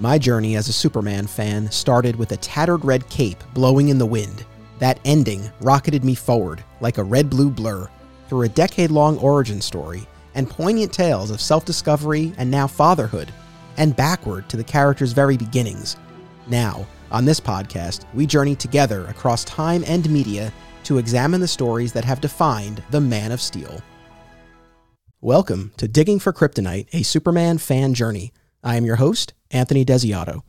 My journey as a Superman fan started with a tattered red cape blowing in the wind. That ending rocketed me forward like a red blue blur through a decade long origin story and poignant tales of self discovery and now fatherhood, and backward to the character's very beginnings. Now, on this podcast, we journey together across time and media to examine the stories that have defined the Man of Steel. Welcome to Digging for Kryptonite, a Superman fan journey. I am your host, Anthony Desiato.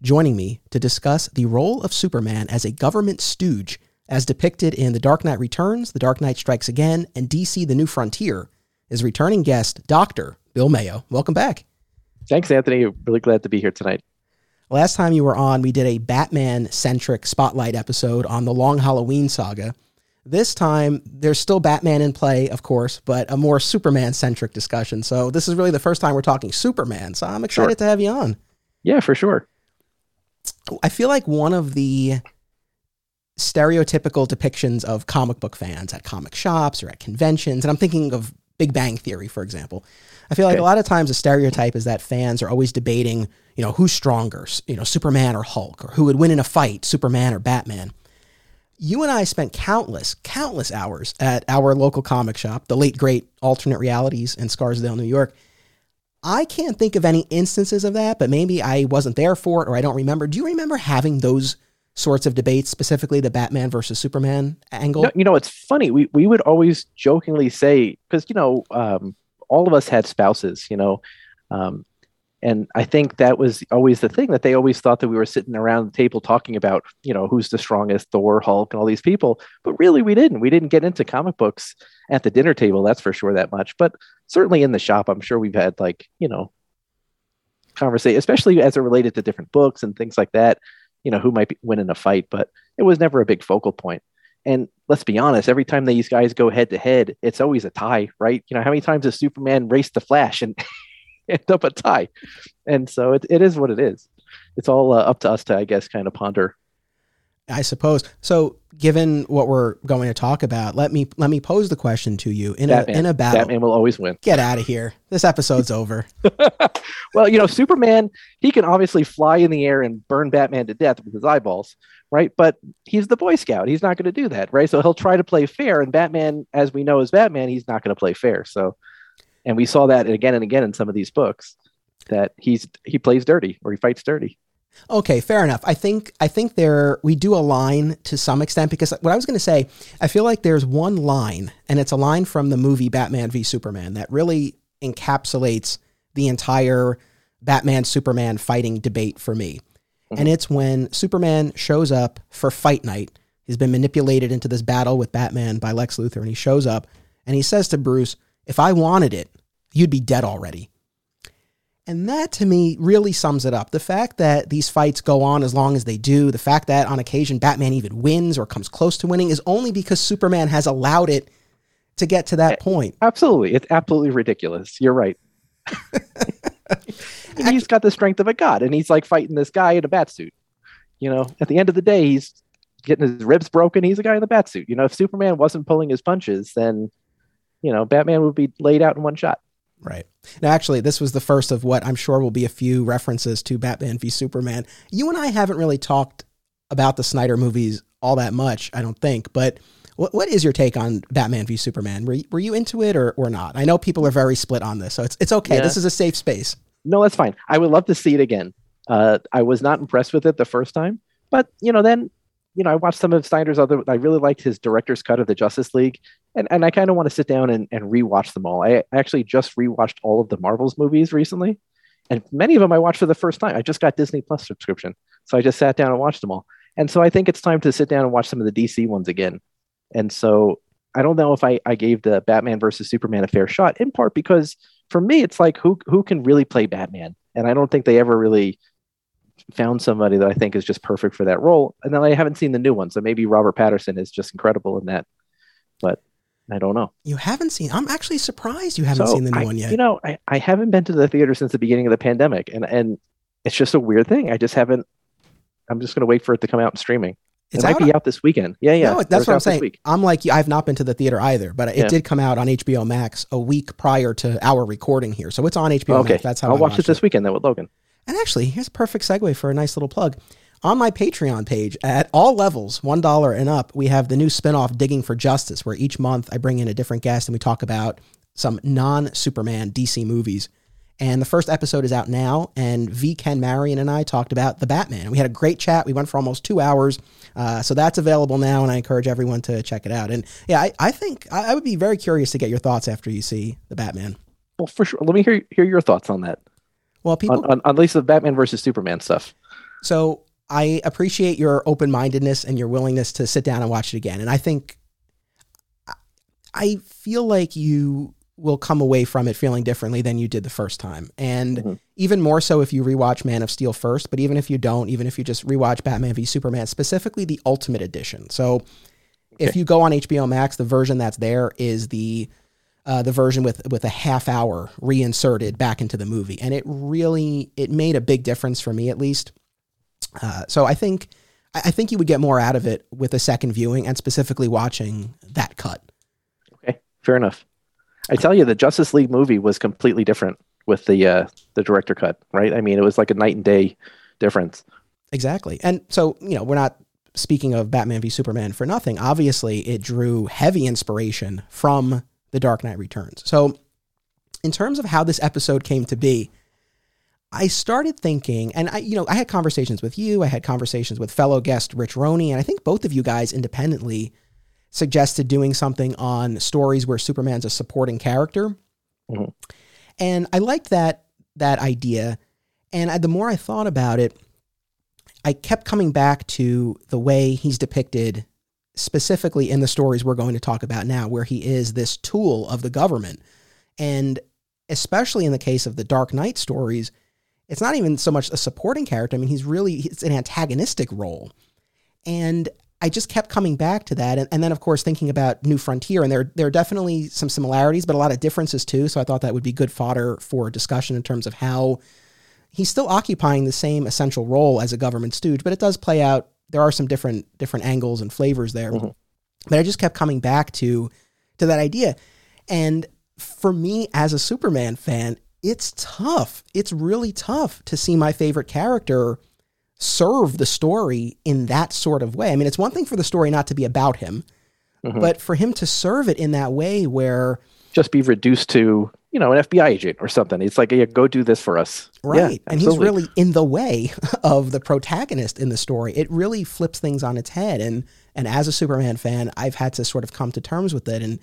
Joining me to discuss the role of Superman as a government stooge, as depicted in The Dark Knight Returns, The Dark Knight Strikes Again, and DC The New Frontier, is returning guest Dr. Bill Mayo. Welcome back. Thanks, Anthony. Really glad to be here tonight. Last time you were on, we did a Batman centric spotlight episode on the Long Halloween saga. This time, there's still Batman in play, of course, but a more Superman centric discussion. So, this is really the first time we're talking Superman. So, I'm excited sure. to have you on. Yeah, for sure. I feel like one of the stereotypical depictions of comic book fans at comic shops or at conventions, and I'm thinking of Big Bang Theory, for example. I feel like okay. a lot of times the stereotype is that fans are always debating, you know, who's stronger, you know, Superman or Hulk, or who would win in a fight, Superman or Batman. You and I spent countless, countless hours at our local comic shop, the late great alternate realities in Scarsdale, New York. I can't think of any instances of that, but maybe I wasn't there for it or I don't remember. Do you remember having those sorts of debates, specifically the Batman versus Superman angle? No, you know, it's funny. We we would always jokingly say because you know um, all of us had spouses, you know, um, and I think that was always the thing that they always thought that we were sitting around the table talking about, you know, who's the strongest, Thor, Hulk, and all these people. But really, we didn't. We didn't get into comic books at the dinner table. That's for sure. That much, but certainly in the shop, I'm sure we've had like you know conversation, especially as it related to different books and things like that you know, who might be, win in a fight, but it was never a big focal point. And let's be honest, every time these guys go head to head, it's always a tie, right? You know, how many times has Superman raced the Flash and end up a tie? And so it, it is what it is. It's all uh, up to us to, I guess, kind of ponder I suppose. So, given what we're going to talk about, let me let me pose the question to you in Batman. a in a battle. Batman will always win. Get out of here. This episode's over. well, you know, Superman, he can obviously fly in the air and burn Batman to death with his eyeballs, right? But he's the Boy Scout. He's not going to do that, right? So he'll try to play fair. And Batman, as we know, as Batman, he's not going to play fair. So, and we saw that again and again in some of these books that he's he plays dirty or he fights dirty. Okay, fair enough. I think I think there we do align to some extent because what I was going to say, I feel like there's one line, and it's a line from the movie Batman v Superman that really encapsulates the entire Batman Superman fighting debate for me. Mm-hmm. And it's when Superman shows up for fight night. He's been manipulated into this battle with Batman by Lex Luthor, and he shows up and he says to Bruce, "If I wanted it, you'd be dead already." And that to me really sums it up. The fact that these fights go on as long as they do, the fact that on occasion Batman even wins or comes close to winning is only because Superman has allowed it to get to that point. Absolutely. It's absolutely ridiculous. You're right. he's got the strength of a god and he's like fighting this guy in a bat suit. You know, at the end of the day, he's getting his ribs broken. He's a guy in the bat suit. You know, if Superman wasn't pulling his punches, then, you know, Batman would be laid out in one shot. Right. Now, actually, this was the first of what I'm sure will be a few references to Batman v Superman. You and I haven't really talked about the Snyder movies all that much, I don't think. But what, what is your take on Batman v Superman? Were you, were you into it or, or not? I know people are very split on this, so it's, it's okay. Yeah. This is a safe space. No, that's fine. I would love to see it again. Uh, I was not impressed with it the first time, but you know, then you know, I watched some of Snyder's other. I really liked his director's cut of the Justice League, and and I kind of want to sit down and and rewatch them all. I actually just rewatched all of the Marvels movies recently, and many of them I watched for the first time. I just got Disney Plus subscription, so I just sat down and watched them all. And so I think it's time to sit down and watch some of the DC ones again. And so I don't know if I I gave the Batman versus Superman a fair shot, in part because for me it's like who who can really play Batman, and I don't think they ever really found somebody that I think is just perfect for that role. And then I haven't seen the new one, so maybe Robert Pattinson is just incredible in that. But I don't know. You haven't seen? I'm actually surprised you haven't so seen the new I, one yet. You know, I, I haven't been to the theater since the beginning of the pandemic, and and it's just a weird thing. I just haven't. I'm just going to wait for it to come out in streaming. It's it might be out this weekend. Yeah, yeah. No, that's what I'm saying. I'm like, I've not been to the theater either, but it yeah. did come out on HBO Max a week prior to our recording here, so it's on HBO okay. Max. That's how I'll I watch it this it. weekend then with Logan. And actually, here's a perfect segue for a nice little plug. On my Patreon page, at all levels, $1 and up, we have the new spinoff, Digging for Justice, where each month I bring in a different guest and we talk about some non Superman DC movies. And the first episode is out now, and V. Ken Marion and I talked about the Batman. We had a great chat. We went for almost two hours. Uh, so that's available now, and I encourage everyone to check it out. And yeah, I, I think I, I would be very curious to get your thoughts after you see the Batman. Well, for sure. Let me hear hear your thoughts on that. Well, people, on, on, at least the Batman versus Superman stuff. So I appreciate your open mindedness and your willingness to sit down and watch it again. And I think I feel like you will come away from it feeling differently than you did the first time. And mm-hmm. even more so if you rewatch Man of Steel first, but even if you don't, even if you just rewatch Batman v Superman, specifically the Ultimate Edition. So okay. if you go on HBO Max, the version that's there is the uh, the version with with a half hour reinserted back into the movie, and it really it made a big difference for me at least. Uh, so I think I think you would get more out of it with a second viewing, and specifically watching that cut. Okay, fair enough. I tell you, the Justice League movie was completely different with the uh, the director cut, right? I mean, it was like a night and day difference. Exactly, and so you know, we're not speaking of Batman v Superman for nothing. Obviously, it drew heavy inspiration from The Dark Knight Returns. So, in terms of how this episode came to be, I started thinking, and I, you know, I had conversations with you, I had conversations with fellow guest Rich Roney, and I think both of you guys independently suggested doing something on stories where Superman's a supporting character. Mm-hmm. And I liked that that idea. And I, the more I thought about it, I kept coming back to the way he's depicted specifically in the stories we're going to talk about now, where he is this tool of the government. And especially in the case of the Dark Knight stories, it's not even so much a supporting character. I mean, he's really it's an antagonistic role. And I just kept coming back to that. And, and, then, of course, thinking about New Frontier, and there, there are definitely some similarities, but a lot of differences too. So I thought that would be good fodder for discussion in terms of how he's still occupying the same essential role as a government stooge, but it does play out. There are some different different angles and flavors there. Mm-hmm. But I just kept coming back to to that idea. And for me as a Superman fan, it's tough. It's really tough to see my favorite character serve the story in that sort of way. I mean, it's one thing for the story not to be about him, mm-hmm. but for him to serve it in that way where just be reduced to you know an FBI agent or something. It's like, yeah, go do this for us, right? Yeah, and he's really in the way of the protagonist in the story. It really flips things on its head. And and as a Superman fan, I've had to sort of come to terms with it. And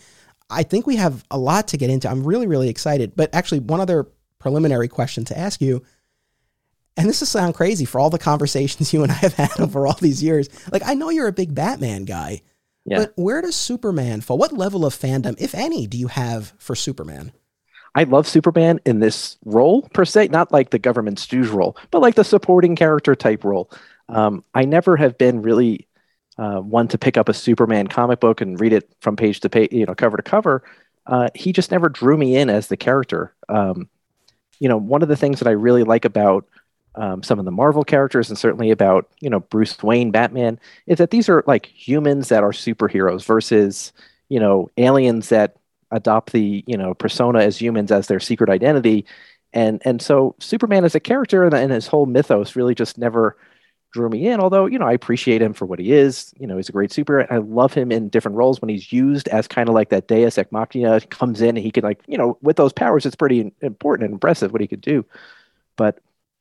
I think we have a lot to get into. I'm really really excited. But actually, one other preliminary question to ask you and this will sound crazy for all the conversations you and I have had over all these years. Like, I know you're a big Batman guy, yeah. but where does Superman fall? What level of fandom, if any, do you have for Superman? I love Superman in this role per se, not like the government stooge role, but like the supporting character type role. Um, I never have been really uh, one to pick up a Superman comic book and read it from page to page, you know, cover to cover. Uh, he just never drew me in as the character. Um, you know, one of the things that I really like about um, some of the Marvel characters and certainly about you know Bruce Wayne, Batman, is that these are like humans that are superheroes versus you know aliens that adopt the you know persona as humans as their secret identity, and and so Superman as a character and, and his whole mythos really just never drew me in. Although you know I appreciate him for what he is. You know he's a great super. And I love him in different roles when he's used as kind of like that Deus ex machina comes in and he can like you know with those powers it's pretty important and impressive what he could do. But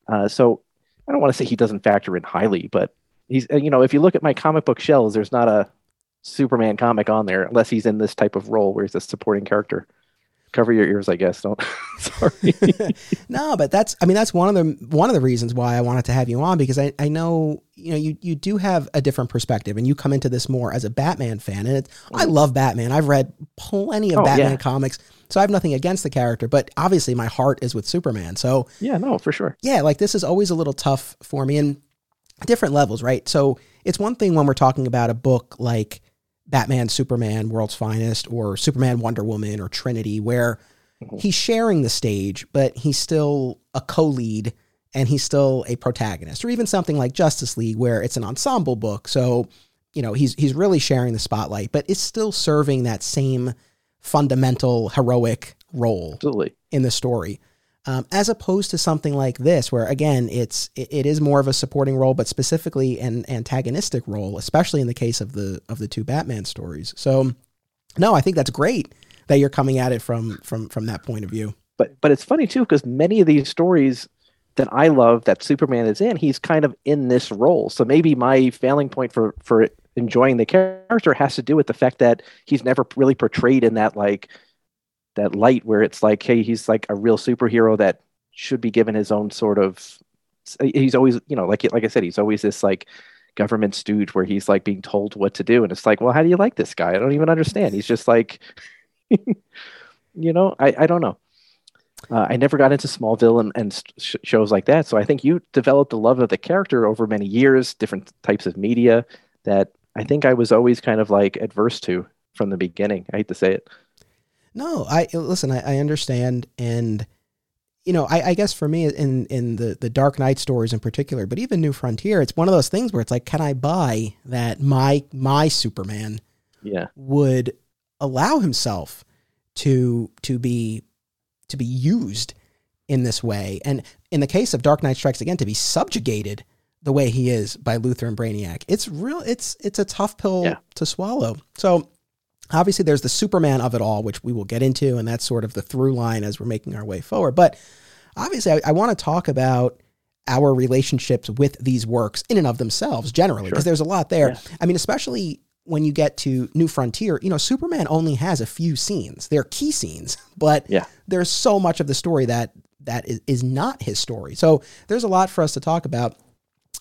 uh, so I don't want to say he doesn't factor in highly, but he's uh, you know if you look at my comic book shelves, there's not a Superman comic on there unless he's in this type of role where he's a supporting character. Cover your ears, I guess. Don't. Sorry. no, but that's. I mean, that's one of the one of the reasons why I wanted to have you on because I, I know you know you you do have a different perspective and you come into this more as a Batman fan and it. I mm. love Batman. I've read plenty of oh, Batman yeah. comics. So I have nothing against the character, but obviously my heart is with Superman. So yeah, no, for sure. Yeah, like this is always a little tough for me and different levels, right? So it's one thing when we're talking about a book like Batman, Superman, World's Finest, or Superman, Wonder Woman, or Trinity, where mm-hmm. he's sharing the stage, but he's still a co-lead and he's still a protagonist, or even something like Justice League, where it's an ensemble book. So you know he's he's really sharing the spotlight, but it's still serving that same fundamental heroic role Absolutely. in the story. Um, as opposed to something like this, where again it's it, it is more of a supporting role, but specifically an antagonistic role, especially in the case of the of the two Batman stories. So, no, I think that's great that you're coming at it from from from that point of view. But but it's funny too because many of these stories that I love that Superman is in, he's kind of in this role. So maybe my failing point for for enjoying the character has to do with the fact that he's never really portrayed in that like that light where it's like, hey, he's like a real superhero that should be given his own sort of. He's always, you know, like like I said, he's always this like government stooge where he's like being told what to do, and it's like, well, how do you like this guy? I don't even understand. He's just like, you know, I I don't know. Uh, I never got into Smallville and, and sh- shows like that, so I think you developed a love of the character over many years, different types of media that I think I was always kind of like adverse to from the beginning. I hate to say it. No, I listen. I, I understand, and you know, I, I, guess for me, in in the the Dark Knight stories in particular, but even New Frontier, it's one of those things where it's like, can I buy that my my Superman, yeah, would allow himself to to be to be used in this way, and in the case of Dark Knight Strikes Again, to be subjugated the way he is by Luthor and Brainiac, it's real. It's it's a tough pill yeah. to swallow. So obviously there's the Superman of it all, which we will get into, and that's sort of the through line as we're making our way forward. But obviously, I, I want to talk about our relationships with these works in and of themselves generally, because sure. there's a lot there. Yeah. I mean, especially when you get to New Frontier, you know, Superman only has a few scenes. They're key scenes, but yeah. there's so much of the story that that is, is not his story. So there's a lot for us to talk about.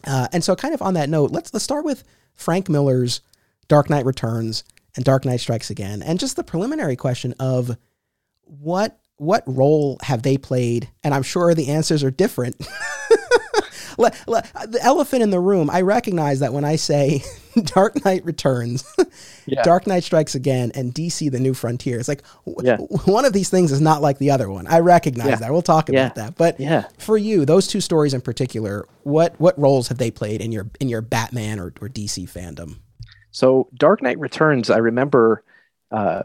Uh, and so, kind of on that note, let's let's start with Frank Miller's Dark Knight Returns and Dark Knight Strikes Again, and just the preliminary question of what what role have they played? And I'm sure the answers are different. the elephant in the room. I recognize that when I say Dark Knight Returns, yeah. Dark Knight Strikes Again, and DC: The New Frontier, it's like yeah. one of these things is not like the other one. I recognize yeah. that. We'll talk about that. But yeah. for you, those two stories in particular, what what roles have they played in your in your Batman or, or DC fandom? So Dark Knight Returns, I remember uh,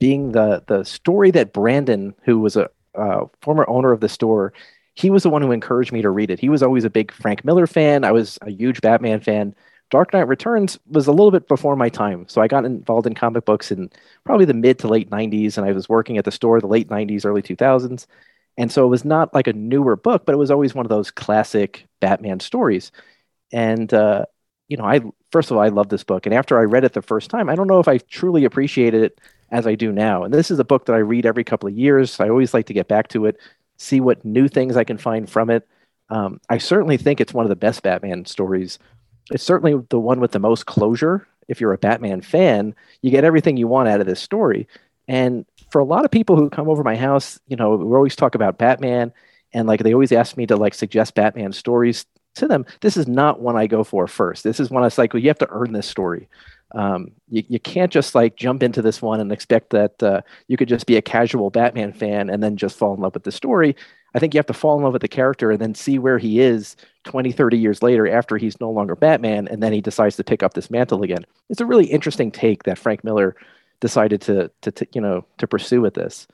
being the the story that Brandon, who was a uh, former owner of the store, he was the one who encouraged me to read it. He was always a big Frank Miller fan. I was a huge Batman fan. Dark Knight Returns was a little bit before my time. So I got involved in comic books in probably the mid to late 90s, and I was working at the store the late 90s, early 2000s. And so it was not like a newer book, but it was always one of those classic Batman stories. And uh, you know, I first of all, I love this book, and after I read it the first time, I don't know if I truly appreciated it as I do now. And this is a book that I read every couple of years. I always like to get back to it, see what new things I can find from it. Um, I certainly think it's one of the best Batman stories. It's certainly the one with the most closure. If you're a Batman fan, you get everything you want out of this story. And for a lot of people who come over my house, you know, we always talk about Batman, and like they always ask me to like suggest Batman stories to them, this is not one I go for first. This is one I was like, well, you have to earn this story. Um, you, you can't just like jump into this one and expect that uh, you could just be a casual Batman fan and then just fall in love with the story. I think you have to fall in love with the character and then see where he is 20, 30 years later after he's no longer Batman and then he decides to pick up this mantle again. It's a really interesting take that Frank Miller decided to, to, to you know, to pursue with this.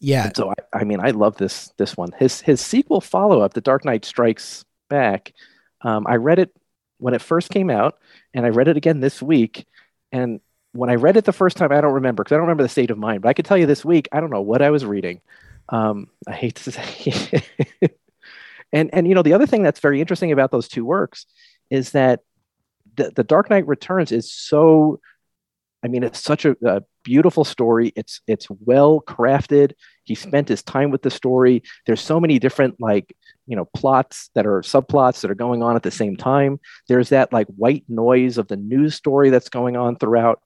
Yeah. And so I, I mean, I love this this one. His his sequel follow up, The Dark Knight Strikes back. Um, I read it when it first came out, and I read it again this week. And when I read it the first time, I don't remember because I don't remember the state of mind. But I can tell you this week, I don't know what I was reading. Um, I hate to say, and and you know the other thing that's very interesting about those two works is that the the Dark Knight Returns is so I mean, it's such a, a, beautiful story. It's it's well crafted. He spent his time with the story. There's so many different like you know plots that are subplots that are going on at the same time. There's that like white noise of the news story that's going on throughout.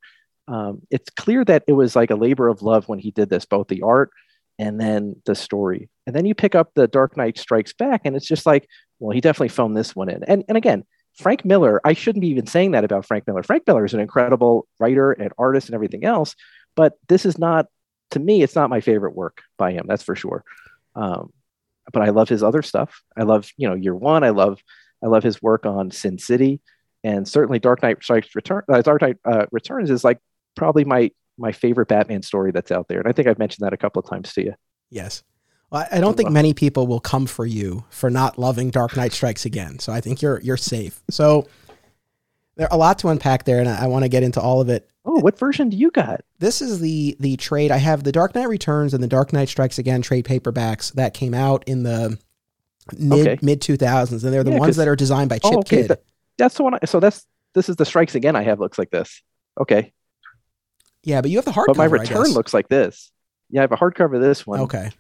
Um, it's clear that it was like a labor of love when he did this, both the art and then the story. And then you pick up the Dark Knight Strikes Back, and it's just like, well, he definitely phoned this one in. And and again, Frank Miller, I shouldn't be even saying that about Frank Miller. Frank Miller is an incredible writer and artist and everything else, but this is not, to me, it's not my favorite work by him. That's for sure. Um, but I love his other stuff. I love, you know, Year One. I love, I love his work on Sin City, and certainly Dark Knight Strikes Return. Uh, Dark Knight uh, Returns is like probably my my favorite Batman story that's out there, and I think I've mentioned that a couple of times to you. Yes. I don't think many people will come for you for not loving Dark Knight Strikes Again. So I think you're you're safe. So there are a lot to unpack there, and I, I want to get into all of it. Oh, what version do you got? This is the the trade. I have the Dark Knight Returns and the Dark Knight Strikes Again trade paperbacks that came out in the mid Okay. mid two thousands, and they're the Yeah, ones that are designed by oh, Chip oh, okay. Kidd. th- that's the one. I, so that's this is the strikes again. I have looks like this. Okay, yeah, but you have the hardcover. but my return looks like this. Yeah, I have a hardcover. of This one. okay.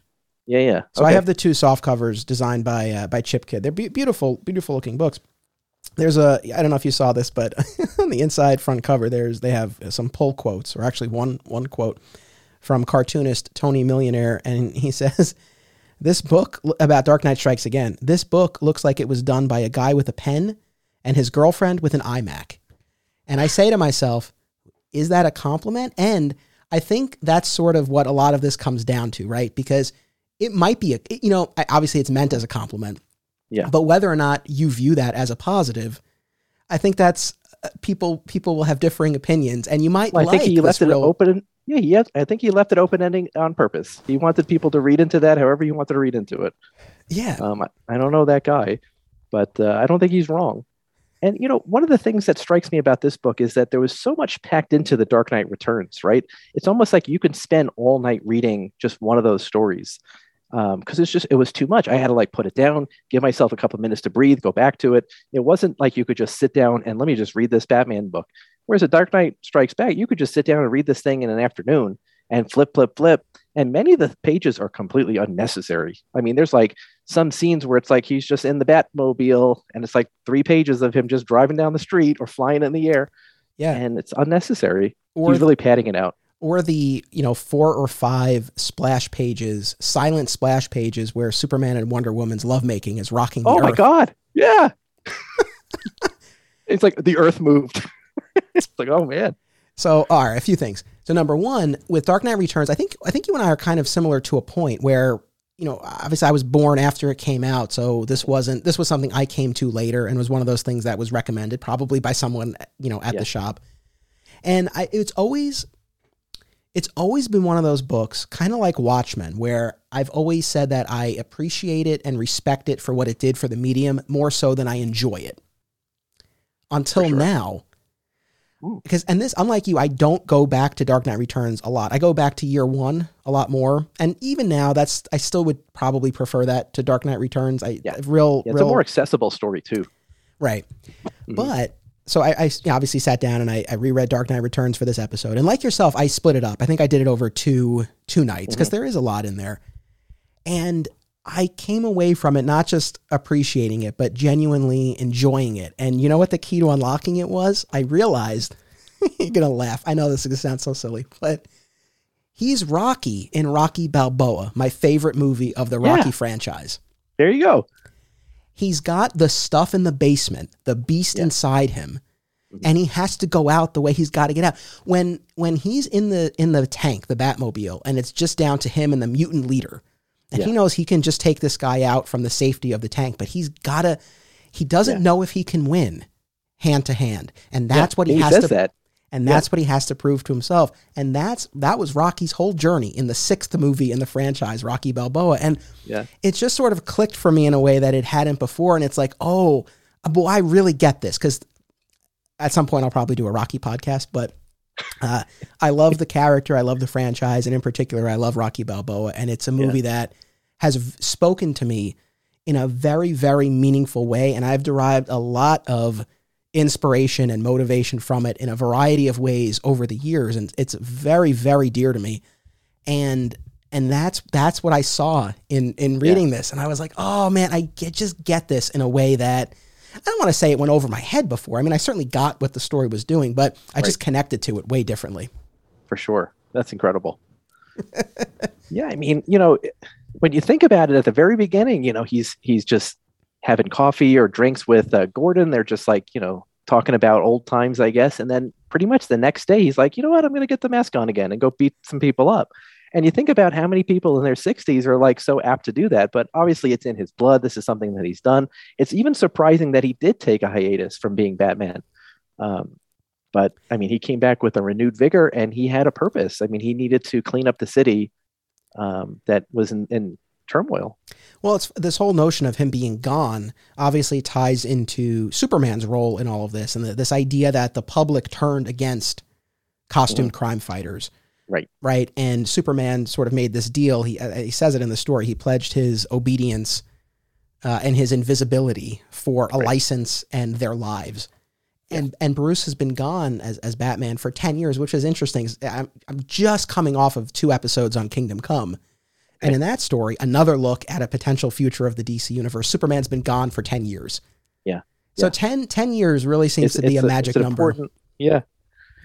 Yeah, yeah. So I have the two soft covers designed by uh, by Chip Kidd. They're be- beautiful, beautiful looking books. There's a I don't know if you saw this, but on the inside front cover, there's they have some pull quotes, or actually one one quote from cartoonist Tony Millionaire, and he says, "This book about Dark Knight Strikes Again. This book looks like it was done by a guy with a pen and his girlfriend with an iMac." And I say to myself, is that a compliment? And I think that's sort of what a lot of this comes down to, right? Because it might be a, you know, obviously it's meant as a compliment. Yeah. But whether or not you view that as a positive, I think that's uh, people people will have differing opinions, and you might Well, I like think he left it real- open. Yeah, he has, I think he left it open ending on purpose. He wanted people to read into that however you wanted to read into it. Yeah, Um, I, I don't know that guy, but uh, I don't think he's wrong. And you know, one of the things that strikes me about this book is that there was so much packed into the Dark Knight Returns. Right? It's almost like you can spend all night reading just one of those stories Um, because it's just it was too much. I had to like put it down, give myself a couple minutes to breathe, go back to it. It wasn't like you could just sit down and let me just read this Batman book. Whereas a Dark Knight Strikes Back, you could just sit down and read this thing in an afternoon and flip, flip, flip. And many of the pages are completely unnecessary. I mean, there's like some scenes where it's like he's just in the Batmobile and it's like three pages of him just driving down the street or flying in the air. yeah. And it's unnecessary. Or he's really padding it out. Or the you know four or five splash pages, silent splash pages where Superman and Wonder Woman's lovemaking is rocking the Oh my earth. God. Yeah. it's like the earth moved. it's like, oh man. So, all right, a few things. So, number one, with Dark Knight Returns, I think I think you and I are kind of similar to a point where you know, obviously, I was born after it came out, so this wasn't this was something I came to later, and was one of those things that was recommended probably by someone you know at Yeah. the shop. And I, it's always it's always been one of those books, kind of like Watchmen, where I've always said that I appreciate it and respect it for what it did for the medium more so than I enjoy it. Until sure. now, Ooh. because and this unlike you i don't go back to dark knight returns a lot i go back to year one a lot more and even now that's i still would probably prefer that to dark knight returns i Yeah. real Yeah, it's real a more accessible story too. right Mhm. but so I, I obviously sat down and I, I reread Dark Knight Returns for this episode, and like yourself, I split it up. I think I did it over two two nights because mm-hmm. is a lot in there, and I came away from it not just appreciating it, but genuinely enjoying it. And you know what the key to unlocking it was? I realized you're gonna laugh. I know this is gonna sound so silly, but he's Rocky in Rocky Balboa, my favorite movie of the Rocky Yeah. franchise There you go. He's got the stuff in the basement, the beast Yeah. inside him, Mhm. and he has to go out the way he's got to get out. When when he's in the in the tank, the Batmobile, and it's just down to him and the mutant leader, and he knows he can just take this guy out from the safety of the tank, but he's gotta. He doesn't Yeah. know if he can win hand to hand, and that's Yeah, what he, he has says to. that. And Yeah. that's what he has to prove to himself. And that's that was Rocky's whole journey in the sixth movie in the franchise, Rocky Balboa. And Yeah. it just sort of clicked for me in a way that it hadn't before. And it's like, oh, boy, I really get this. Because at some point I'll probably do a Rocky podcast, but uh, I love the character, I love the franchise, and in particular, I love Rocky Balboa. And it's a movie that has v- spoken to me in a very, very meaningful way. And I've derived a lot of inspiration and motivation from it in a variety of ways over the years. And it's very, very dear to me. And and that's that's what I saw in in reading this, and I was like, oh man, I get, just get this in a way that I don't want to say it went over my head before. I mean, I certainly got what the story was doing, but I just connected to it way differently. for sure. That's incredible. yeah, I mean, you know, when you think about it at the very beginning, you know, he's he's just having coffee or drinks with uh, Gordon. They're just like, you know, talking about old times, I guess. And then pretty much the next day, he's like, you know what, I'm going to get the mask on again and go beat some people up. And you think about how many people in their 60s are like so apt to do that, but obviously it's in his blood. This is something that he's done. It's even surprising that he did take a hiatus from being Batman. Um, but I mean, he came back with a renewed vigor and he had a purpose. I mean, he needed to clean up the city um, that was in, in turmoil. Well, it's this whole notion of him being gone obviously ties into Superman's role in all of this, and the, this idea that the public turned against costumed crime fighters. Right. Right. And Superman sort of made this deal. He, uh, he says it in the story. He pledged his obedience uh, and his invisibility for a Right. license and their lives. And and Bruce has been gone as, as Batman for 10 years, which is interesting. I'm, I'm just coming off of two episodes on Kingdom Come. And in that story, another look at a potential future of the DC universe. Superman's been gone for 10 years. Yeah. So Yeah. 10, 10 years really seems to be a it's magic it's number important- yeah.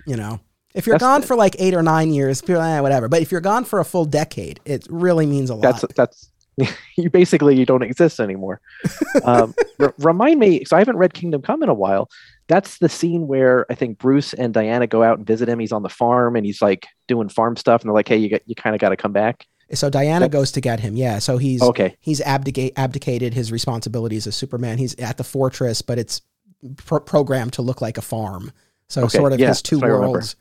you know if you're That's gone the- for like eight or nine years people, eh, whatever but if you're gone for a full decade it really means a lot That's that's you basically you don't exist anymore. um, r- remind me, so I haven't read Kingdom Come in a while. That's the scene where I think Bruce and Diana go out and visit him. He's on the farm and he's like doing farm stuff, and they're like, "Hey, you got you kind of got to come back." So diana goes to get him yeah. So he's Okay, he's abdicate, abdicated his responsibilities as superman. He's at the fortress but it's pro- programmed to look like a farm. So Okay, sort of yeah, his two that's what I remember. worlds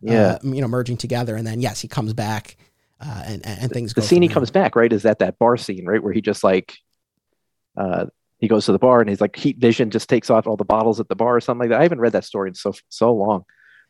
yeah. uh, you know merging together. And then yes he comes back uh, and, and and things the go scene he there. comes back right is that that bar scene right where he just like uh he goes to the bar and he's like heat vision just takes off all the bottles at the bar or something like that. I haven't read that story in so so long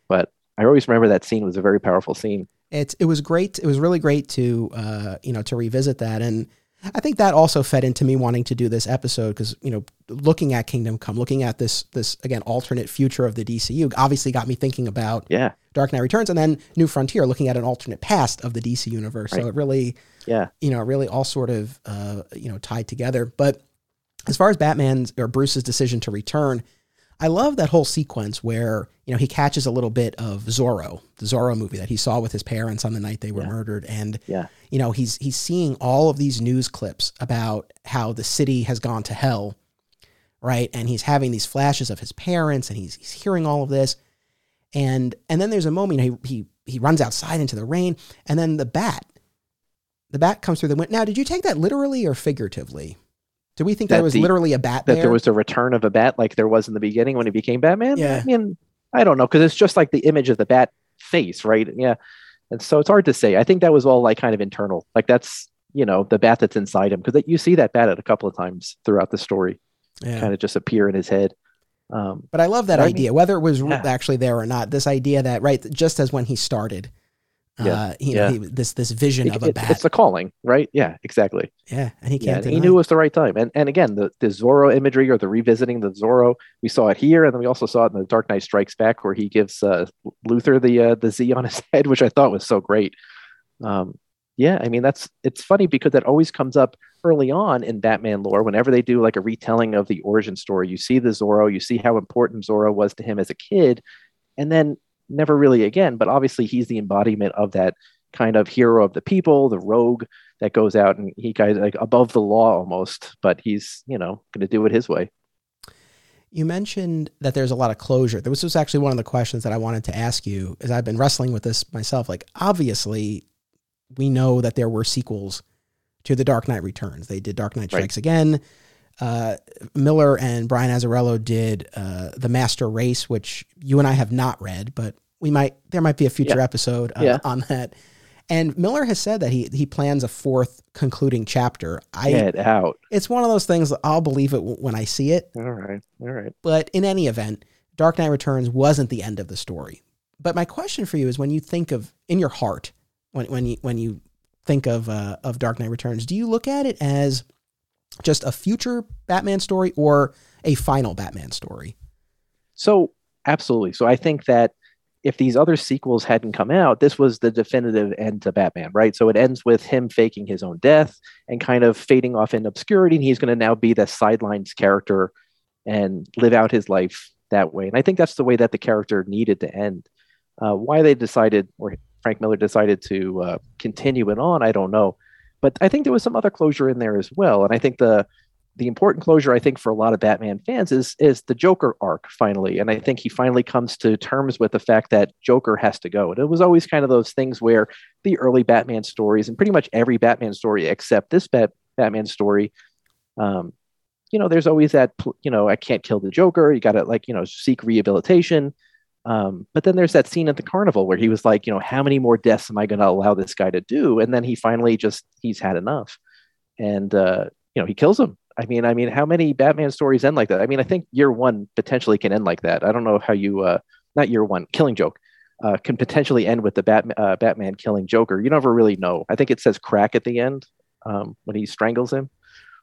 but i always remember that scene was a very powerful scene it it was great. It was really great to uh, you know to revisit that, and I think that also fed into me wanting to do this episode because you know looking at Kingdom Come, looking at this this again alternate future of the DCU, obviously got me thinking about yeah Dark Knight Returns, and then New Frontier, looking at an alternate past of the DC universe. So it really yeah you know really all sort of uh, you know tied together. But as far as Batman's or Bruce's decision to return, I love that whole sequence where you know he catches a little bit of Zorro, the Zorro movie that he saw with his parents on the night they were Yeah. murdered, and yeah you know he's he's seeing all of these news clips about how the city has gone to hell, right? And he's having these flashes of his parents, and he's he's hearing all of this, and and then there's a moment you know, he he he runs outside into the rain, and then the bat, the bat comes through the window. Now, did you take that literally or figuratively? Do we think That there was the- literally a bat that there? there was a return of a bat like there was in the beginning when he became batman Yeah. i mean i don't know because it's just like the image of the bat face right yeah and so it's hard to say i think that was all like kind of internal like that's you know the bat that's inside him because you see that bat at a couple of times throughout the story yeah. kind of just appear in his head um, But I love that I mean- idea, whether it was Yeah. actually there or not. This idea that right, just as when he started, Yeah. uh, you know, Yeah. he, this this vision of a bat, it's a calling right yeah exactly yeah, and he can't. and he knew it it. was the right time. And and again, the, the Zorro imagery or the revisiting the Zorro, we saw it here, and then we also saw it in the Dark Knight Strikes Back, where he gives uh, Luthor the uh, the Z on his head, which I thought was so great. Um, yeah, I mean that's it's funny because that always comes up early on in Batman lore. Whenever they do like a retelling of the origin story, you see the Zorro, you see how important Zorro was to him as a kid, and then never really again. But obviously, he's the embodiment of that kind of hero of the people, the rogue that goes out and he guys like above the law almost, but he's you know going to do it his way. You mentioned that there's a lot of closure. This was actually one of the questions that I wanted to ask you, as I've been wrestling with this myself. Like, obviously, we know that there were sequels to The Dark Knight Returns. They did Dark Knight Right. Strikes Again. Uh, Miller and Brian Azzarello did uh, The Master Race, which you and I have not read, but we might. There might be a future Yeah. episode uh, Yeah. on that. And Miller has said that he he plans a fourth concluding chapter. I Get out. it's one of those things that I'll believe it w- when I see it. All right, all right. But in any event, Dark Knight Returns wasn't the end of the story. But my question for you is when you think of in your heart, when when you when you think of uh, of Dark Knight Returns, do you look at it as just a future Batman story or a final Batman story? So absolutely. So I think that if these other sequels hadn't come out, this was the definitive end to Batman, right? So it ends with him faking his own death and kind of fading off in obscurity. And he's going to now be the sidelines character and live out his life that way. And I think that's the way that the character needed to end. Uh, why they decided, or Frank Miller decided to uh, continue it on, I don't know. But I think there was some other closure in there as well. And I think the the important closure I think for a lot of Batman fans is is the Joker arc finally, and I think he finally comes to terms with the fact that Joker has to go. And it was always kind of those things where the early Batman stories and pretty much every Batman story except this Bat- Batman story, um, you know, there's always that you know I can't kill the Joker. You got to like you know seek rehabilitation. Um, but then there's that scene at the carnival where he was like, you know, how many more deaths am I going to allow this guy to do? And then he finally just he's had enough. and uh, you know he kills him. I mean, I mean, how many Batman stories end like that? I mean, I think year one potentially can end like that. I don't know how you, uh, not year one, Killing Joke, uh, can potentially end with the Bat, uh, Batman killing Joker. You never really know. I think it says crack at the end um, when he strangles him,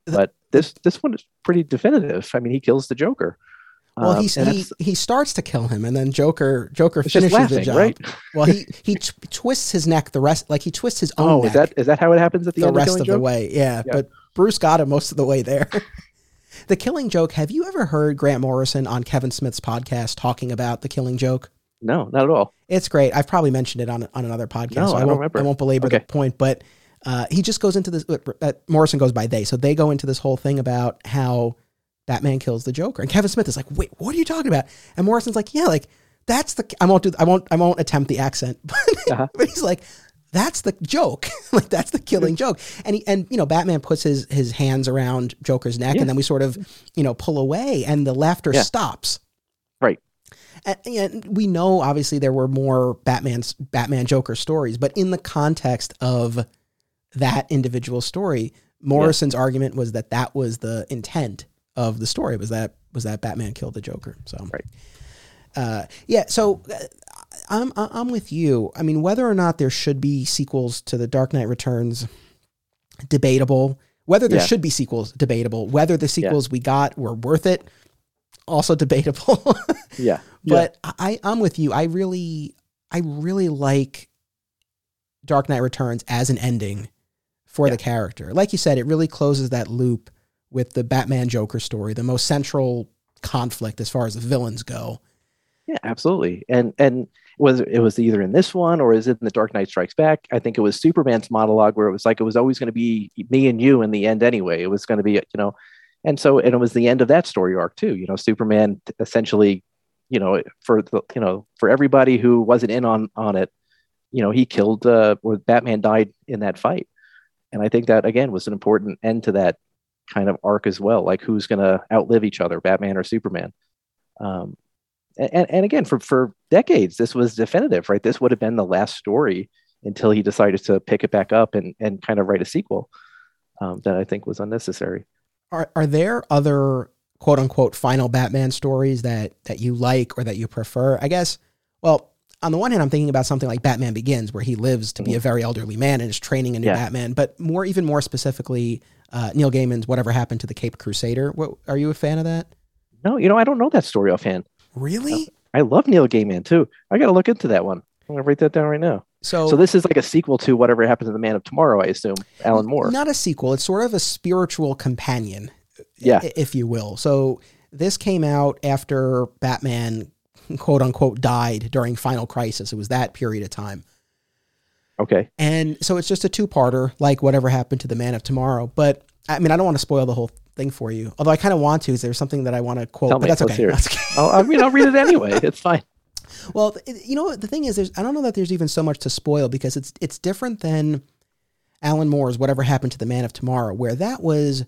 but this this one is pretty definitive. I mean, he kills the Joker. Well, Um, he he, he starts to kill him, and then Joker Joker finishes the job. right? Well, he he t- twists his neck the rest, like he twists his own Oh, neck is that is that how it happens at the, the end rest of, of the way. Yeah, Yeah. but Bruce got him most of the way there. the Killing Joke. Have you ever heard Grant Morrison on Kevin Smith's podcast talking about the Killing Joke? No, not at all. It's great. I've probably mentioned it on on another podcast. No, so I I, don't won't, remember. I won't belabor the point, but uh, he just goes into this. Uh, Morrison goes by they, so they go into this whole thing about how Batman kills the Joker, and Kevin Smith is like, "Wait, what are you talking about?" And Morrison's like, "Yeah, like that's the. I won't do. I won't. I won't attempt the accent, but, Uh-huh. but he's like." That's the joke, like that's the killing joke, and he and you know Batman puts his his hands around Joker's neck, Yeah. and then we sort of you know pull away, and the laughter Yeah. stops. Right. And, and we know obviously there were more Batman's Batman Joker stories, but in the context of that individual story, Morrison's argument was that that was the intent of the story was that was that Batman killed the Joker. So Right. Uh, yeah, so uh, I'm I'm with you. I mean, whether or not there should be sequels to the Dark Knight Returns, debatable. Whether there Yeah. should be sequels, debatable. Whether the sequels we got were worth it, also debatable. Yeah, but I, I'm with you. I really, I really like Dark Knight Returns as an ending for the character. Like you said, it really closes that loop with the Batman Joker story, the most central conflict as far as the villains go. Yeah, absolutely. And and was it was either in this one or is it in the Dark Knight Strikes Back? I think it was Superman's monologue where it was like it was always going to be me and you in the end anyway. It was going to be you know, and so and it was the end of that story arc too. You know, Superman essentially, you know, for the you know for everybody who wasn't in on on it, you know, he killed uh, or Batman died in that fight, and I think that again was an important end to that kind of arc as well. Like who's going to outlive each other, Batman or Superman? Um, and, and again for, for decades this was definitive right this would have been the last story until he decided to pick it back up and, and kind of write a sequel um, that i think was unnecessary Are are there other quote unquote final Batman stories that that you like or that you prefer? I guess. Well, on the one hand, I'm thinking about something like Batman Begins, where he lives to be a very elderly man and is training a new Yeah. Batman. But more, even more specifically, uh, Neil Gaiman's "Whatever Happened to the Cape Crusader." What, are you a fan of that? no you know i don't know that story offhand Really? i love neil gaiman too i gotta look into that one i'm gonna write that down right now So, so this is like a sequel to whatever happened to the man of tomorrow i assume alan moore not a sequel. It's sort of a spiritual companion, Yeah. if you will. So this came out after Batman, quote unquote, died during Final Crisis. It was that period of time. Okay And so it's just a two parter, like whatever happened to the Man of Tomorrow. But I mean, I don't want to spoil the whole thing for you. Although I kind of want to. Is there something that I want to quote? Tell but me. that's oh, okay. That's okay. I'll, i mean i'll read it anyway it's fine Well, you know what the thing is, there's I don't know that there's even so much to spoil because it's it's different than Alan Moore's Whatever Happened to the Man of Tomorrow, where that was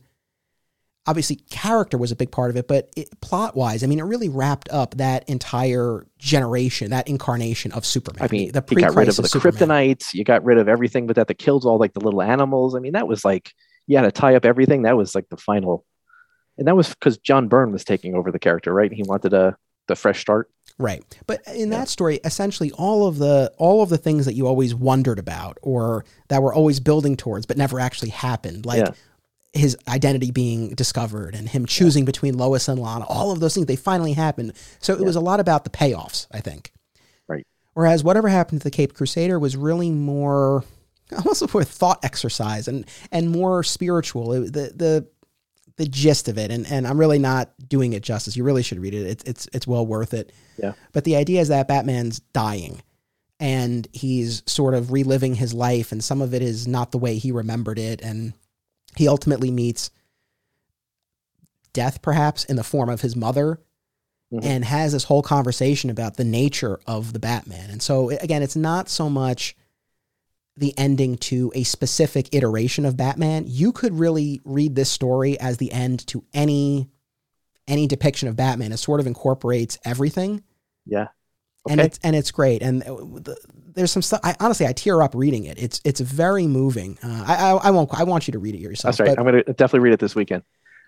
obviously character was a big part of it, but it, plot wise, I mean, it really wrapped up that entire generation, that incarnation of Superman. I mean, the you got rid of the Superman. kryptonites. You got rid of everything, but that that kills all like the little animals. I mean, that was like you had to tie up everything. That was like the final, and that was because John Byrne was taking over the character, right? He wanted a the fresh start. Right. But in Yeah. that story, essentially all of the all of the things that you always wondered about or that were always building towards but never actually happened, like Yeah. His identity being discovered and him choosing between Lois and Lana, all of those things they finally happened. So it was a lot about the payoffs, I think. Right. Whereas whatever happened to the Cape Crusader was really more almost more thought exercise and and more spiritual. It, the the the gist of it, and, and I'm really not doing it justice. You really should read it. It's it's it's well worth it. Yeah. But the idea is that Batman's dying, and he's sort of reliving his life, and some of it is not the way he remembered it, and he ultimately meets death, perhaps in the form of his mother, Mhm. and has this whole conversation about the nature of the Batman. And so again, it's not so much the ending to a specific iteration of Batman. You could really read this story as the end to any any depiction of Batman. It sort of incorporates everything. Yeah. Okay. and it's and it's great. And uh, the, there's some stuff. I honestly I tear up reading it. It's it's very moving. Uh, I, I I won't I want you to read it yourself. That's right. but, I'm going to definitely read it this weekend.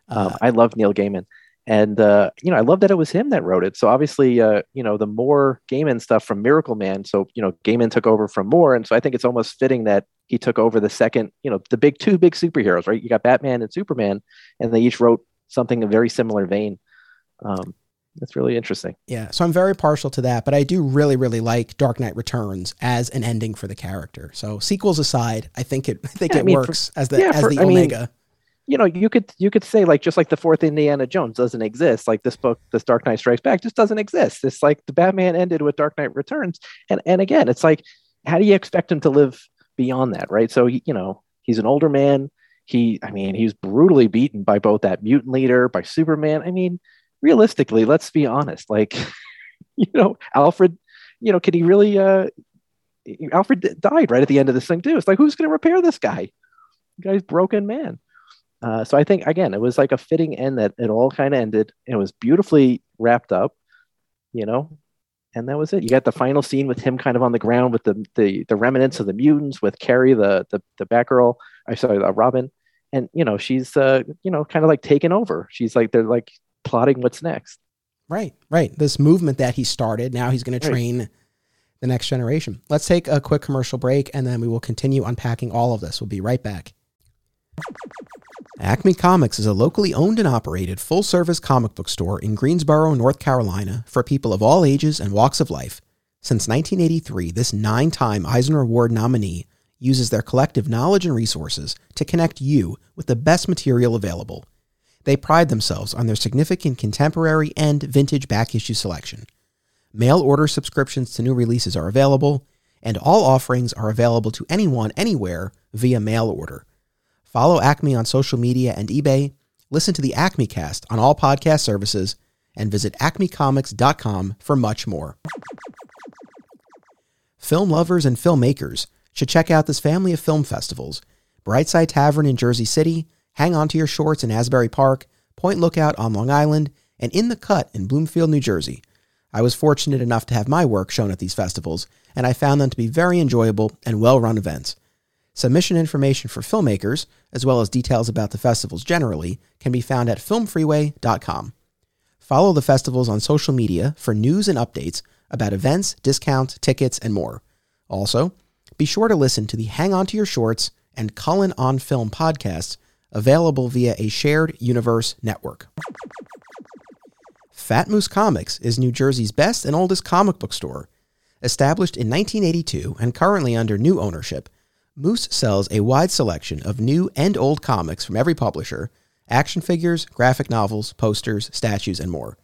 Um, uh, I love Neil Gaiman. And, uh, you know, I love that it was him that wrote it. So obviously, uh, you know, the more Gaiman stuff from Miracleman. So, you know, Gaiman took over from Moore. And so I think it's almost fitting that he took over the second, you know, the big two big superheroes, right? You got Batman and Superman, and they each wrote something in a very similar vein. Um, that's really interesting. Yeah, so I'm very partial to that, but I do really, really like Dark Knight Returns as an ending for the character. So sequels aside, I think it, I think Yeah, I it mean, for- works as the yeah, as for- the I mean, Omega. you know, you could you could say like just like the fourth Indiana Jones doesn't exist, like this book, this Dark Knight Strikes Back just doesn't exist. It's like the Batman ended with Dark Knight Returns, and and again, it's like how do you expect him to live beyond that, right? So you know, he's an older man. He, I mean, he was brutally beaten by both that mutant leader, by Superman. I mean, realistically, let's be honest. Like, you know, Alfred, you know, can he really? uh Alfred died right at the end of this thing too. It's like who's going to repair this guy? The guy's broken man. Uh, so I think again, it was like a fitting end that it all kind of ended. It was beautifully wrapped up, you know, and that was it. You got the final scene with him kind of on the ground with the the, the remnants of the mutants, with Carrie, the the the Batgirl. I sorry, uh, Robin, and you know she's uh you know kind of like taken over. She's like they're like plotting what's next. Right, right. This movement that he started, now he's going to Right. train the next generation. Let's take a quick commercial break and then we will continue unpacking all of this. We'll be right back. Acme Comics is a locally owned and operated full service comic book store in Greensboro, North Carolina for people of all ages and walks of life. Since 1983, this nine time Eisner Award nominee uses their collective knowledge and resources to connect you with the best material available. They pride themselves on their significant contemporary and vintage back issue selection. Mail order subscriptions to new releases are available, and all offerings are available to anyone, anywhere via mail order. Follow Acme on social media and eBay, listen to the Acme Cast on all podcast services, and visit acmecomics.com for much more. Film lovers and filmmakers should check out this family of film festivals Brightside Tavern in Jersey City, Hang On to Your Shorts in Asbury Park, Point Lookout on Long Island, and In the Cut in Bloomfield, New Jersey. I was fortunate enough to have my work shown at these festivals, and I found them to be very enjoyable and well run events. Submission information for filmmakers, as well as details about the festivals generally, can be found at filmfreeway.com. Follow the festivals on social media for news and updates about events, discounts, tickets, and more. Also, be sure to listen to the Hang On to Your Shorts and Cullen on Film podcasts available via a shared universe network. Fat Moose Comics is New Jersey's best and oldest comic book store. Established in 1982 and currently under new ownership, Moose sells a wide selection of new and old comics from every publisher, action figures, graphic novels, posters, statues, and more.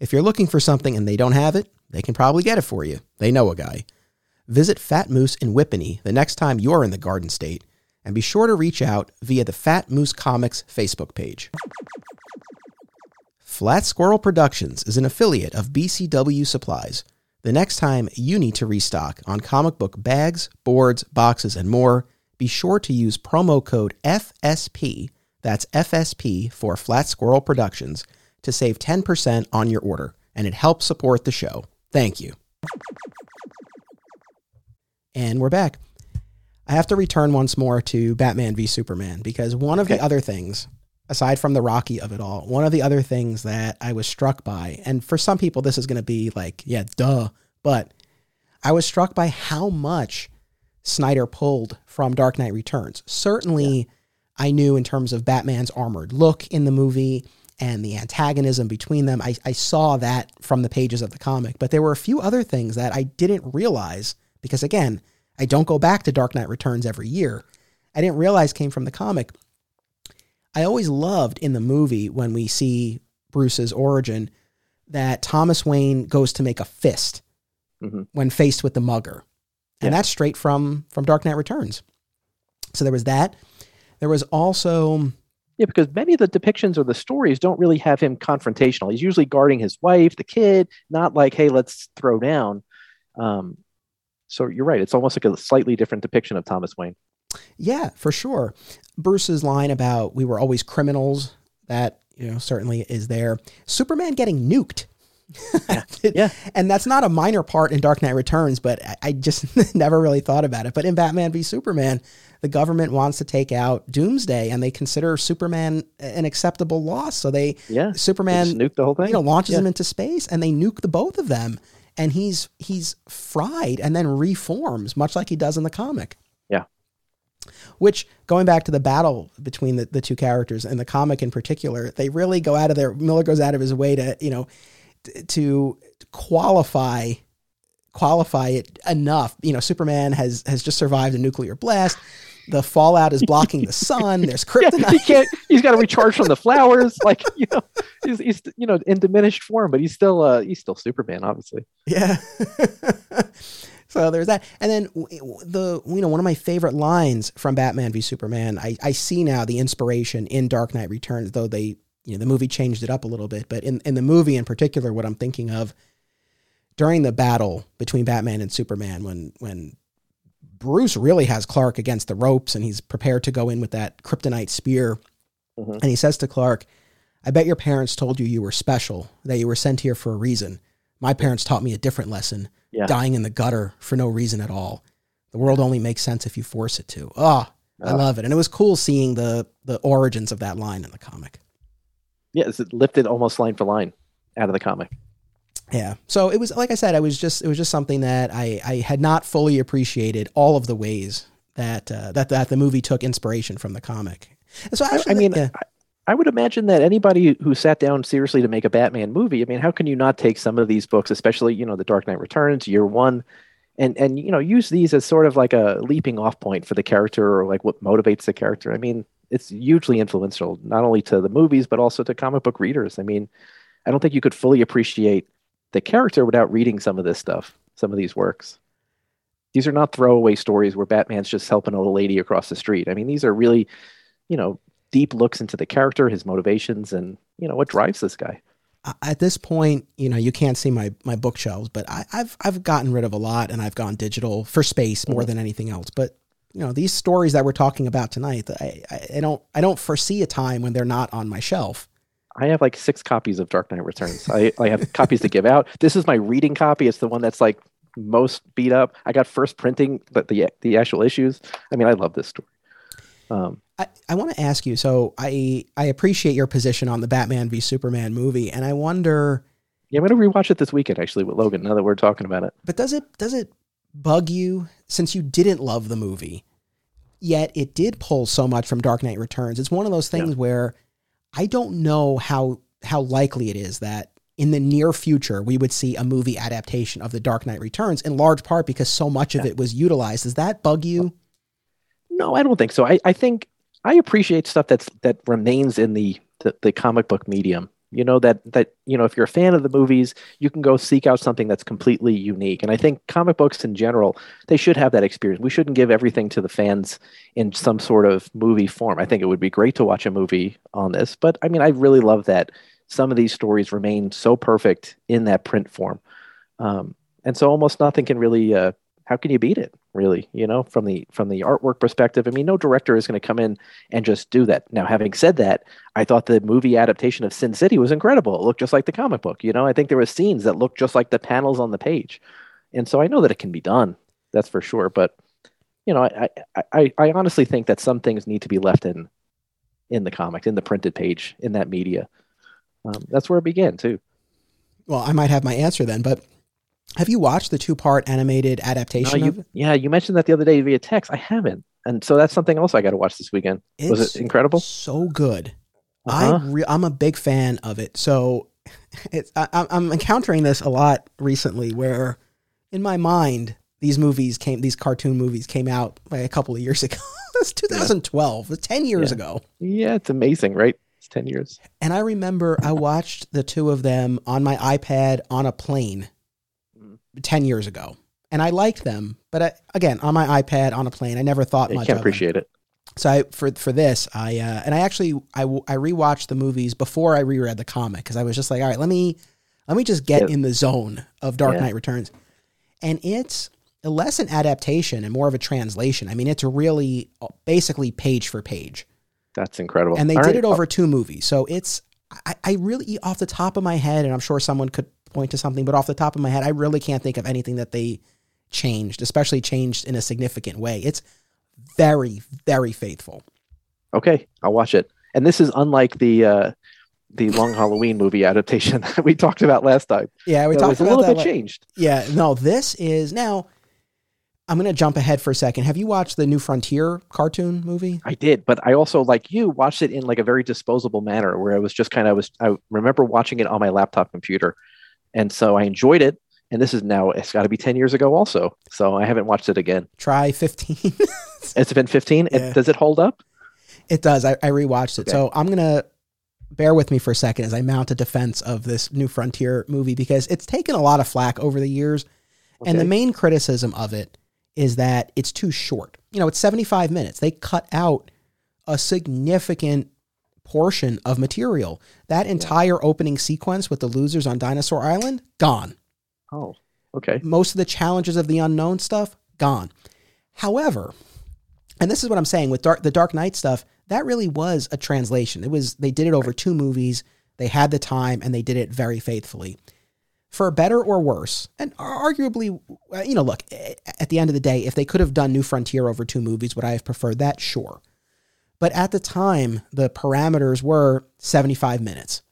If you're looking for something and they don't have it, they can probably get it for you. They know a guy. Visit Fat Moose in Whippany the next time you're in the Garden State, and be sure to reach out via the Fat Moose Comics Facebook page. Flat Squirrel Productions is an affiliate of BCW Supplies. The next time you need to restock on comic book bags, boards, boxes, and more, be sure to use promo code FSP, that's FSP for Flat Squirrel Productions, to save 10% on your order, and it helps support the show. Thank you. And we're back. I have to return once more to Batman v Superman because one of Okay. the other things, aside from the Rocky of it all, one of the other things that I was struck by, and for some people this is going to be like, yeah, duh, but I was struck by how much Snyder pulled from Dark Knight Returns. Certainly, I knew in terms of Batman's armored look in the movie and the antagonism between them. I, I saw that from the pages of the comic, but there were a few other things that I didn't realize because, again, I don't go back to Dark Knight Returns every year. I didn't realize came from the comic. I always loved in the movie when we see Bruce's origin that Thomas Wayne goes to make a fist Mhm. when faced with the mugger. And Yeah. that's straight from from Dark Knight Returns. So there was that. There was also Yeah, because many of the depictions or the stories don't really have him confrontational. He's usually guarding his wife, the kid, not like, hey, let's throw down. Um, so you're right. It's almost like a slightly different depiction of Thomas Wayne. Yeah, for sure. Bruce's line about we were always criminals, that, you know, certainly is there. Superman getting nuked Yeah. yeah. And that's not a minor part in Dark Knight Returns, but I, I just never really thought about it. But in Batman v Superman, the government wants to take out Doomsday, and they consider Superman an acceptable loss. So they, Yeah. Superman, nuke the whole thing. you know, launches Yeah. him into space, and they nuke the both of them, and he's he's fried and then reforms, much like he does in the comic. Yeah. Which, going back to the battle between the, the two characters and the comic in particular, they really go out of their Miller goes out of his way to you know t- to qualify qualify it enough. You know, Superman has has just survived a nuclear blast. The fallout is blocking the sun. There's Yeah, kryptonite. he can't. He's got to recharge from the flowers. Like you know, he's, he's you know in diminished form, but he's still uh he's still Superman, obviously. Yeah. so there's that. And then the you know one of my favorite lines from Batman v Superman. I I see now the inspiration in Dark Knight Returns, though they you know the movie changed it up a little bit. But in in the movie in particular, what I'm thinking of during the battle between Batman and Superman, when when Bruce really has Clark against the ropes and he's prepared to go in with that kryptonite spear. Mhm. And he says to Clark, I bet your parents told you you were special, that you were sent here for a reason. My parents taught me a different lesson Yeah. dying in the gutter for no reason at all. The world only makes sense if you force it to. Oh, I Ah. love it. And it was cool seeing the, the origins of that line in the comic. Yeah, it's lifted almost line for line out of the comic. Yeah. So it was like I said, I was just it was just something that I, I had not fully appreciated all of the ways that uh, that that the movie took inspiration from the comic. And so I, I mean, yeah. I, I would imagine that anybody who sat down seriously to make a Batman movie, I mean, how can you not take some of these books, especially you know, The Dark Knight Returns, Year One, and and you know, use these as sort of like a leaping off point for the character or like what motivates the character. I mean, it's hugely influential not only to the movies but also to comic book readers. I mean, I don't think you could fully appreciate the character without reading some of this stuff, some of these works. These are not throwaway stories where Batman's just helping a little lady across the street. I mean, these are really, you know, deep looks into the character, his motivations, and you know what drives this guy. At this point, you know, you can't see my my bookshelves, but I, I've I've gotten rid of a lot, and I've gone digital for space more Mhm. than anything else. But you know, these stories that we're talking about tonight, I, I don't I don't foresee a time when they're not on my shelf. I have like six copies of Dark Knight Returns. I, I have copies to give out. This is my reading copy. It's the one that's like most beat up. I got first printing, but the the actual issues. I mean, I love this story. Um, I, I want to ask you. So I I appreciate your position on the Batman v Superman movie, and I wonder, yeah, I'm gonna rewatch it this weekend actually with Logan. Now that we're talking about it, but does it does it bug you since you didn't love the movie, yet it did pull so much from Dark Knight Returns? It's one of those things where I don't know how how likely it is that in the near future we would see a movie adaptation of The Dark Knight Returns, in large part because so much of Yeah. it was utilized. Does that bug you? no, I don't think so. I, I think I appreciate stuff that's that remains in the, the the comic book medium. You know that that you know if you're a fan of the movies, you can go seek out something that's completely unique. And I think comic books in general, they should have that experience. We shouldn't give everything to the fans in some sort of movie form. I think it would be great to watch a movie on this, but I mean, I really love that some of these stories remain so perfect in that print form, um, and so almost nothing can really. Uh, how can you beat it? Really, you know, from the from the artwork perspective. I mean, no director is going to come in and just do that. Now, having said that, I thought the movie adaptation of Sin City was incredible. It looked just like the comic book. You know, I think there were scenes that looked just like the panels on the page, and so I know that it can be done. That's for sure. But you know, I I, I, honestly think that some things need to be left in in the comics, in the printed page, in that media. Um, that's where it began too. Well, I might have my answer then, but have you watched the two part animated No, adaptation of you, yeah, you mentioned that the other day via text. I haven't, and so that's something else I got to watch this weekend. was it incredible? So good. Uh-huh. I re- I'm a big fan of it. So it's I, I'm- I'm encountering this a lot recently, where in my mind these movies came, these cartoon movies came out like a couple of years ago. it's 2012. It's 10 years Yeah. ago. Yeah, it's amazing, right? It's ten years. And I remember I watched the two of them on my iPad on a plane. 10 years ago. And I liked them, but I, again, on my iPad on a plane, I never thought You much can't appreciate it. So I, for for this, I uh, and I actually I, I rewatched the movies before I reread the comic because I was just like, all right, let me let me just get Yeah. in the zone of Dark Yeah. Knight Returns, and it's less an adaptation and more of a translation. I mean, it's really uh, basically page for page, That's incredible. and they All did right, it over two movies. So it's I, I really off the top of my head, and I'm sure someone could point to something, but off the top of my head, I really can't think of anything that they changed, especially changed in a significant way. It's very, very faithful. Okay, I'll watch it. And this is unlike the uh, the Long Halloween movie adaptation that we talked about last time. Yeah, we talked was a little that. bit changed. Yeah, no, this is now. I'm going to jump ahead for a second. Have you watched the New Frontier cartoon movie? I did, but I also like you watched it in like a very disposable manner where I was just kind of I was I remember watching it on my laptop computer, and so I enjoyed it. And this is now it's got to be ten years ago also, so I haven't watched it again. Try 15. It's been fifteen. Yeah. It, does it hold up? it does. I, I rewatched it. Okay. So I'm going to bear with me for a second as I mount a defense of this New Frontier movie because it's taken a lot of flack over the years. And the main criticism of it is that it's too short. You know, it's 75 minutes. They cut out a significant portion of material. That entire opening sequence with the losers on Dinosaur Island, gone. Oh, okay. Most of the challenges of the unknown stuff, gone. However, and this is what I'm saying with Dark, the Dark Knight stuff, that really was a translation. It was they did it over two movies. They had the time and they did it very faithfully. For better or worse, and arguably, uh, you know, look, at the end of the day, if they could have done New Frontier over two movies, would I have preferred that? Sure. But at the time, the parameters were 75 minutes.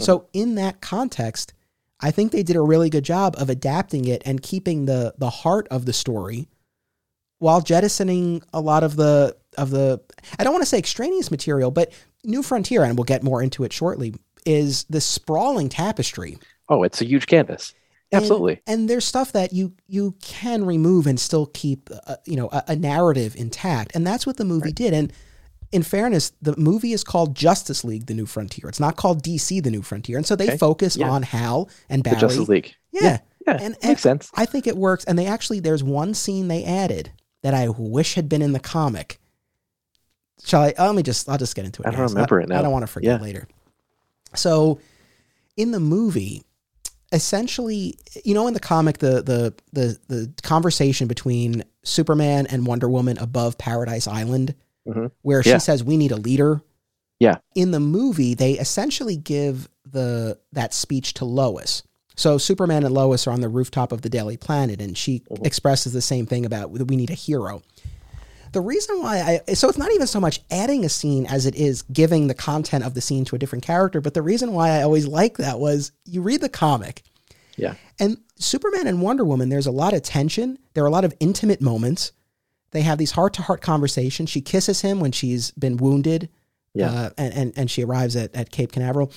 So in that context, I think they did a really good job of adapting it and keeping the the heart of the story while jettisoning a lot of the of the I don't want to say extraneous material, but New Frontier, and we'll get more into it shortly, is this sprawling tapestry. Oh, it's a huge canvas. Absolutely. And, there's stuff that you you can remove and still keep uh, you know a, a narrative intact, and that's what the movie did. And in fairness, the movie is called Justice League: The New Frontier. It's not called DC: The New Frontier, and so they Okay. focus Yeah. on Hal and the Justice League. Yeah. Yeah. And- makes sense. I think it works. And they actually, there's one scene they added that I wish had been in the comic. Shall I? uh, Let me just, I'll just get into it. I don't guys. remember it now. I don't want to forget Yeah. later. So in the movie, essentially, you know, in the comic, the, the, the, the conversation between Superman and Wonder Woman above Paradise Island, Mhm. where Yeah. she says, we need a leader. Yeah. In the movie, they essentially give the, that speech to Lois. So Superman and Lois are on the rooftop of the Daily Planet, and she Mhm. expresses the same thing about we need a hero. The reason why I so it's not even so much adding a scene as it is giving the content of the scene to a different character. But the reason why I always like that was you read the comic, Yeah. and Superman and Wonder Woman. There's a lot of tension. There are a lot of intimate moments. They have these heart to heart conversations. She kisses him when she's been wounded, Yeah. uh, and, and and she arrives at, at Cape Canaveral.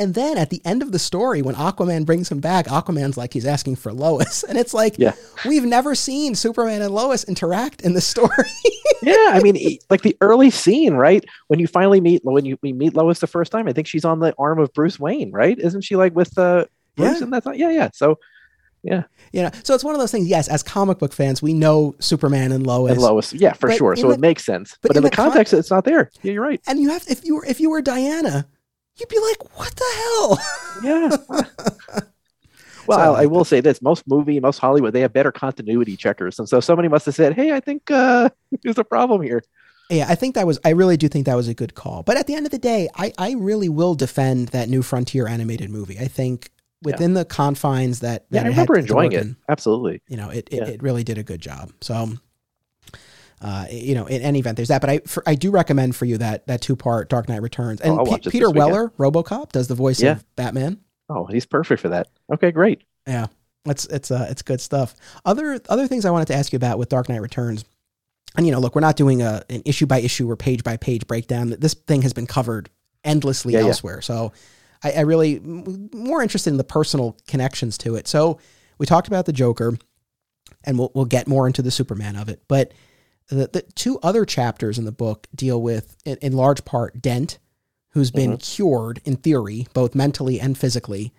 And then at the end of the story, when Aquaman brings him back, Aquaman's like he's asking for Lois, and it's like Yeah. we've never seen Superman and Lois interact in the story. yeah, I mean, like the early scene, right? When you finally meet when you we meet Lois the first time, I think she's on the arm of Bruce Wayne, right? Isn't she like with uh, Bruce? Yeah. And that's yeah, yeah. So you know, so it's one of those things. Yes, as comic book fans, we know Superman and Lois, and Lois, yeah, for sure. So the- it makes sense. but But, in in the the con- context, it's not there. Yeah, you're right. and you have if you were if you were Diana, you'd be like, what the hell? Yeah. well, So I I, like I will say this: most movie, most Hollywood, they have better continuity checkers, and so somebody must have said, "Hey, I think uh, there's a problem here." Yeah, I think that was. I really do think that was a good call. But at the end of the day, I, I really will defend that New Frontier animated movie. I think within the confines that, that Yeah, I remember enjoying it. Absolutely. you know, it, it, Yeah. it really did a good job. So, uh, you know, in any event, there's that. But I for, I do recommend for you that that two part Dark Knight Returns. And Pe- watch it Peter. Weller, RoboCop, does the voice Yeah. of Batman. Oh, he's perfect for that. Okay, great. Yeah, it's it's uh it's good stuff. Other other things I wanted to ask you about with Dark Knight Returns, and you know, look, we're not doing a an issue by issue or page by page breakdown. This thing has been covered endlessly Yeah, yeah. elsewhere, so I, I really more interested in the personal connections to it. So we talked about the Joker, and we'll we'll get more into the Superman of it, but. The, the two other chapters in the book deal with, in, in large part, Dent, who's been cured in theory, both mentally and physically,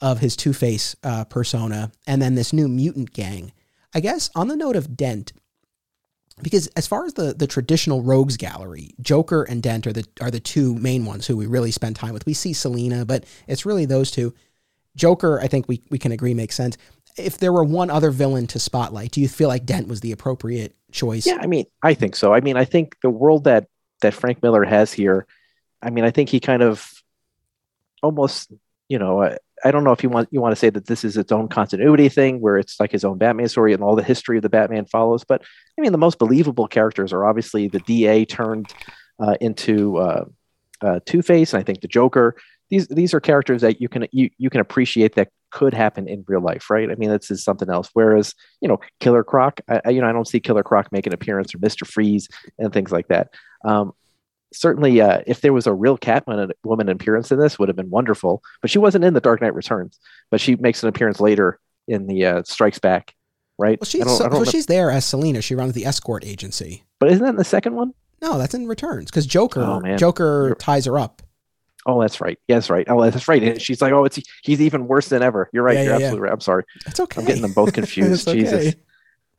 of his Two Face uh, persona, and then this new mutant gang. I guess on the note of Dent, because as far as the the traditional rogues gallery, Joker and Dent are the are the two main ones who we really spend time with. We see Selina, but it's really those two. Joker, I think we we can agree makes sense. If there were one other villain to spotlight, do you feel like Dent was the appropriate choice? Yeah, I mean, I think so. I mean, I think the world that that Frank Miller has here, I mean, I think he kind of almost, you know, uh, I don't know if you want you want to say that this is its own continuity thing where it's like his own Batman story and all the history of the Batman follows. But I mean, the most believable characters are obviously the DA turned uh, into uh, uh, Two Face, and I think the Joker. These these are characters that you can you, you can appreciate that could happen in real life, right? I mean, this is something else. Whereas you know, Killer Croc, I, you know, I don't see Killer Croc make an appearance or Mister Freeze and things like that. Um, certainly uh, if there was a real Catwoman appearance in this would have been wonderful but she wasn't in the dark knight returns but she makes an appearance later in the uh, strikes back right well she's, so, so she's there as Selina. she runs the escort agency but isn't that in the second one no that's in returns because joker oh, joker ties her up Oh, that's right. Yeah, that's right. Oh, that's right. And she's like, "Oh, it's he's even worse than ever." You're right. Yeah, You're yeah, absolutely right. I'm sorry. It's okay. I'm getting them both confused. Jesus.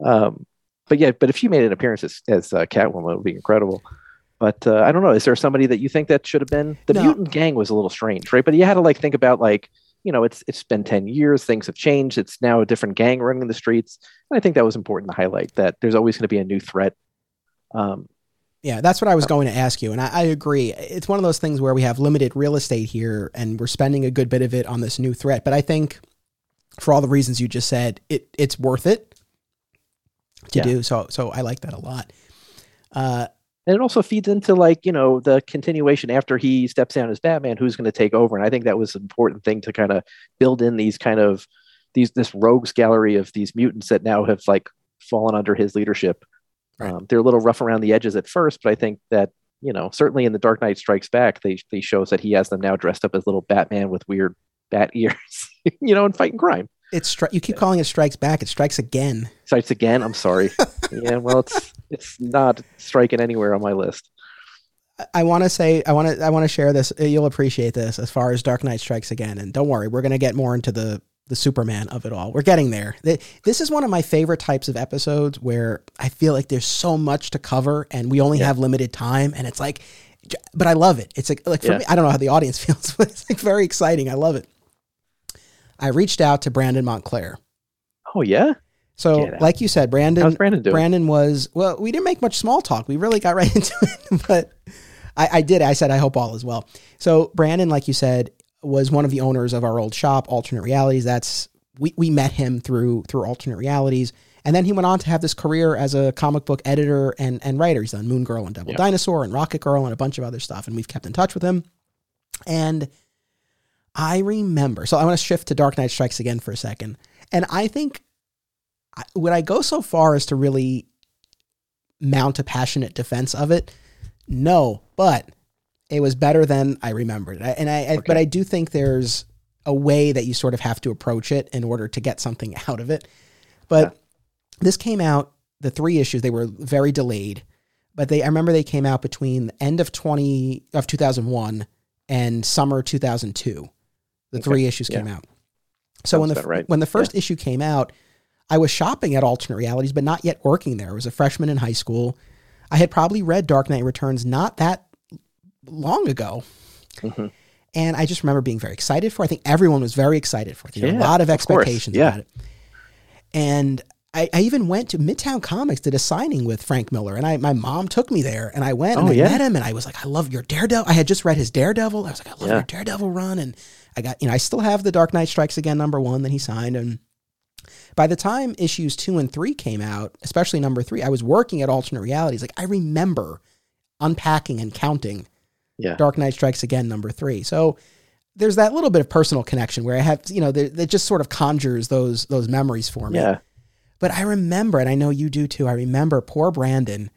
Um, but yeah, but if she made an appearance as, as uh, Catwoman, it would be incredible. But uh, I don't know. Is there somebody that you think that should have been the no. mutant gang was a little strange, right? But you had to like think about like you know it's it's been 10 years things have changed it's now a different gang running the streets and i think that was important to highlight that there's always going to be a new threat um, yeah that's what i was going to ask you and I, I, agree. It's one of those things where we have limited real estate here and we're spending a good bit of it on this new threat but i think for all the reasons you just said it it's worth it to yeah. do so so i like that a lot. Uh, and it also feeds into like you know the continuation after he steps down as batman who's going to take over and i think that was an important thing to kind of build in these kind of these this rogues gallery of these mutants that now have like fallen under his leadership right. um, they're a little rough around the edges at first but i think that you know certainly in the dark knight strikes back they, they shows that he has them now dressed up as little batman with weird bat ears you know and fighting crime it's stri- you keep calling it strikes back. It strikes again. Strikes again. I'm sorry. yeah, well, it's it's not striking anywhere on my list. I want to say I want to I want to share this. You'll appreciate this as far as Dark Knight Strikes Again. And don't worry, we're going to get more into the the Superman of it all. We're getting there. This is one of my favorite types of episodes where I feel like there's so much to cover and we only yeah. have limited time. And it's like, but I love it. It's like like for yeah. me, I don't know how the audience feels, but it's like very exciting. I love it. I reached out to Brandon Montclare. Oh yeah. So, like you said, Brandon. Brandon doing? Brandon was well. We didn't make much small talk. We really got right into it, but I, I did. I said I hope all is well. So, Brandon, like you said, was one of the owners of our old shop, Alternate Realities. That's we we met him through through Alternate Realities, and then he went on to have this career as a comic book editor and and writer. He's done Moon Girl and Devil yep. Dinosaur and Rocket Girl and a bunch of other stuff, and we've kept in touch with him. And I remember. So I want to shift to Dark Knight Strikes again for a second. And I think would I go so far as to really mount a passionate defense of it? No, but it was better than I remembered. And I, okay. but I do think there's a way that you sort of have to approach it in order to get something out of it. But yeah. this came out the three issues they were very delayed, but they I remember they came out between the end of 20 of 2001 and summer 2002. The okay. three issues yeah. came out. So Sounds when the right. when the first yeah. issue came out, I was shopping at Alternate Realities, but not yet working there. I was a freshman in high school. I had probably read Dark Knight Returns not that long ago. Mm-hmm. And I just remember being very excited for. It. I think everyone was very excited for it. There yeah, a lot of expectations of yeah. about it. And I, I, even went to Midtown Comics, did a signing with Frank Miller, and I my mom took me there, and I went and oh, I yeah? met him, and I was like, I love your Daredevil. I had just read his Daredevil. I was like, I love your Daredevil run, and I got, you know, I still have the Dark Knight Strikes Again number one that he signed. And by the time issues two and three came out, especially number three, I was working at Alternate Realities. Like I remember unpacking and counting yeah. Dark Knight Strikes Again number three. So there's that little bit of personal connection where I have, you know, that just sort of conjures those those memories for me. Yeah. But I remember, and I know you do too. I remember poor Brandon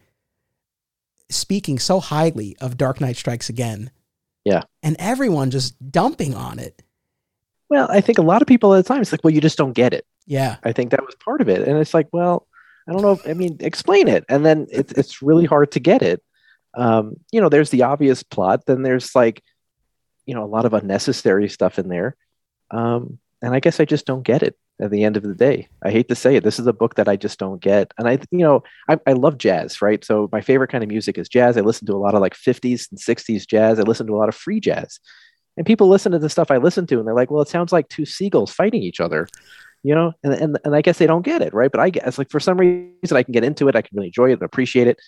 speaking so highly of Dark Knight Strikes Again yeah. And everyone just dumping on it. Well, I think a lot of people at the time, it's like, well, you just don't get it. Yeah. I think that was part of it. And it's like, well, I don't know. If, I mean, explain it. And then it's it's really hard to get it. Um, you know, there's the obvious plot. Then there's like, you know, a lot of unnecessary stuff in there. Um, and I guess I just don't get it at the end of the day. I hate to say it. This is a book that I just don't get. And I, you know, I, I love jazz, right? So my favorite kind of music is jazz. I listen to a lot of like 50s and 60s jazz. I listen to a lot of free jazz. And people listen to the stuff I listen to and they're like, well, it sounds like two seagulls fighting each other, you know? And, and, and I guess they don't get it, right? But I guess like for some reason I can get into it. I can really enjoy it and appreciate it.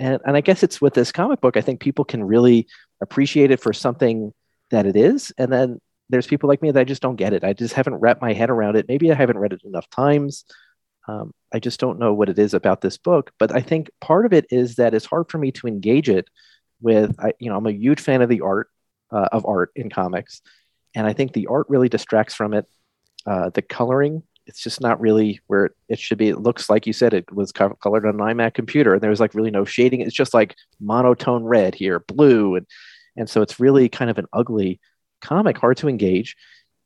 And, and I guess it's with this comic book, I think people can really appreciate it for something that it is. And then there's people like me that I just don't get it. I just haven't wrapped my head around it. Maybe I haven't read it enough times. Um, I just don't know what it is about this book. But I think part of it is that it's hard for me to engage it with. I, you know, I'm a huge fan of the art uh, of art in comics, and I think the art really distracts from it. Uh, the coloring, it's just not really where it should be. It looks like you said it was colored on an iMac computer, and there's like really no shading. It's just like monotone red here, blue, and and so it's really kind of an ugly comic, hard to engage.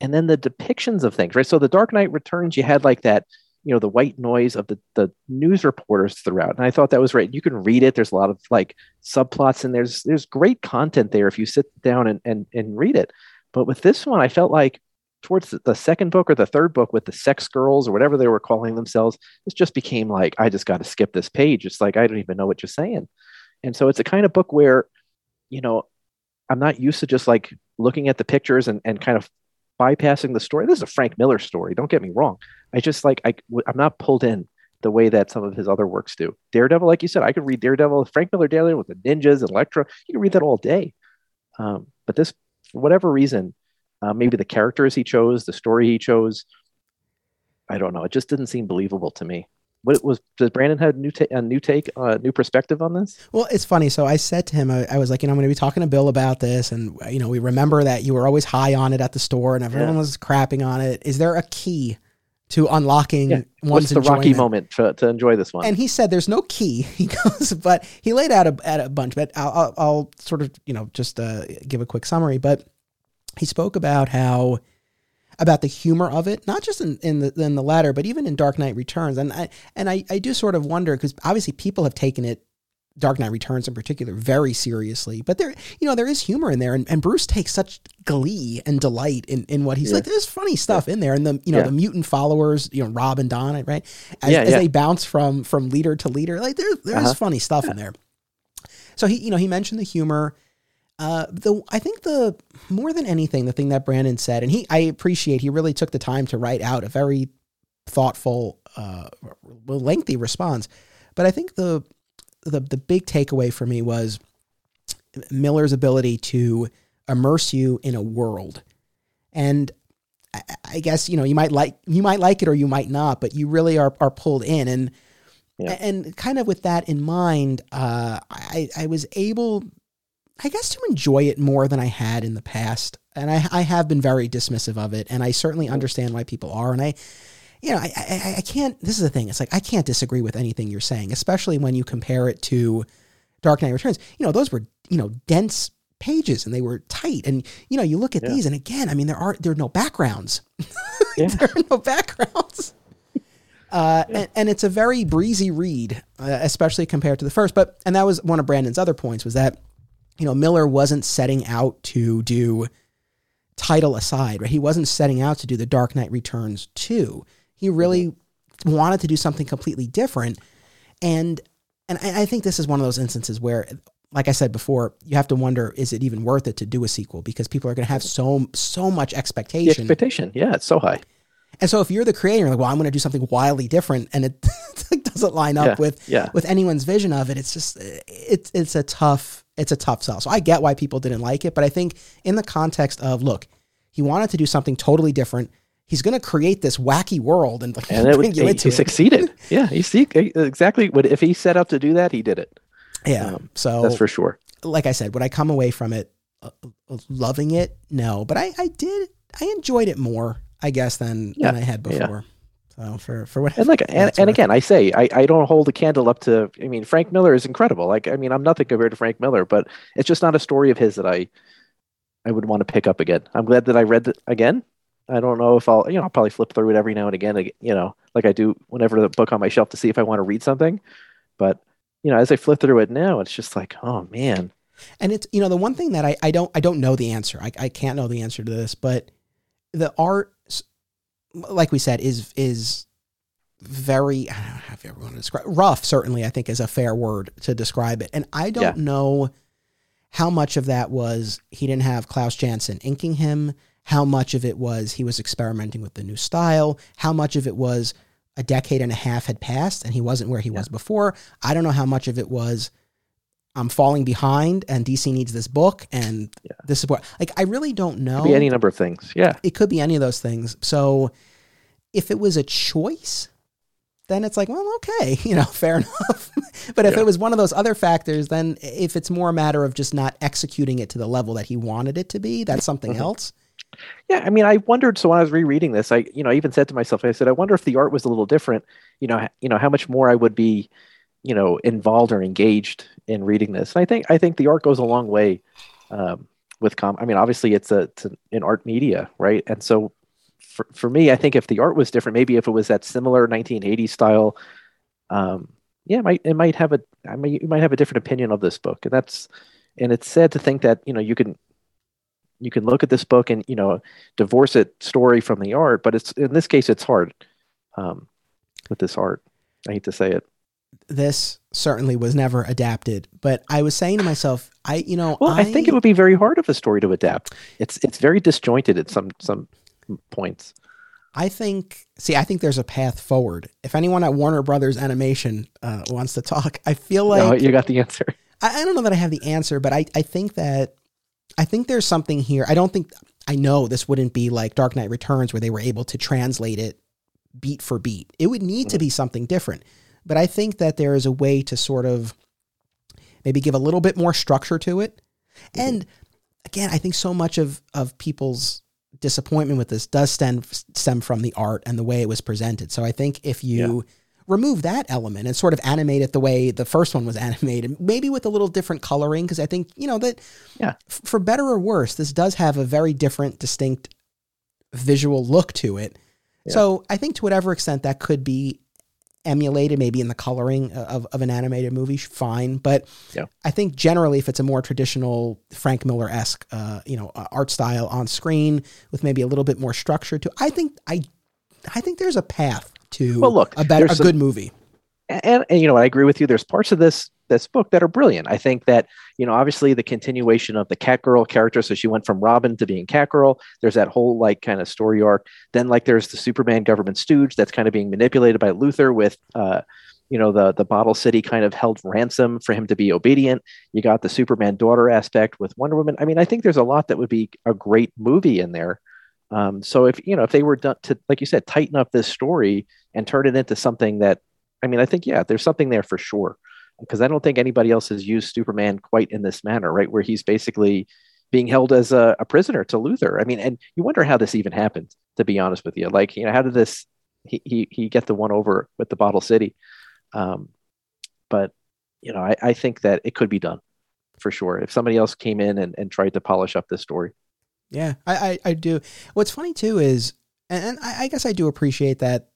And then the depictions of things, right? So the Dark Knight Returns, you had like that, you know, the white noise of the the news reporters throughout, and I thought that was right. You can read it. There's a lot of like subplots, and there's there's great content there if you sit down and and, and read it. But with this one, I felt like towards the second book or the third book with the sex girls or whatever they were calling themselves, this just became like, I just got to skip this page. It's like, I don't even know what you're saying. And so it's a kind of book where, you know, I'm not used to just like looking at the pictures and, and kind of bypassing the story. This is a Frank Miller story. Don't get me wrong. I just like, I, I'm not pulled in the way that some of his other works do. Daredevil, like you said, I could read Daredevil, Frank Miller Daredevil with the ninjas and Elektra. You can read that all day. Um, but this, for whatever reason, uh, maybe the characters he chose, the story he chose, I don't know. It just didn't seem believable to me. What was does Brandon have a new ta- a new take, a uh, new perspective on this? Well, it's funny. So I said to him, I, I was like, you know, I'm going to be talking to Bill about this, and you know, we remember that you were always high on it at the store, and everyone yeah. was crapping on it. Is there a key to unlocking yeah. What's the rocky moment to, to enjoy this one? And he said, "There's no key." He goes, but he laid out a, at a bunch. But I'll, I'll, I'll sort of, you know, just uh, give a quick summary. But he spoke about how about the humor of it, not just in, in the in the latter, but even in Dark Knight Returns. And I and I, I do sort of wonder because obviously people have taken it Dark Knight Returns in particular very seriously. But there, you know, there is humor in there, and, and Bruce takes such glee and delight in, in what he's yeah. like. There's funny stuff yeah. in there, and the you know yeah. the mutant followers, you know, Rob and Don, right? As, as they bounce from from leader to leader, like there there's uh-huh. funny stuff in there. So he, you know, he mentioned the humor. Uh, the I think the more than anything, the thing that Brandon said, and he I appreciate he really took the time to write out a very thoughtful, uh, lengthy response. But I think the the the big takeaway for me was Miller's ability to immerse you in a world, and I, I guess you know you might like you might like it or you might not, but you really are are pulled in and. Yeah. And kind of with that in mind, uh, I, I was able I guess to enjoy it more than I had in the past. And I, I have been very dismissive of it. And I certainly understand why people are. And I, you know, I, I, I can't, this is the thing. It's like, I can't disagree with anything you're saying, especially when you compare it to Dark Knight Returns. You know, those were, you know, dense pages and they were tight. And, you know, you look at yeah. these and again, I mean, there are, there are no backgrounds. Yeah. there are no backgrounds. Uh, yeah. and, and, it's a very breezy read, uh, especially compared to the first. But and that was one of Brandon's other points was that you know, Miller wasn't setting out to do title aside, right? He wasn't setting out to do the Dark Knight Returns 2. He really wanted to do something completely different. And and I, I think this is one of those instances where like I said before, you have to wonder is it even worth it to do a sequel because people are going to have so so much expectation. The expectation, yeah, it's so high. And so if you're the creator, you're like, well, I'm going to do something wildly different, and it doesn't line up yeah, with yeah. with anyone's vision of it, it's just it's it's a tough it's a tough sell. So I get why people didn't like it, but I think in the context of look, he wanted to do something totally different. He's going to create this wacky world and, and it, bring you he, into he it. succeeded. yeah, he see exactly what if he set out to do that, he did it. Yeah, um, so that's for sure. Like I said, would I come away from it uh, uh loving it? No, but I, I did. I enjoyed it more, I guess, than, yeah. than I had before. Yeah. So for for what and like and, and again, I say I, I don't hold a candle up to. I mean, Frank Miller is incredible. Like I mean, I'm nothing compared to Frank Miller, but it's just not a story of his that I I would want to pick up again. I'm glad that I read it again. I don't know if I'll you know I'll probably flip through it every now and again. You know, like I do whenever the book on my shelf to see if I want to read something. But you know, as I flip through it now, it's just like, oh man. And it's you know the one thing that I, I don't I don't know the answer. I, I can't know the answer to this, but the art like we said, is is very I don't know how everyone to describe rough. Certainly, I think is a fair word to describe it. And I don't yeah. know how much of that was he didn't have Klaus Janson inking him. How much of it was he was experimenting with the new style? How much of it was a decade and a half had passed and he wasn't where he yeah. was before? I don't know how much of it was I'm falling behind and DC needs this book and Yeah. this is what like I really don't know. Could be any number of things. Yeah. it could be any of those things. So if it was a choice, then it's like, well, okay, you know, fair enough. but if Yeah. it was one of those other factors, then if it's more a matter of just not executing it to the level that he wanted it to be, that's something Mhm. else. Yeah, I mean, I wondered. So when I was rereading this, I, you know, I even said to myself, I said, I wonder if the art was a little different. You know, you know, how much more I would be, you know, involved or engaged in reading this. And I think, I think the art goes a long way um, with com. I mean, obviously, it's a, it's an art media, right? And so, for for me, I think if the art was different, maybe if it was that similar 1980s style, um, yeah, it might it might have a, I mean, you might have a different opinion of this book, and that's, and it's sad to think that you know you can you can look at this book and you know divorce it story from the art but it's in this case it's hard um, with this art. I hate to say it. This certainly was never adapted, but I was saying to myself, I, you know, well I, think it would be very hard of a story to adapt. It's it's very disjointed at some some points I think, see, I think there's a path forward. If anyone at Warner Brothers Animation uh, wants to talk, I feel like no, you got the answer I, I don't know that I have the answer, but I, I think that I think there's something here. I don't think I know this wouldn't be like Dark Knight Returns where they were able to translate it beat for beat. It would need to be something different. But I think that there is a way to sort of maybe give a little bit more structure to it. And again, I think so much of of people's disappointment with this does stem stem from the art and the way it was presented. So I think if you remove that element and sort of animate it the way the first one was animated, maybe with a little different coloring, because I think you know that Yeah. f- for better or worse, this does have a very different, distinct visual look to it. Yeah. So I think to whatever extent that could be emulated, maybe in the coloring of, of an animated movie, fine. But Yeah. I think generally, if it's a more traditional Frank Miller esque, uh, you know, art style on screen with maybe a little bit more structure to, I think I, I think there's a path to Well, look, a better, a some- good movie. and, and you know i agree with you there's parts of this this book that are brilliant. I think that you know obviously the continuation of the catgirl character so she went from robin to being catgirl there's that whole like kind of story arc. Then like there's the superman government stooge that's kind of being manipulated by luthor with uh you know the the bottle city kind of held ransom for him to be obedient. You got the superman daughter aspect with wonder woman. I mean i think there's a lot that would be a great movie in there. Um, so if you know if they were done to like you said tighten up this story and turn it into something that I mean, I think yeah, there's something there for sure. Because I don't think anybody else has used Superman quite in this manner, right? Where he's basically being held as a, a prisoner to Luthor. I mean, and you wonder how this even happened. To be honest with you, like you know, how did this he he, he get the one over with the Bottle City? Um, but you know, I, I think that it could be done for sure if somebody else came in and, and tried to polish up this story. Yeah, I, I, I do. What's funny too is, and, and I, I guess I do appreciate that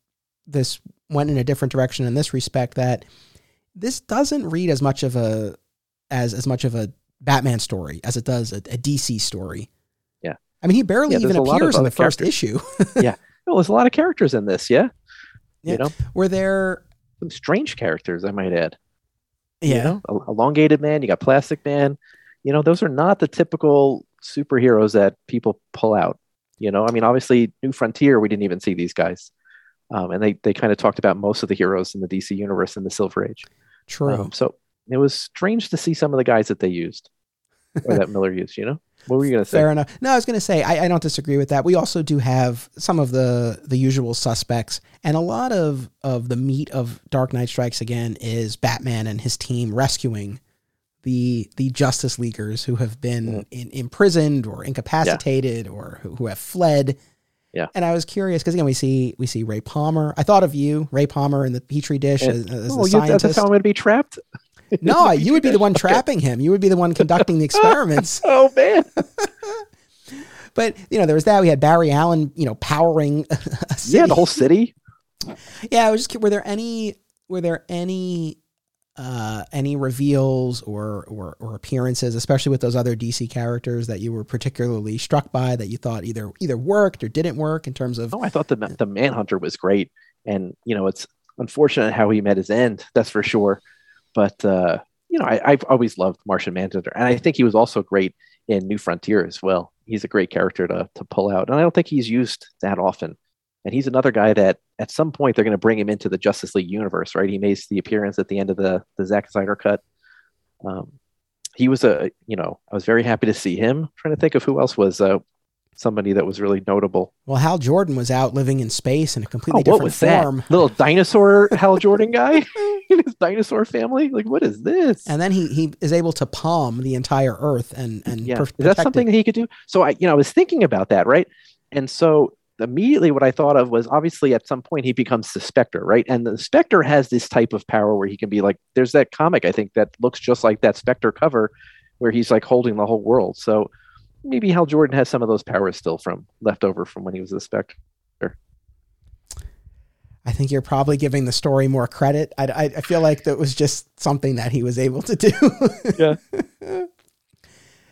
this went in a different direction in this respect. That this doesn't read as much of a as as much of a Batman story as it does a, a DC story. Yeah. I mean, he barely Yeah, even there's a lot of appears in the first characters. issue. Yeah, well, there's a lot of characters in this, yeah. Yeah. You know, were they're some strange characters, I might add. yeah, You know, elongated man, you got plastic man. You know, those are not the typical superheroes that people pull out. You know, I mean, obviously, New Frontier, we didn't even see these guys. Um, and they, they kind of talked about most of the heroes in the DC universe in the Silver Age. True. Um, so it was strange to see some of the guys that they used or that Miller used, you know? What were you going to say? Fair enough. No, I was going to say I, I don't disagree with that. We also do have some of the the usual suspects, and a lot of of the meat of Dark Knight Strikes Again is Batman and his team rescuing the the Justice Leaguers who have been Mm. in, imprisoned or incapacitated or who, who have fled. Yeah. And I was curious because again we see we see Ray Palmer. I thought of you, Ray Palmer, in the petri dish And- as, as Oh, the you, that's scientist. I'm going to be trapped? No, you would be the one Okay. trapping him. You would be the one conducting the experiments. Oh, man. But you know, there was that. We had Barry Allen, you know, powering. A city. yeah, the whole city. Yeah, I was just. Were there any? Were there any? Uh, any reveals or, or or appearances, especially with those other DC characters that you were particularly struck by, that you thought either either worked or didn't work in terms of? Oh, I thought the the Manhunter was great, and you know it's unfortunate how he met his end. That's for sure. But uh, you know, I, I've always loved Martian Manhunter, and I think he was also great in New Frontier as well. He's a great character to to pull out, and I don't think he's used that often. And he's another guy that at some point they're going to bring him into the Justice League universe, right? He makes the appearance at the end of the the Zack Snyder cut. Um, he was a you know I was very happy to see him. trying to think of who else was uh, somebody that was really notable. Well, Hal Jordan was out living in space in a completely Oh, different what was form. that? Little dinosaur Hal Jordan guy in his dinosaur family. Like, what is this? And then he he is able to palm the entire Earth and and yeah, per- is that protect it. something that he could do? So I, you know, I was thinking about that, right? And so immediately what I thought of was obviously at some point he becomes the Spectre, right? And the Spectre has this type of power where he can be like, there's that comic I think that looks just like that Spectre cover, where he's like holding the whole world. So maybe Hal Jordan has some of those powers still from left over from when he was the Spectre. I think you're probably giving the story more credit. I, I, I feel like that was just something that he was able to do. Yeah.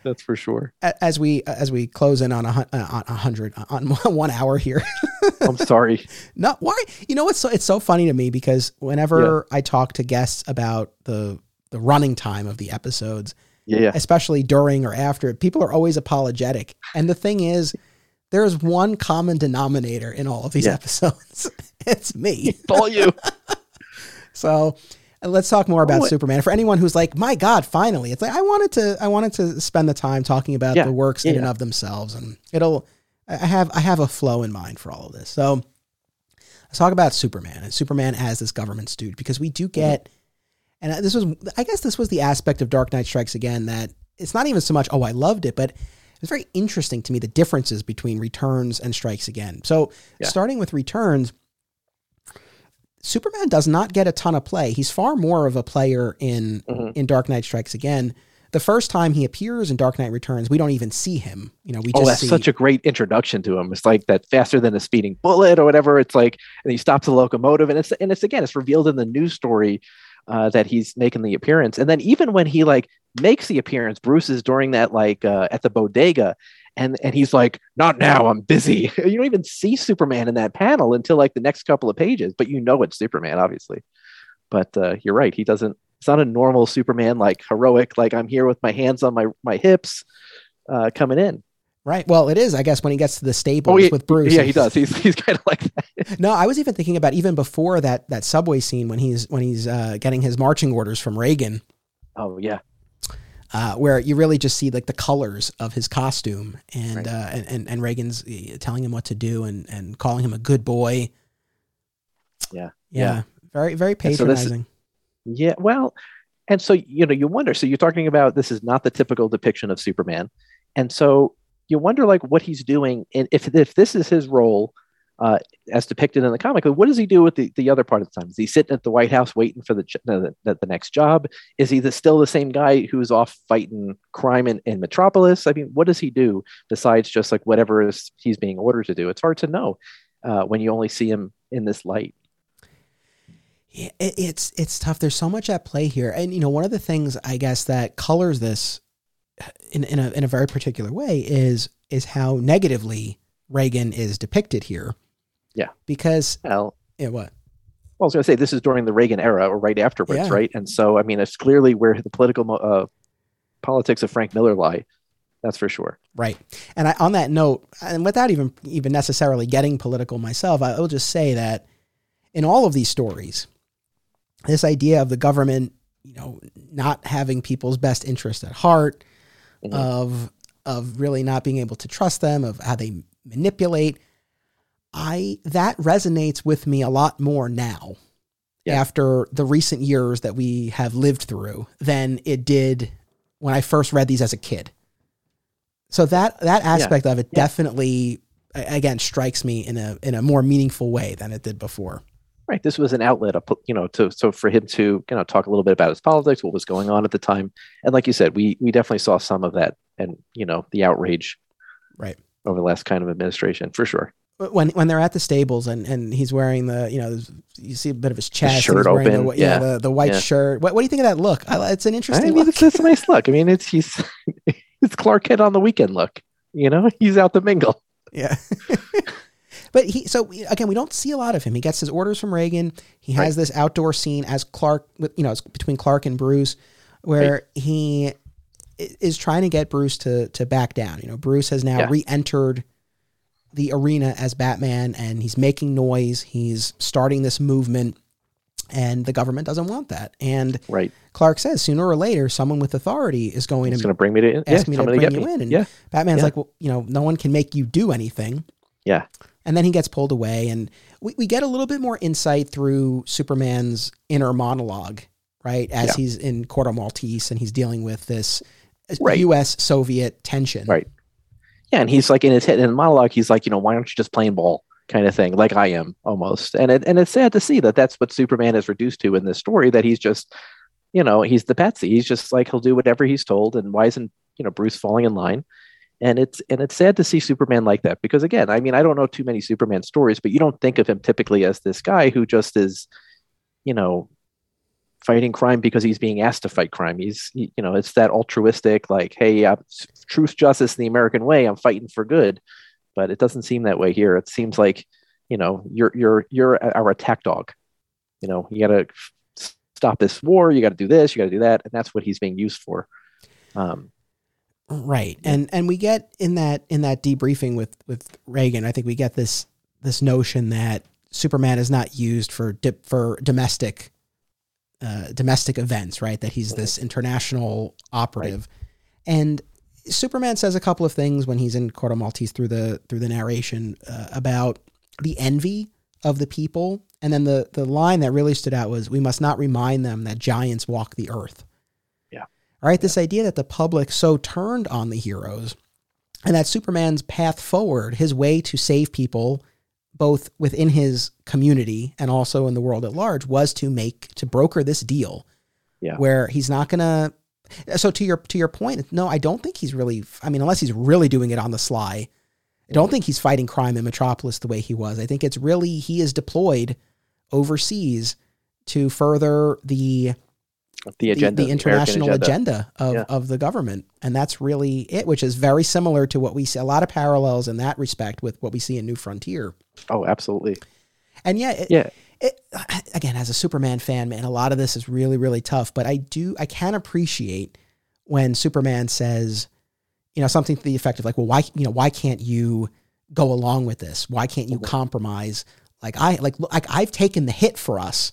That's for sure. As we as we close in on a, uh, on a hundred on one hour here. I'm sorry. No, why? You know what's so it's so funny to me because whenever I talk to guests about the the running time of the episodes, Yeah. especially during or after, people are always apologetic. And the thing is, there's one common denominator in all of these Yeah. episodes. it's me. It's all you. So uh, let's talk more about What- Superman. For anyone who's like, my God, finally, it's like I wanted to I wanted to spend the time talking about Yeah, the works in yeah. and of themselves, and it'll I have I have a flow in mind for all of this. So let's talk about Superman and Superman as this government stooge because we do mm-hmm. get, and uh, this was I guess this was the aspect of Dark Knight Strikes Again that it's not even so much oh I loved it, but it's very interesting to me the differences between Returns and Strikes Again. So starting with Returns. Superman does not get a ton of play. He's far more of a player in Mhm. in Dark Knight Strikes Again. The first time he appears in Dark Knight Returns, we don't even see him. You know, we Oh, just that's see such a great introduction to him. It's like that faster than a speeding bullet or whatever. It's like, and he stops the locomotive, and it's and it's again, it's revealed in the news story uh, that he's making the appearance. And then even when he like makes the appearance, Bruce is during that like uh, at the bodega, and and he's like, "Not now, I'm busy." you don't even see Superman in that panel until like the next couple of pages, but you know it's Superman, obviously. But uh, you're right, he doesn't. It's not a normal Superman like heroic, like I'm here with my hands on my my hips, uh, coming in. right. Well, it is, I guess, when he gets to the stables Oh, yeah, with Bruce. Yeah, he does. He's he's kind of like that. No, I was even thinking about even before that that subway scene when he's when he's uh, getting his marching orders from Reagan, Oh yeah, uh, where you really just see like the colors of his costume, and Right. uh, and, and and Reagan's uh, telling him what to do and and calling him a good boy. Yeah. yeah, Yeah. very very And so patronizing. yeah. Well, and so you know, you wonder. So you're talking about this is not the typical depiction of Superman, and so you wonder like what he's doing, and if if this is his role. Uh, as depicted in the comic, what does he do with the, the other part of the time? Is he sitting at the White House waiting for the the, the, the next job? Is he the, still the same guy who's off fighting crime in, in Metropolis? I mean, what does he do besides just like whatever is he's being ordered to do? It's hard to know uh, when you only see him in this light. Yeah, it, it's it's tough. There's so much at play here, and you know, one of the things I guess that colors this in in a in a very particular way is is how negatively Reagan is depicted here. Yeah. because Well, yeah, what? Well, I was going to say this is during the Reagan era or right afterwards, Yeah. right? And so, I mean, it's clearly where the political uh, politics of Frank Miller lie. That's for sure. Right. And I, on that note, and without even even necessarily getting political myself, I will just say that in all of these stories, this idea of the government, you know, not having people's best interest at heart, Mhm. of of really not being able to trust them, of how they manipulate, I that resonates with me a lot more now. Yeah. After the recent years that we have lived through than it did when I first read these as a kid. So that that aspect of it Yeah. definitely again strikes me in a in a more meaningful way than it did before. Right. This was an outlet, you know, to so for him to you know talk a little bit about his politics, what was going on at the time, and like you said, we we definitely saw some of that, and you know, the outrage, Right. over the last kind of administration for sure. When when they're at the stables and, and he's wearing the you know you see a bit of his chest, shirt open, the, yeah, yeah. the, the white Yeah. shirt. What, what do you think of that look? I, it's an I interesting mean, look. it's, it's a nice look. I mean, it's he's it's Clark Kent on the weekend look. You know, he's out to mingle. Yeah. but he so again, we don't see a lot of him. He gets his orders from Reagan. He has this outdoor scene as Clark, with you know, it's between Clark and Bruce, where he is trying to get Bruce to to back down. You know, Bruce has now Yeah. re-entered the arena as Batman, and he's making noise. He's starting this movement, And the government doesn't want that. And Right. Clark says sooner or later, someone with authority is going It's to bring me to ask yeah, me to bring you me. in. And yeah. Batman's Yeah. like, well, you know, no one can make you do anything. Yeah. And then he gets pulled away, and we, we get a little bit more insight through Superman's inner monologue, right? As Yeah. he's in Corto Maltese and he's dealing with this Right. U.S. Soviet tension. Right. Yeah, and he's like in his head in monologue, he's like, you know, why aren't you just playing ball, kind of thing, like I am almost. And it and it's sad to see that that's what Superman is reduced to in this story. That he's just, you know, he's the patsy. He's just like he'll do whatever he's told. And why isn't you know Bruce falling in line? And it's and it's sad to see Superman like that because again, I mean, I don't know too many Superman stories, but you don't think of him typically as this guy who just is, you know, fighting crime because he's being asked to fight crime. He's, you know, it's that altruistic, like, hey, uh, truth, justice, the American way. I'm fighting for good, but it doesn't seem that way here. It seems like, you know, you're you're you're our attack dog. You know, you got to stop this war. You got to do this. You got to do that, and that's what he's being used for. Um, Right. And and we get in that in that debriefing with with Reagan, I think we get this this notion that Superman is not used for dip, for domestic uh, domestic events, right? That he's this international operative. And Superman says a couple of things when he's in Corto Maltese through the through the narration uh, about the envy of the people, and then the the line that really stood out was, "We must not remind them that giants walk the earth." Yeah. All right. This idea that the public so turned on the heroes, and that Superman's path forward, his way to save people, both within his community and also in the world at large, was to make to broker this deal, Yeah. where he's not gonna. So to your to your point, no, I don't think he's really. I mean, unless he's really doing it on the sly, I don't think he's fighting crime in Metropolis the way he was. I think it's really he is deployed overseas to further the the the, agenda, the American international agenda, of, Yeah. of the government. And that's really it, which is very similar to what we see a lot of parallels in that respect with what we see in New Frontier. Oh, absolutely. And yeah, it, Yeah. it, again, as a Superman fan, man, a lot of this is really, really tough. But I do, I can appreciate when Superman says, you know, something to the effect of like, well, why, you know, why can't you go along with this? Why can't you Mhm. compromise? Like I, like, like I've taken the hit for us.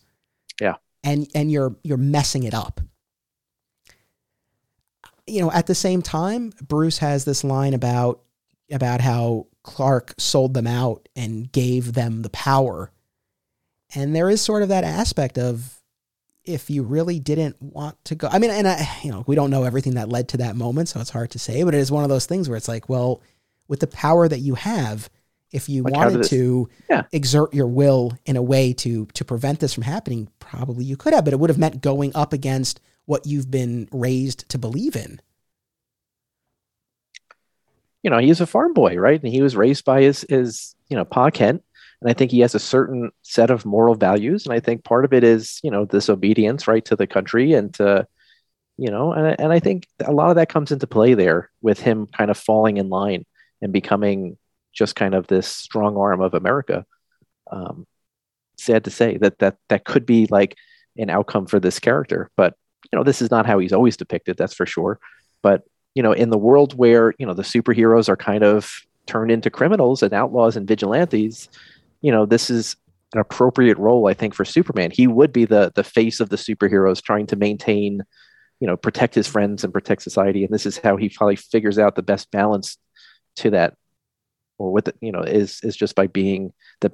And and you're you're messing it up. You know, at the same time, Bruce has this line about about how Clark sold them out and gave them the power. And there is sort of that aspect of if you really didn't want to go. I mean, and I, you know, we don't know everything that led to that moment, so it's hard to say, but it is one of those things where it's like, well, with the power that you have, if you Like, wanted this- to Yeah. exert your will in a way to to prevent this from happening, probably you could have, but it would have meant going up against what you've been raised to believe in. you know, he's a farm boy, right? And he was raised by his his you know Pa Kent, and I think he has a certain set of moral values, and I think part of it is you know this obedience, right, to the country and to you know, and and I think a lot of that comes into play there with him kind of falling in line and becoming just kind of this strong arm of America. Um, sad to say that that that could be like an outcome for this character, but you know, this is not how he's always depicted. That's for sure. But you know, in the world where, you know, the superheroes are kind of turned into criminals and outlaws and vigilantes, you know, this is an appropriate role, I think, for Superman. He would be the the face of the superheroes trying to maintain, you know, protect his friends and protect society. And this is how he probably figures out the best balance to that, or with it, you know, is is just by being the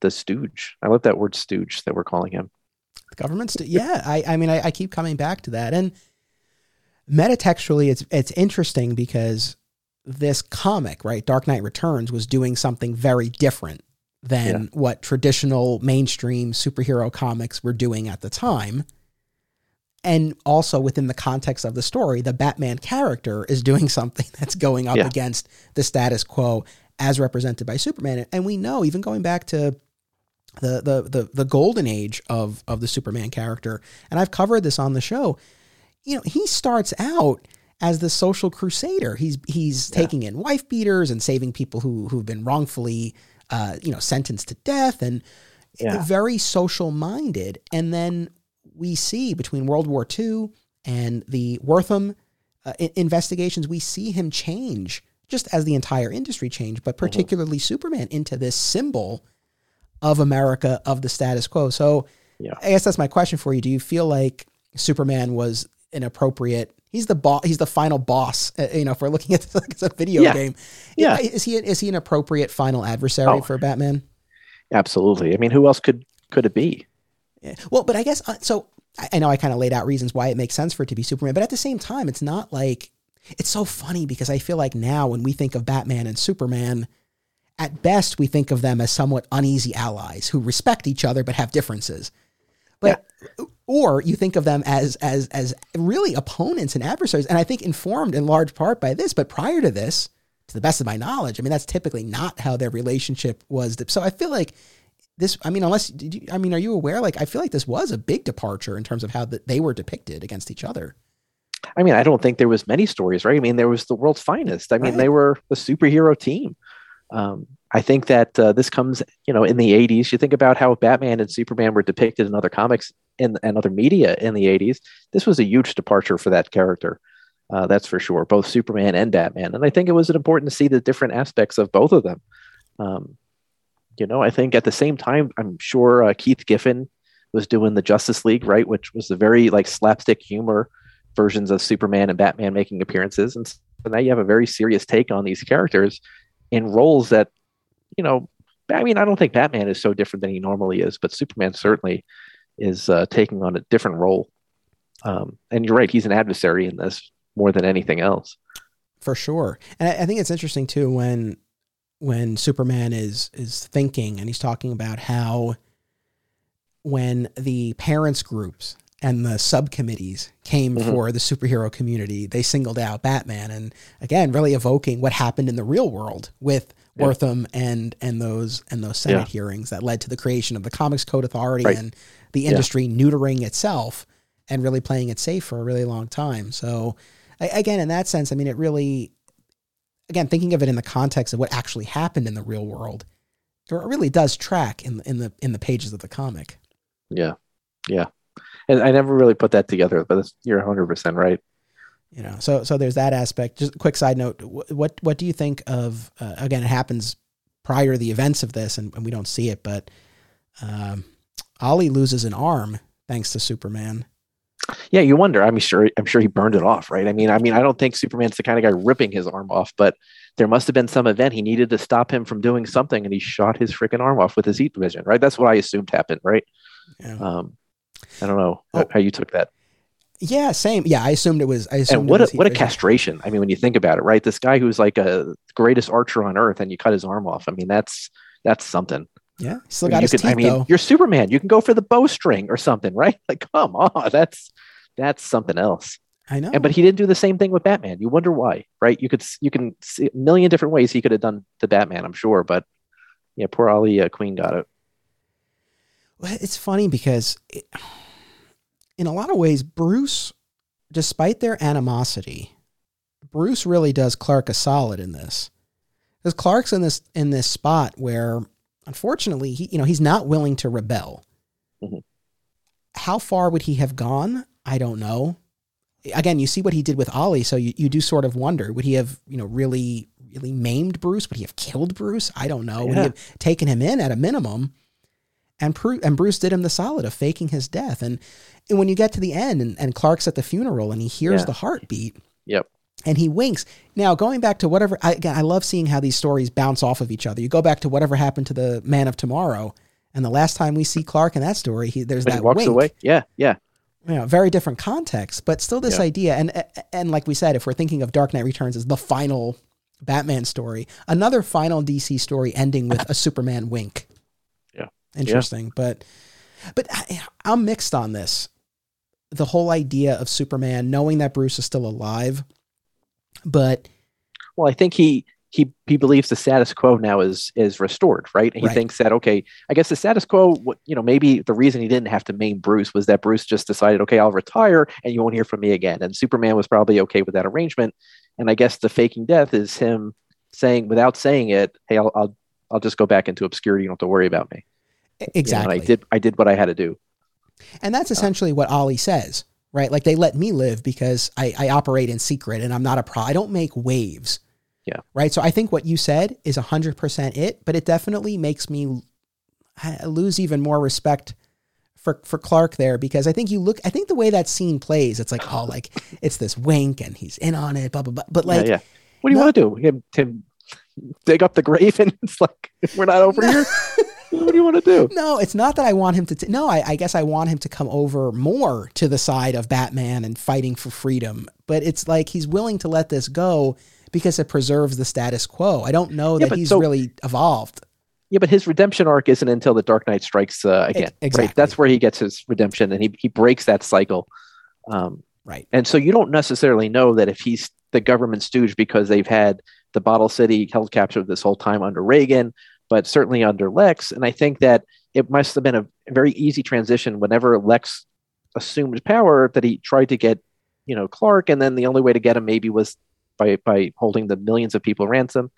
the stooge. I love that word stooge that we're calling him. The government's, yeah. I, I mean, I, I keep coming back to that, and metatextually, it's it's interesting because this comic, right, Dark Knight Returns, was doing something very different than what traditional mainstream superhero comics were doing at the time. And also within the context of the story, the Batman character is doing something that's going up Yeah. against the status quo as represented by Superman. And we know, even going back to the the the the golden age of of the Superman character, and I've covered this on the show. You know, he starts out as the social crusader. He's he's Yeah. taking in wife beaters and saving people who who've been wrongfully uh, you know sentenced to death and Yeah. very social minded. And then we see between World War II and the Wertham uh, investigations, we see him change just as the entire industry changed, but particularly Superman into this symbol of America of the status quo. So Yeah. I guess that's my question for you. Do you feel like Superman was an appropriate? He's the boss. He's the final boss. Uh, you know, if we're looking at this like it's a video Yeah. game, Yeah. Is he is he an appropriate final adversary Oh. for Batman? Absolutely. I mean, who else could could it be? Yeah. Well, but I guess uh, so. I, I know I kind of laid out reasons why it makes sense for it to be Superman, but at the same time, it's not like it's so funny because I feel like now when we think of Batman and Superman, at best we think of them as somewhat uneasy allies who respect each other but have differences. But or you think of them as as as really opponents and adversaries, and I think informed in large part by this. But prior to this, to the best of my knowledge, I mean that's typically not how their relationship was. So I feel like this. I mean, unless did you? I mean, are you aware? Like, I feel like this was a big departure in terms of how that they were depicted against each other. I mean, I don't think there was many stories, right? I mean, there was the world's finest. I mean, Right. they were the superhero team. Um, I think that uh, this comes, you know, in the '80s. You think about how Batman and Superman were depicted in other comics and, and other media in the '80s. This was a huge departure for that character. Uh, that's for sure. Both Superman and Batman, and I think it was important to see the different aspects of both of them. Um, you know, I think at the same time, I'm sure uh, Keith Giffen was doing the Justice League, right, which was a very like slapstick humor versions of Superman and Batman making appearances, and so now you have a very serious take on these characters in roles that, you know, I mean, I don't think Batman is so different than he normally is, but Superman certainly is uh, taking on a different role. Um, and you're right; he's an adversary in this more than anything else. for sure. And I, I think it's interesting too when when Superman is is thinking and he's talking about how when the parents groups and the subcommittees came Mhm. for the superhero community, they singled out Batman and again really evoking what happened in the real world with Yeah. Wertham and and those and those Senate Yeah. hearings that led to the creation of the Comics Code Authority Right. and the Yeah. industry neutering itself and really playing it safe for a really long time. So I, again, in that sense, I mean, it really, again, thinking of it in the context of what actually happened in the real world, it really does track in in the in the pages of the comic. Yeah, yeah. And I never really put that together, but you're 100 percent right. You know, so so there's that aspect. Just a quick side note: what what do you think of? Uh, again, it happens prior to the events of this, and, and we don't see it, but um, Ollie loses an arm thanks to Superman. Yeah, you wonder. I'm sure. I'm sure he burned it off, right? I mean, I mean, I don't think Superman's the kind of guy ripping his arm off, but there must have been some event he needed to stop him from doing something, and he shot his freaking arm off with his heat vision, right? That's what I assumed happened, right? Yeah. Um, I don't know Oh. how you took that. yeah, same. Yeah, I assumed it was. I assumed And what a what a castration! I mean, when you think about it, right? This guy who's like a greatest archer on earth, and you cut his arm off. I mean, that's that's something. Yeah, still got his you could- teeth I mean, though. you're Superman. You can go for the bowstring or something, right? Like, come on, that's that's something else. I know. And but he didn't do the same thing with Batman. You wonder why, right? You could you can see a million different ways he could have done the Batman. I'm sure, but yeah, poor Ollie uh, Queen got it. Well, it's funny because it, in a lot of ways, Bruce, despite their animosity, Bruce really does Clark a solid in this. Because Clark's in this in this spot where, unfortunately, he you know he's not willing to rebel. Mhm. How far would he have gone? I don't know. Again, you see what he did with Ollie, so you, you do sort of wonder: would he have you know really really maimed Bruce? Would he have killed Bruce? I don't know. Would he have taken him in at a minimum? And, Pru- and Bruce did him the solid of faking his death. And, and when you get to the end and, and Clark's at the funeral and he hears Yeah. the heartbeat Yep. and he winks. Now, going back to whatever, I, again, I love seeing how these stories bounce off of each other. You go back to whatever happened to the Man of Tomorrow. And the last time we see Clark in that story, he, there's he that walks wink. away. Yeah, yeah, You know, very different context, but still this Yeah. idea. And and like we said, if we're thinking of Dark Knight Returns as the final Batman story, another final DC story ending with a Superman wink. Yeah. interesting. But but I, I'm mixed on this. The whole idea of Superman knowing that Bruce is still alive, but Well, I think he he he believes the status quo now is is restored, right? And he Right. thinks that okay, I guess the status quo, what- you know, maybe the reason he didn't have to maim Bruce was that Bruce just decided, okay, I'll retire and you won't hear from me again. And Superman was probably okay with that arrangement. And I guess the faking death is him saying, without saying it, hey, I'll I'll, I'll just go back into obscurity. You don't have to worry about me. You know, exactly. I did I did what I had to do. And that's essentially what Ollie says, right? Like they let me live because I, I operate in secret and I'm not a pro. I don't make waves. Yeah. Right. So I think what you said is 100% it, but it definitely makes me lose even more respect for for Clark there because I think you look. I think the way that scene plays, it's like oh, like it's this wink and he's in on it, blah blah blah. But like, yeah, yeah. what do you want to do? Him to dig up the grave and it's like we're not over here. what do you want to do? No, it's not that I want him to. T- no, I, I guess I want him to come over more to the side of Batman and fighting for freedom. But it's like he's willing to let this go because it preserves the status quo. I don't know Yeah, that he's so- really evolved. Yeah, but his redemption arc isn't until the Dark Knight strikes uh, again. exactly. Right? That's where he gets his redemption, and he he breaks that cycle. Um, Right. and so you don't necessarily know that if he's the government stooge because they've had the Bottle City held captive this whole time under Reagan, but certainly under Lex. And I think that it must have been a very easy transition whenever Lex assumed power that he tried to get, you know, Clark, and then the only way to get him maybe was by by holding the millions of people ransom.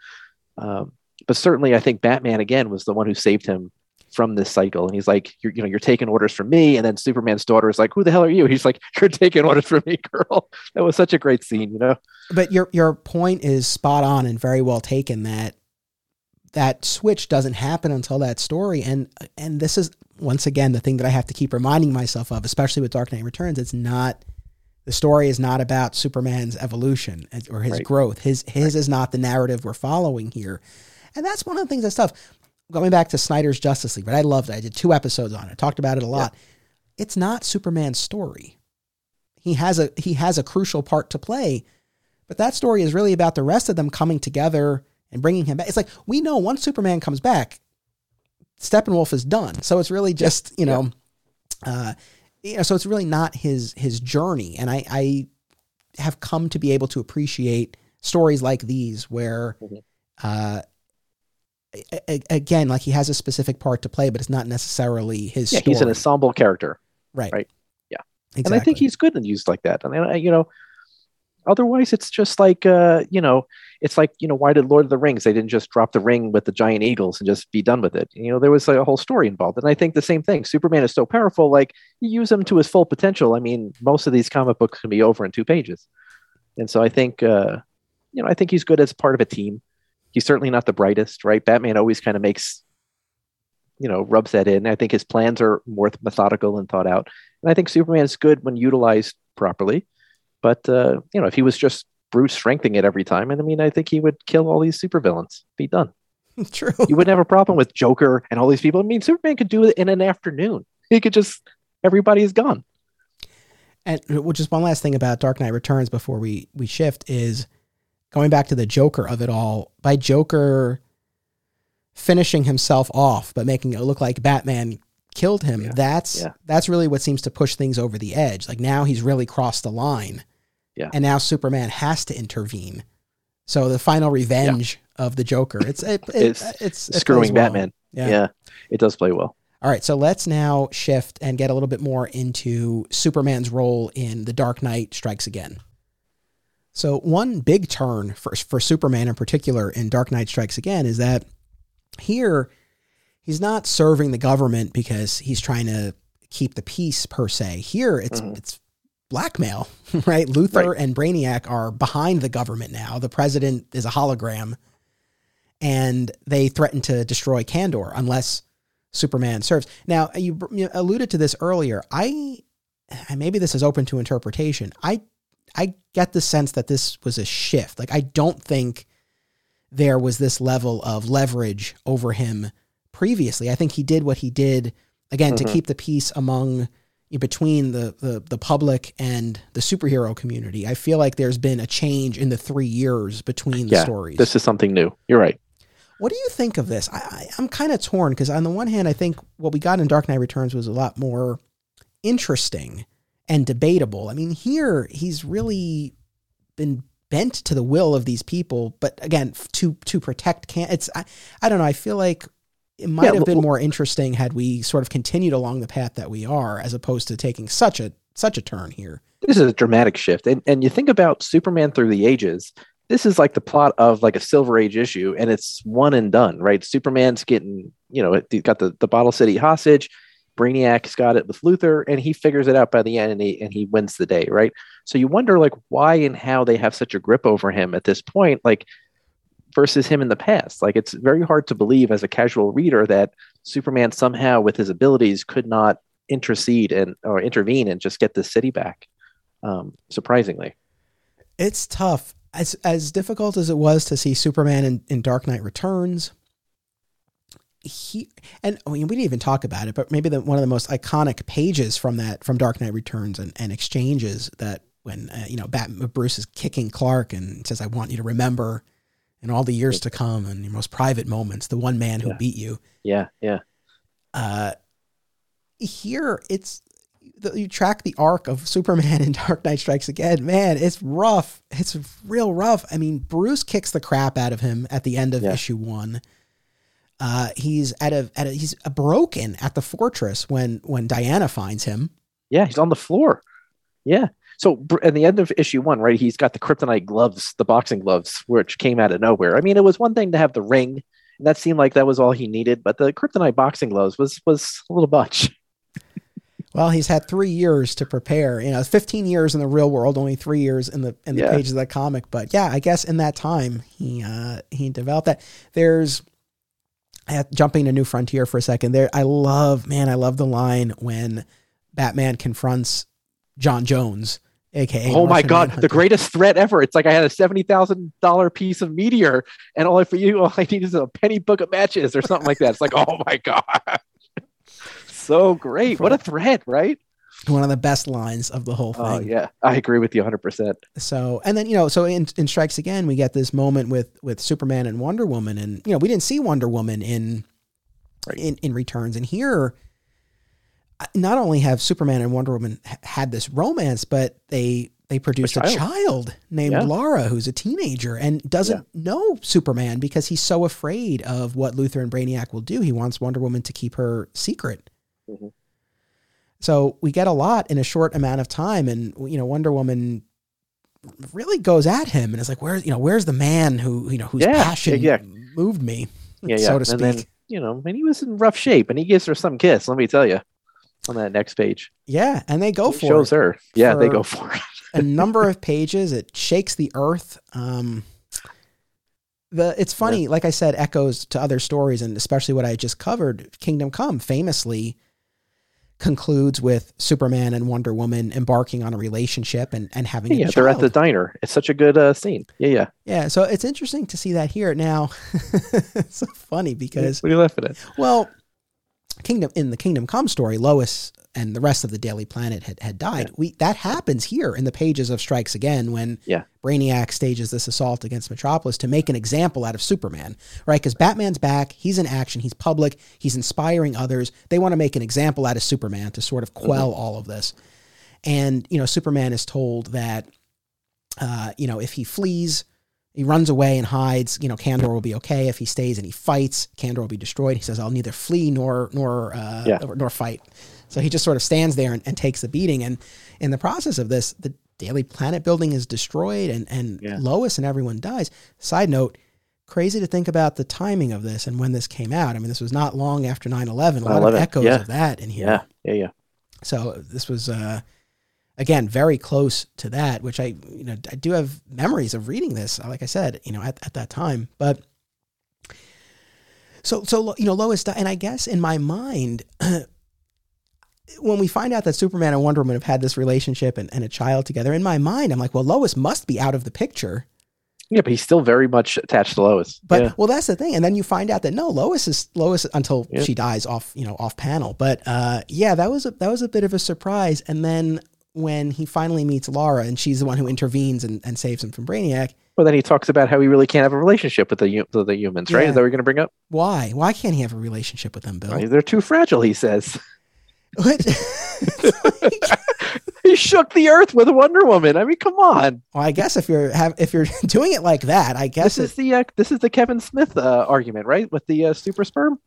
Um, but certainly, I think Batman again was the one who saved him from this cycle. And he's like, you know, you're taking orders from me. And then Superman's daughter is like, who the hell are you? He's like, you're taking orders from me, girl. That was such a great scene, you know? But your your point is spot on and very well taken. That that switch doesn't happen until that story, and and this is once again the thing that I have to keep reminding myself of, especially with Dark Knight Returns. It's not the story is not about Superman's evolution or his Right. growth. His his is not the narrative we're following here, and that's one of the things that's tough. Going back to Snyder's Justice League, but I loved it. I did two episodes on it. I Talked about it a lot. It's not Superman's story. He has a he has a crucial part to play, but that story is really about the rest of them coming together and bringing him back. It's like we know once Superman comes back, Steppenwolf is done. So it's really just you know, uh, you know, so it's really not his his journey. And I I have come to be able to appreciate stories like these where, Mhm. uh, again, like he has a specific part to play, but it's not necessarily his Yeah, story. he's an ensemble character. right, right. Yeah. exactly. And I think he's good and used like that. And, uh, you know, otherwise it's just like, uh, you know, it's like, you know, why did Lord of the Rings, they didn't just drop the ring with the giant eagles and just be done with it. You know, there was like, a whole story involved. And I think the same thing. Superman is so powerful, like you use him to his full potential. I mean, most of these comic books can be over in two pages. And so I think, uh, you know, I think he's good as part of a team. He's certainly not the brightest, right? Batman always kind of makes, you know, rubs that in. I think his plans are more methodical and thought out. And I think Superman is good when utilized properly. But uh, you know, if he was just brute strengthening it every time, and I mean, I think he would kill all these supervillains. Be done. true. You wouldn't have a problem with Joker and all these people. I mean, Superman could do it in an afternoon. He could just everybody is gone. And which is one last thing about Dark Knight Returns before we we shift is going back to the Joker of it all. By Joker finishing himself off, but making it look like Batman killed him. Yeah. That's Yeah. that's really what seems to push things over the edge. Like now he's really crossed the line. Yeah. And now Superman has to intervene. So the final revenge of the Joker. It's it, it, It's it's, it Screwing well. Batman. Yeah. yeah, it does play well. All right, so let's now shift and get a little bit more into Superman's role in The Dark Knight Strikes Again. So, one big turn for, for Superman in particular in Dark Knight Strikes Again is that here he's not serving the government because he's trying to keep the peace per se. Here it's Mhm. it's blackmail, right? Luthor Right. and Brainiac are behind the government now. The president is a hologram and they threaten to destroy Kandor unless Superman serves. Now, you, you alluded to this earlier. I and maybe this is open to interpretation. I I get the sense that this was a shift. Like I don't think there was this level of leverage over him previously. I think he did what he did again to Mhm. keep the peace among between the, the the public and the superhero community. I feel like there's been a change in the three years between the Yeah, stories. This is something new. You're right. What do you think of this? I, I, I'm kind of torn because on the one hand, I think what we got in Dark Knight Returns was a lot more interesting and debatable. I mean, here he's really been bent to the will of these people, but again, f- to to protect can it's I, I don't know. I feel like it might Yeah, have been well- more interesting had we sort of continued along the path that we are, as opposed to taking such a such a turn here. this is a dramatic shift and, and you think about superman through the ages this is like the plot of like a silver age issue and it's one and done right superman's getting you know he's got the, the bottle city hostage brainiac's got it with luthor and he figures it out by the end and he, and he wins the day right so you wonder like why and how they have such a grip over him at this point like versus him in the past like it's very hard to believe as a casual reader that superman somehow with his abilities could not intercede and or intervene and just get the city back. Um, surprisingly, it's tough. As as difficult as it was to see Superman in, in Dark Knight Returns, he and I mean we didn't even talk about it, but maybe the, one of the most iconic pages from that from Dark Knight Returns and, and exchanges that when uh, you know Batman Bruce is kicking Clark and says, "I want you to remember." In all the years to come, and your most private moments, the one man who Yeah. beat you. yeah, yeah, Uh, here, it's the, you track the arc of Superman in Dark Knight Strikes Again. Man, it's rough. It's real rough. I mean, Bruce kicks the crap out of him at the end of Yeah. issue one. Uh, he's at a, at a he's broken at the fortress when when Diana finds him. yeah. He's on the floor. Yeah. So at the end of issue one, right, he's got the kryptonite gloves, the boxing gloves, which came out of nowhere. I mean, it was one thing to have the ring, and that seemed like that was all he needed, but the kryptonite boxing gloves was was a little much. Well, he's had three years to prepare. You know, 15 years in the real world, only three years in the in the Yeah. pages of that comic. But yeah, I guess in that time he uh, he developed that. There's uh, jumping to New Frontier for a second. There, I love man, I love the line when Batman confronts John Jones, aka oh my god, the greatest threat ever! It's like I had a seventy thousand dollar piece of meteor, and all I for you, all I need is a penny book of matches or something like that. It's like, oh my god, so great! What a threat, right? one of the best lines of the whole oh, thing. Oh yeah, I agree with you hundred percent. So, and then you know, so in, in Strikes Again, we get this moment with with Superman and Wonder Woman, and you know, we didn't see Wonder Woman in Right. in in Returns, and here, not only have Superman and Wonder Woman h- had this romance, but they they produced a child. child, named Yeah. Laura, who's a teenager and doesn't know Superman because he's so afraid of what Luthor and Brainiac will do. He wants Wonder Woman to keep her secret. Mhm. So we get a lot in a short amount of time, and you know, Wonder Woman really goes at him and is like, "Where's you know, where's the man who you know whose Yeah, passion yeah, moved me, Yeah, yeah. so to speak?" And then you know, and he was in rough shape, and he gives her some kiss. Let me tell you, on that next page, yeah, and they go He for shows it. her. Yeah, they go for it. a number of pages. It shakes the earth. Um, the it's funny, like I said, echoes to other stories, and especially what I just covered. Kingdom Come famously concludes with Superman and Wonder Woman embarking on a relationship and, and having a Yeah, they're at the diner. It's such a good uh, scene. Yeah, yeah. yeah, so it's interesting to see that here. Now, it's so funny because what are you laughing at? well, Kingdom in the Kingdom Come story, Lois and the rest of the Daily Planet had, had died. Yeah. We that happens here in the pages of Strikes Again when Yeah. Brainiac stages this assault against Metropolis to make an example out of Superman, right? Because Batman's back, he's in action, he's public, he's inspiring others. They want to make an example out of Superman to sort of quell all of this. And you know, Superman is told that uh, you know if he flees, he runs away and hides. You know, Kandor will be okay. If he stays and he fights, Kandor will be destroyed. He says, "I'll neither flee nor nor uh, Yeah. nor fight." So he just sort of stands there and, and takes the beating. And in the process of this, the Daily Planet building is destroyed, and and Yeah. Lois and everyone dies. Side note. Crazy to think about the timing of this and when this came out. I mean, this was not long after 9 11. A lot of echoes yeah. of that in here. Yeah, yeah, yeah. So this was uh, again very close to that, which I you know I do have memories of reading this. Like I said, you know at, at that time, but so so you know Lois and I guess in my mind. When we find out that Superman and Wonder Woman have had this relationship and, and a child together, in my mind, I'm like, well, Lois must be out of the picture. Yeah, but he's still very much attached to Lois. But yeah. well, that's the thing. And then you find out that no, Lois is Lois until Yeah. she dies off, you know, off panel. But uh, yeah, that was a that was a bit of a surprise. And then when he finally meets Laura and she's the one who intervenes and, and saves him from Brainiac, well, then he talks about how he really can't have a relationship with the with the humans, right? Yeah. Is that what you're going to bring up? why? Why can't he have a relationship with them, Bill? They're too fragile, he says. What? he shook the earth with a Wonder Woman. I mean, come on. well, I guess if you're have if you're doing it like that, I guess This it, is the uh, this is the Kevin Smith uh, argument, right? With the uh, super sperm.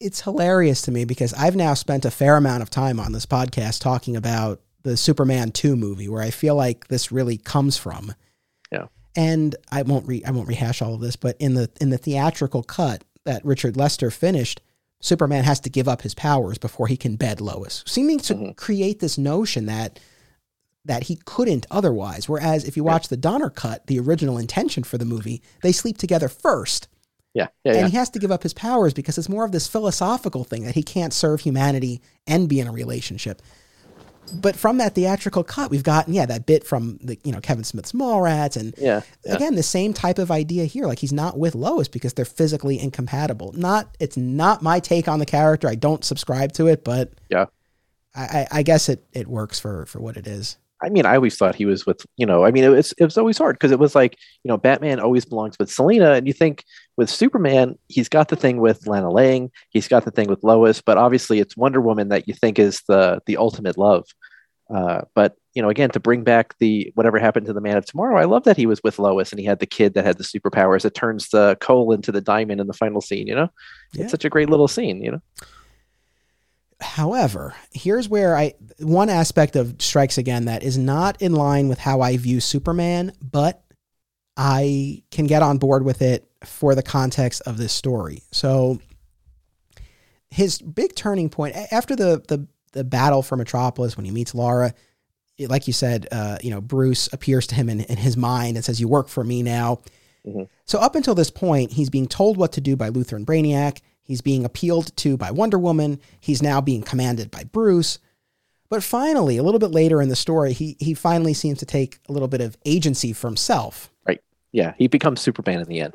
it's hilarious to me because I've now spent a fair amount of time on this podcast talking about the Superman 2 movie where I feel like this really comes from. Yeah. And I won't re- I won't rehash all of this, but in the in the theatrical cut that Richard Lester finished, Superman has to give up his powers before he can bed Lois, seeming to Mhm. create this notion that that he couldn't otherwise. Whereas if you watch the Donner cut, the original intention for the movie, they sleep together first. Yeah, yeah, and yeah. he has to give up his powers because it's more of this philosophical thing that he can't serve humanity and be in a relationship. But from that theatrical cut, we've gotten yeah that bit from the you know Kevin Smith's Mallrats, and yeah, yeah. again the same type of idea here. Like he's not with Lois because they're physically incompatible. Not it's not my take on the character. I don't subscribe to it, but Yeah. I, I, I guess it it works for for what it is. I mean, I always thought he was with, you know, I mean, it was, it was always hard because it was like, you know, Batman always belongs with Selina. And you think with Superman, he's got the thing with Lana Lang, he's got the thing with Lois, but obviously it's Wonder Woman that you think is the, the ultimate love. Uh, but, you know, again, to bring back the whatever happened to the Man of Tomorrow, I love that he was with Lois and he had the kid that had the superpowers that turns the coal into the diamond in the final scene, you know? Yeah. It's such a great little scene, you know? However, here's where I one aspect of Strikes Again that is not in line with how I view Superman, but I can get on board with it for the context of this story. So his big turning point after the the the battle for Metropolis when he meets Laura, it- like you said, uh, you know, Bruce appears to him in, in his mind and says, "You work for me now." Mhm. So up until this point, he's being told what to do by Luthor and Brainiac. He's being appealed to by Wonder Woman. He's now being commanded by Bruce. But finally, a little bit later in the story, he he finally seems to take a little bit of agency for himself. Right. Yeah, he becomes Superman in the end.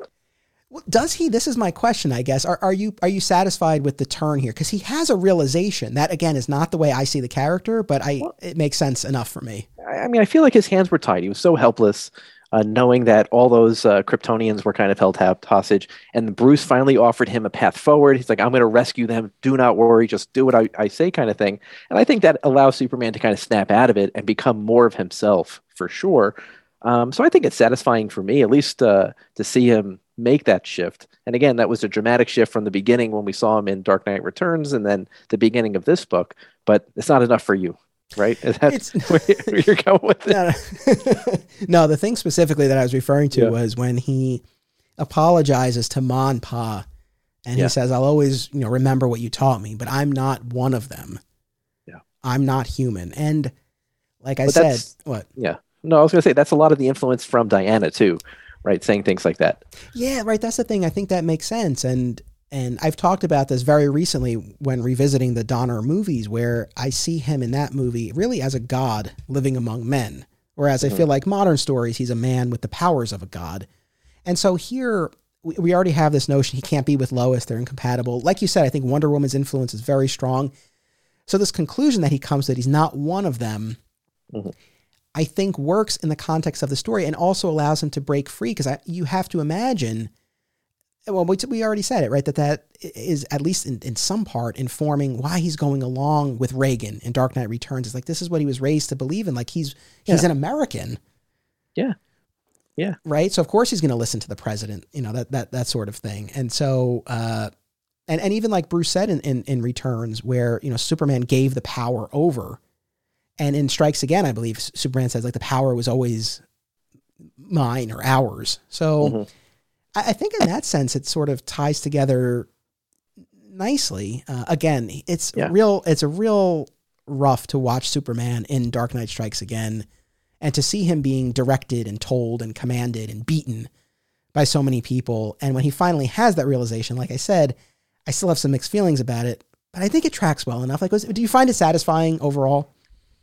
Does he? This is my question, I guess. Are, are you are you satisfied with the turn here? Because he has a realization that again is not the way I see the character, but I Well- it makes sense enough for me. I I mean, I feel like his hands were tied. He was so helpless, uh, knowing that all those uh, Kryptonians were kind of held hostage. And Bruce finally offered him a path forward. He's like, I'm going to rescue them. Do not worry. Just do what I, I say, kind of thing. And I think that allows Superman to kind of snap out of it and become more of himself for sure. Um, so I think it's satisfying for me, at least uh, to see him make that shift. And again, that was a dramatic shift from the beginning when we saw him in Dark Knight Returns and then the beginning of this book. But it's not enough for you, right? Is that It's- where you're going with it? No, no. the thing specifically that I was referring to Yeah. was when he apologizes to Mon Pa and Yeah. he says, I'll always, you know, remember what you taught me, but I'm not one of them. Yeah. I'm not human. And like I But said, what? Yeah. No, I was going to say that's a lot of the influence from Diana too, right? Saying things like that. Yeah, right. That's the thing. I think that makes sense. And and I've talked about this very recently when revisiting the Donner movies, where I see him in that movie really as a god living among men. Whereas I feel like modern stories, he's a man with the powers of a god. And so here we, we already have this notion he can't be with Lois, they're incompatible. Like you said, I think Wonder Woman's influence is very strong. So this conclusion that he comes to that he's not one of them, Mhm. I think works in the context of the story and also allows him to break free because you have to imagine well we, we already said it right that that is at least in, in some part informing why he's going along with reagan in dark knight returns. It's like this is what he was raised to believe in. Like he's he's an american. Yeah. Yeah. right? So of course he's going to listen to the president you know that that that sort of thing. And so uh and, and even like bruce said in, in in returns where you know superman gave the power over. And in strikes again i believe superman says like the power was always mine or ours. So Mhm. I, think in that sense it sort of ties together nicely uh, again it's Yeah. real it's a real rough to watch superman in dark knight strikes again and to see him being directed and told and commanded and beaten by so many people and when he finally has that realization like i said i still have some mixed feelings about it but i think it tracks well enough like was, do you find it satisfying overall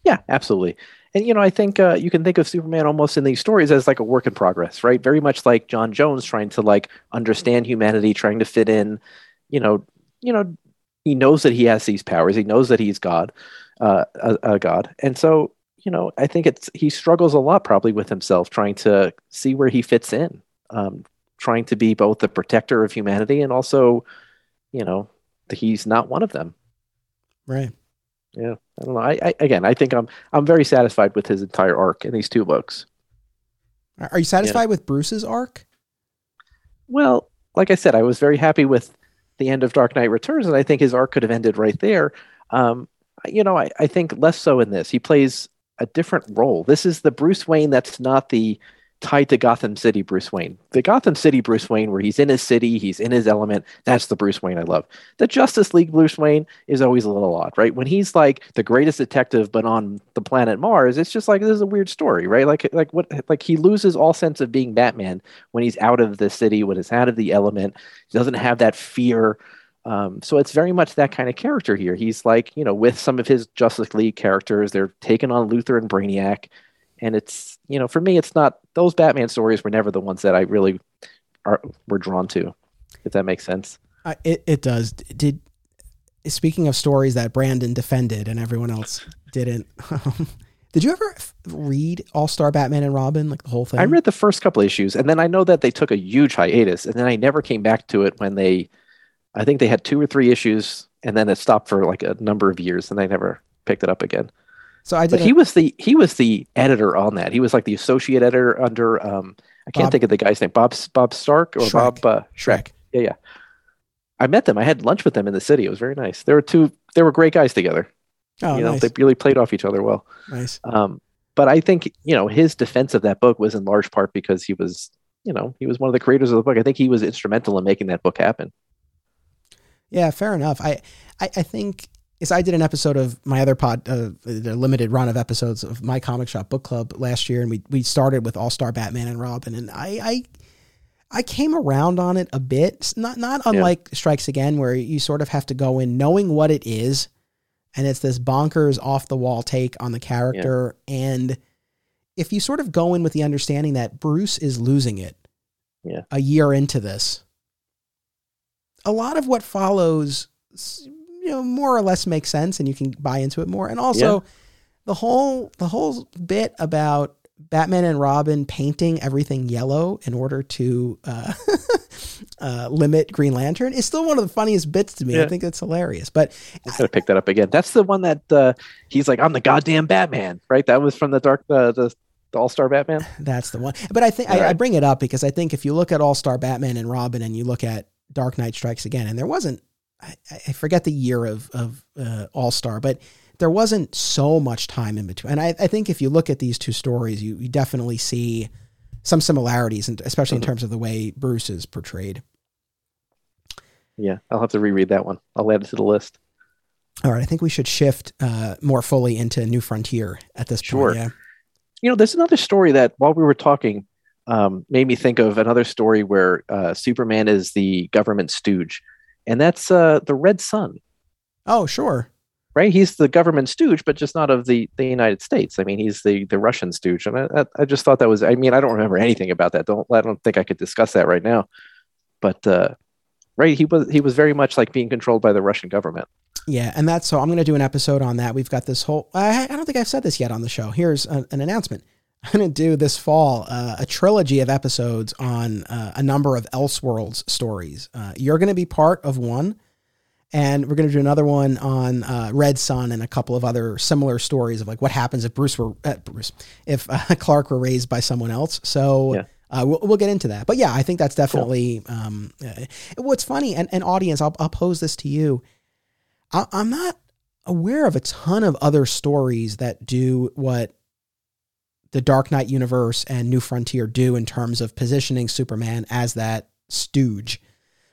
Yeah, absolutely. And you know, I think uh, you can think of Superman almost in these stories as like a work in progress, right? Very much like John Jones trying to like understand humanity, trying to fit in. You know, you know, he knows that he has these powers. He knows that he's God, uh, a, a God, and so you know, I think it's he struggles a lot probably with himself, trying to see where he fits in, um, trying to be both the protector of humanity and also, you know, he's not one of them. right Yeah, I don't know. I, I again, I think I'm I'm very satisfied with his entire arc in these two books. are are you satisfied with bruce's arc Well, like I said, I was very happy with the end of Dark Knight Returns, and I think his arc could have ended right there. Um, you know, I, I think less so in this. He plays a different role. This is the Bruce Wayne that's not the tied to Gotham City Bruce Wayne. The Gotham City Bruce Wayne, where he's in his city, he's in his element, that's the Bruce Wayne I love. The Justice League Bruce Wayne is always a little odd, right? When he's like the greatest detective, but on the planet Mars, it's just like this is a weird story, right? Like like what like he loses all sense of being Batman when he's out of the city, when he's out of the element. He doesn't have that fear. Um, so it's very much that kind of character here. He's like, you know, with some of his Justice League characters, they're taking on Luthor and Brainiac and it's you know for me it's not those batman stories were never the ones that i really are were drawn to if that makes sense. Uh, it, it does. Did speaking of stories that brandon defended and everyone else didn't did you ever read all star batman and robin like the whole thing? I read the first couple issues and then i know that they took a huge hiatus and then i never came back to it when they i think they had two or three issues and then it stopped for like a number of years and i never picked it up again so I did. But he was the he was the editor on that. He was like the associate editor under um I can't Bob, think of the guy's name. Bob Bob Stark or Schreck. Bob uh, Schreck. Yeah, yeah. I met them. I had lunch with them in the city. It was very nice. There were two. They were great guys together. Oh, you know, nice. they really played off each other well. Nice. Um, but I think you know his defense of that book was in large part because he was, you know, he was one of the creators of the book. I think he was instrumental in making that book happen. Yeah, fair enough. I, I, I think is I did an episode of my other pod, uh, the limited run of episodes of my comic shop book club last year, and we we started with All Star Batman and Robin, and I, I I came around on it a bit, not not unlike yeah. Strikes Again, where you sort of have to go in knowing what it is, and it's this bonkers off the wall take on the character, yeah. and if you sort of go in with the understanding that Bruce is losing it, yeah. a year into this, a lot of what follows you know more or less makes sense and you can buy into it more. And also yeah. the whole the whole bit about Batman and Robin painting everything yellow in order to uh, uh, limit Green Lantern is still one of the funniest bits to me. Yeah. I think it's hilarious. But I'm gonna pick that up again. That's the one that uh, he's like, "I'm the goddamn Batman," right? That was from the Dark the the, the All Star Batman. That's the one. But I think I. I bring it up because I think if you look at All Star Batman and Robin and you look at Dark Knight Strikes Again, and there wasn't I, I forget the year of of uh, All Star, but there wasn't so much time in between. And I, I think if you look at these two stories, you, you definitely see some similarities, and especially mm-hmm. in terms of the way Bruce is portrayed. Yeah, I'll have to reread that one. I'll add it to the list. All right, I think we should shift uh, more fully into New Frontier at this sure. point. Yeah. You know, there's another story that while we were talking um, made me think of another story where uh, Superman is the government stooge and that's uh, the Red Sun. Oh, sure. Right, he's the government stooge, but just not of the, the United States. I mean, he's the, the Russian stooge, and I, I just thought that was. I mean, I don't remember anything about that. Don't I don't think I could discuss that right now. But uh, right, he was he was very much like being controlled by the Russian government. Yeah, and that's so. I'm going to do an episode on that. We've got this whole. I, I don't think I've said this yet on the show. Here's a, an announcement. I'm going to do this fall uh, a trilogy of episodes on uh, a number of Elseworlds stories. Uh, you're going to be part of one, and we're going to do another one on uh, Red Sun and a couple of other similar stories of like what happens if Bruce were uh, Bruce if uh, Clark were raised by someone else. So. Yeah. we'll, we'll get into that, but yeah, I think that's definitely cool. um, what's funny. And, and audience, I'll, I'll pose this to you. I, I'm not aware of a ton of other stories that do what the Dark Knight universe and New Frontier do in terms of positioning Superman as that stooge.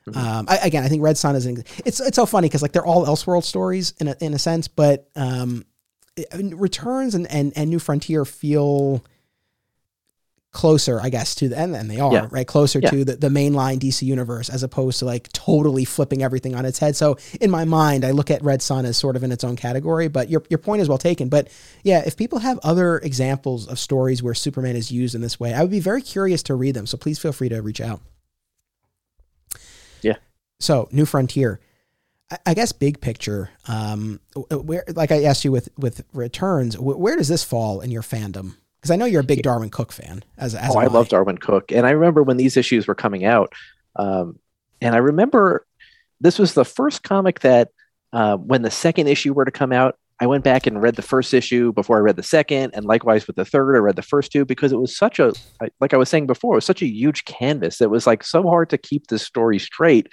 Mm-hmm. Um, I, again, I think Red Sun is an, it's it's so funny because like they're all Elseworld stories in a, in a sense, but um, it, Returns and, and and New Frontier feel closer, I guess, to the and, and they are yeah. right closer yeah. to the, the mainline DC universe as opposed to like totally flipping everything on its head. So in my mind, I look at Red Sun as sort of in its own category. But your your point is well taken. But yeah, if people have other examples of stories where Superman is used in this way, I would be very curious to read them. So please feel free to reach out. Yeah. So New Frontier. I guess big picture, um, where like I asked you with with returns, where does this fall in your fandom? Because I know you're a big Darwyn Cooke fan. As, as oh, I, I love Darwyn Cooke, and I remember when these issues were coming out, um, and I remember this was the first comic that uh, when the second issue were to come out, I went back and read the first issue before I read the second, and likewise with the third, I read the first two because it was such a, like I was saying before, it was such a huge canvas. It was like so hard to keep the story straight.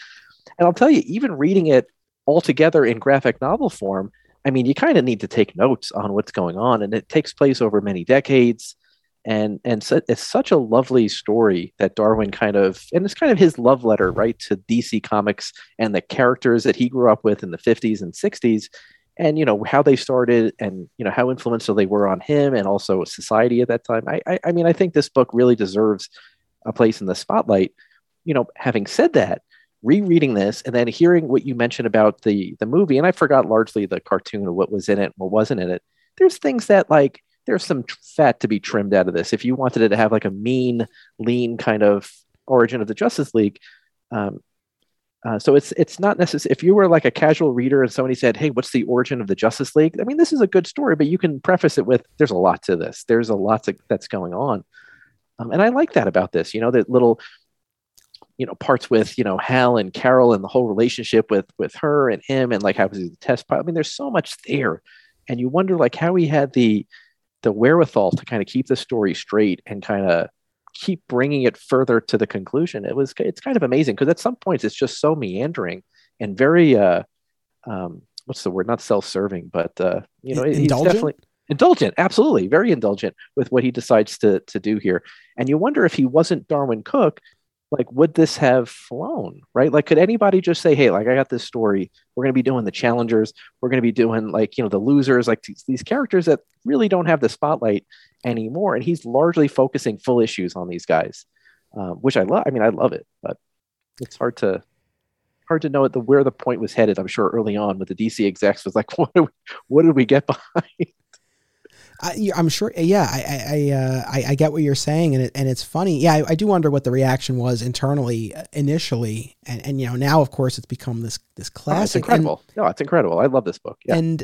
And I'll tell you, even reading it all together in graphic novel form, I mean, you kind of need to take notes on what's going on, and it takes place over many decades. and and so it's such a lovely story that Darwyn kind of and it's kind of his love letter right to DC Comics and the characters that he grew up with in the 50s and 60s and you know how they started and you know how influential they were on him and also society at that time I, I i, mean i think this book really deserves a place in the spotlight you know having said that rereading this and then hearing what you mentioned about the the movie and i forgot largely the cartoon of what was in it and what wasn't in it there's things that like there's some fat to be trimmed out of this if you wanted it to have like a mean lean kind of origin of the justice league um, uh, so it's it's not necessary. If you were like a casual reader and somebody said, "Hey, what's the origin of the Justice League?" I mean, this is a good story, but you can preface it with, "There's a lot to this. There's a lot to, that's going on," um, and I like that about this. You know, that little, you know, parts with you know Hal and Carol and the whole relationship with with her and him and like how was he the test pilot. I mean, there's so much there, and you wonder like how he had the the wherewithal to kind of keep the story straight and kind of keep bringing it further to the conclusion. It was it's kind of amazing because at some points it's just so meandering and very uh, um, what's the word? Not self-serving, but uh, you know, indulgent? he's definitely indulgent. Absolutely, very indulgent with what he decides to to do here. And you wonder if he wasn't Darwyn Cooke, like would this have flown right? Like could anybody just say hey like i got this story. We're going to be doing the challengers. We're going to be doing like you know the losers like these, characters that really don't have the spotlight anymore and he's largely focusing full issues on these guys uh, which i love i mean i love it but it's hard to hard to know at the where the point was headed i'm sure early on with the dc execs was like what, we, what did we get behind I, am sure. Yeah, I I, uh, I, I get what you're saying, and it, and it's funny. Yeah, I, I, do wonder what the reaction was internally uh, initially, and and you know now of course it's become this this classic. Oh, it's incredible. And, no, it's incredible. I love this book. Yeah. And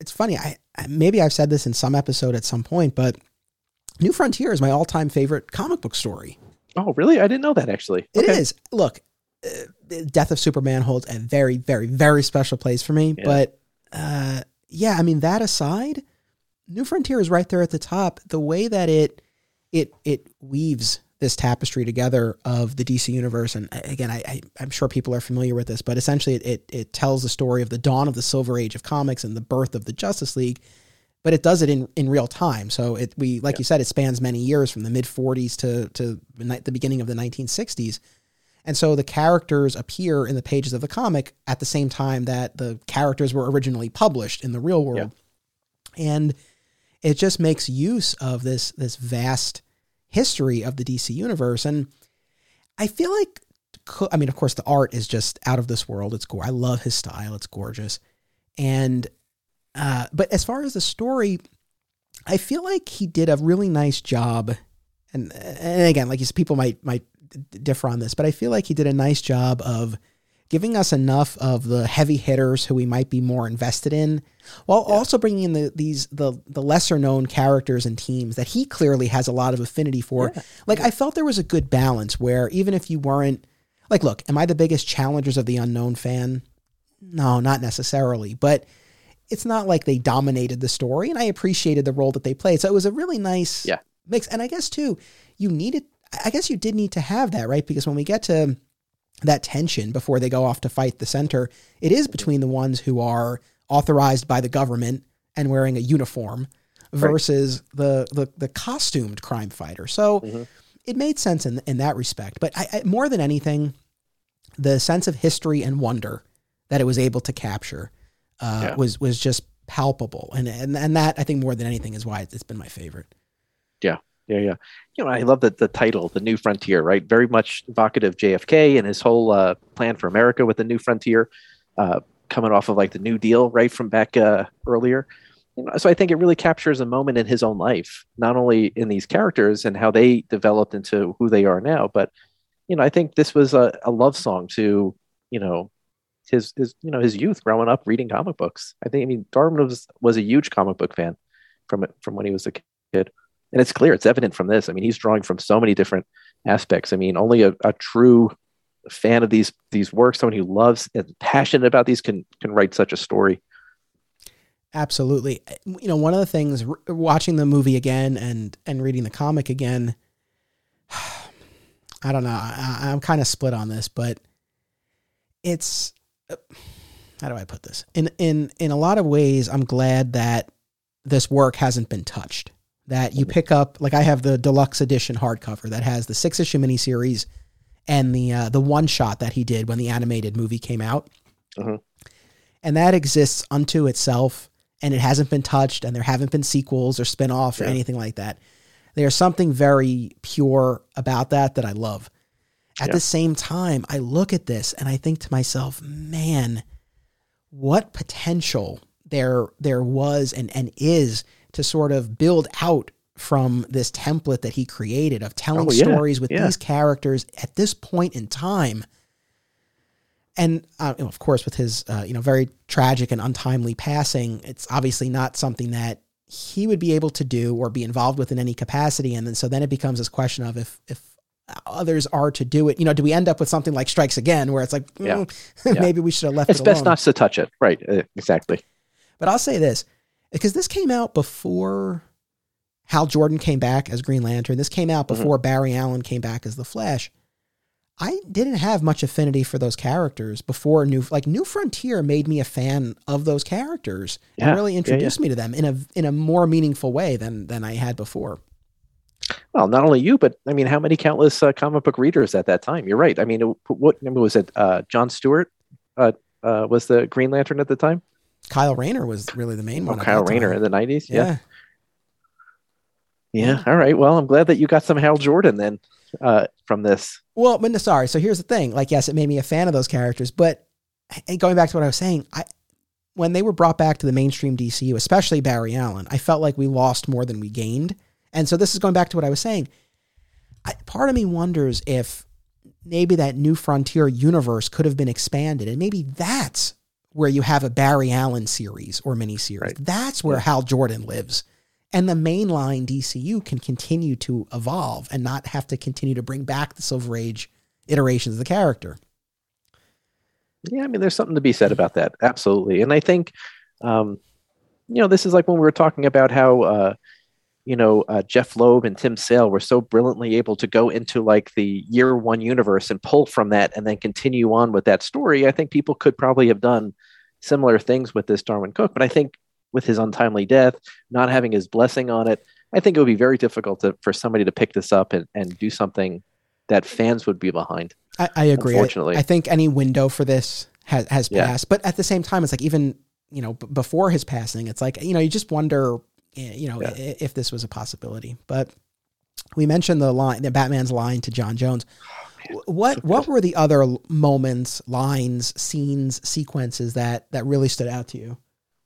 it's funny. I maybe I've said this in some episode at some point, but New Frontier is my all time favorite comic book story. Oh, really? I didn't know that actually. It okay. is. Look, uh, Death of Superman holds a very, very, very special place for me. Yeah. But uh, yeah, I mean that aside New Frontier is right there at the top. The way that it it it weaves this tapestry together of the DC universe, and again, I, I am sure people are familiar with this, but essentially, it, it it tells the story of the dawn of the Silver Age of comics and the birth of the Justice League, but it does it in in real time. So it we like yeah. you said, it spans many years from the mid 40s to to the beginning of the 1960s. And so the characters appear in the pages of the comic at the same time that the characters were originally published in the real world. Yeah. And it just makes use of this this vast history of the DC universe, and I feel like, I mean, of course, the art is just out of this world. It's cool. I love his style; it's gorgeous, and uh, but as far as the story, I feel like he did a really nice job. And and again, like you said, people might might differ on this, but I feel like he did a nice job of giving us enough of the heavy hitters who we might be more invested in, while yeah. also bringing in the these the the lesser known characters and teams that he clearly has a lot of affinity for. Yeah. Like I felt there was a good balance where even if you weren't like, look, am I the biggest challengers of the unknown fan? No, not necessarily, but it's not like they dominated the story, and I appreciated the role that they played. So it was a really nice yeah. mix, and I guess too, you needed. I guess you did need to have that, right? Because when we get to that tension before they go off to fight the center, it is between the ones who are authorized by the government and wearing a uniform versus right. the, the, the costumed crime fighter. So mm-hmm. it made sense in in that respect. But I, I, more than anything, the sense of history and wonder that it was able to capture uh, yeah. was was just palpable, and and and that I think more than anything is why it's been my favorite. Yeah, yeah, yeah. You know, I love that the title, "The New Frontier," right? Very much evocative JFK and his whole uh, plan for America with the New Frontier, uh, coming off of like the New Deal, right from back uh, earlier. You know, so I think it really captures a moment in his own life, not only in these characters and how they developed into who they are now, but you know, I think this was a, a love song to you know his his you know his youth growing up reading comic books. I think I mean Darwyn was was a huge comic book fan from from when he was a kid and it's clear it's evident from this. I mean he's drawing from so many different aspects. I mean only a, a true fan of these these works someone who loves and passionate about these can can write such a story. Absolutely. You know one of the things watching the movie again and and reading the comic again i don't know I, i'm kind of split on this but it's uh, how do i put this? In in in a lot of ways i'm glad that this work hasn't been touched that you pick up. Like I have the deluxe edition hardcover that has the six issue miniseries and the uh, the one shot that he did when the animated movie came out, Mhm. and that exists unto itself, and it hasn't been touched, and there haven't been sequels or spin offs or anything like that. There's something very pure about that that I love. At Yeah. the same time, I look at this and I think to myself, man, what potential there there was and, and is to sort of build out from this template that he created of telling Oh, yeah, stories with yeah. these characters at this point in time. And uh, of course, with his uh, you know very tragic and untimely passing, it's obviously not something that he would be able to do or be involved with in any capacity. And then so then it becomes this question of if if others are to do it, you know, do we end up with something like Strikes Again, where it's like, mm, Yeah. maybe we should have left It's it best not to touch it. Right. uh, exactly. But I'll say this because this came out before Hal Jordan came back as Green Lantern. This came out Mhm. before Barry Allen came back as the Flash. I didn't have much affinity for those characters before New like New Frontier made me a fan of those characters Yeah, and really yeah, introduced me to them in a in a more meaningful way than than I had before. Well, not only you, but I mean, how many countless uh, comic book readers at that time? You're right. I mean, it, what I mean, was it? Uh, John Stewart uh, uh, was the Green Lantern at the time. Kyle Rayner was really the main one. at Kyle Rayner in the '90s. Yeah. Yeah. yeah, All right. Well, I'm glad that you got some Hal Jordan then uh, from this. Well, but no, sorry. So here's the thing. Like, yes, it made me a fan of those characters, but going back to what I was saying, I when they were brought back to the mainstream DCU, especially Barry Allen, I felt like we lost more than we gained. And so this is going back to what I was saying. I, part of me wonders if maybe that new frontier universe could have been expanded, and maybe that's where you have a Barry Allen series or miniseries. Right. That's where Yeah. Hal Jordan lives. And the mainline DCU can continue to evolve and not have to continue to bring back the Silver Age iterations of the character. Yeah, I mean, there's something to be said about that. Absolutely. And I think, um, you know, this is like when we were talking about how, uh, you know, uh, Jeph Loeb and Tim Sale were so brilliantly able to go into like the year one universe and pull from that and then continue on with that story. I think people could probably have done similar things with this Darwyn Cooke, but I think with his untimely death, not having his blessing on it, I think it would be very difficult to, for somebody to pick this up and, and do something that fans would be behind. I, I agree. I- Unfortunately. I, think any window for this has has Yeah. passed. But at the same time, it's like even you know b- before his passing, it's like you know you just wonder you know Yeah. if this was a possibility. But we mentioned the line, the Batman's line to J'onn J'onzz. Wh- What Oh, so what were the other moments, lines, scenes, sequences that that really stood out to you?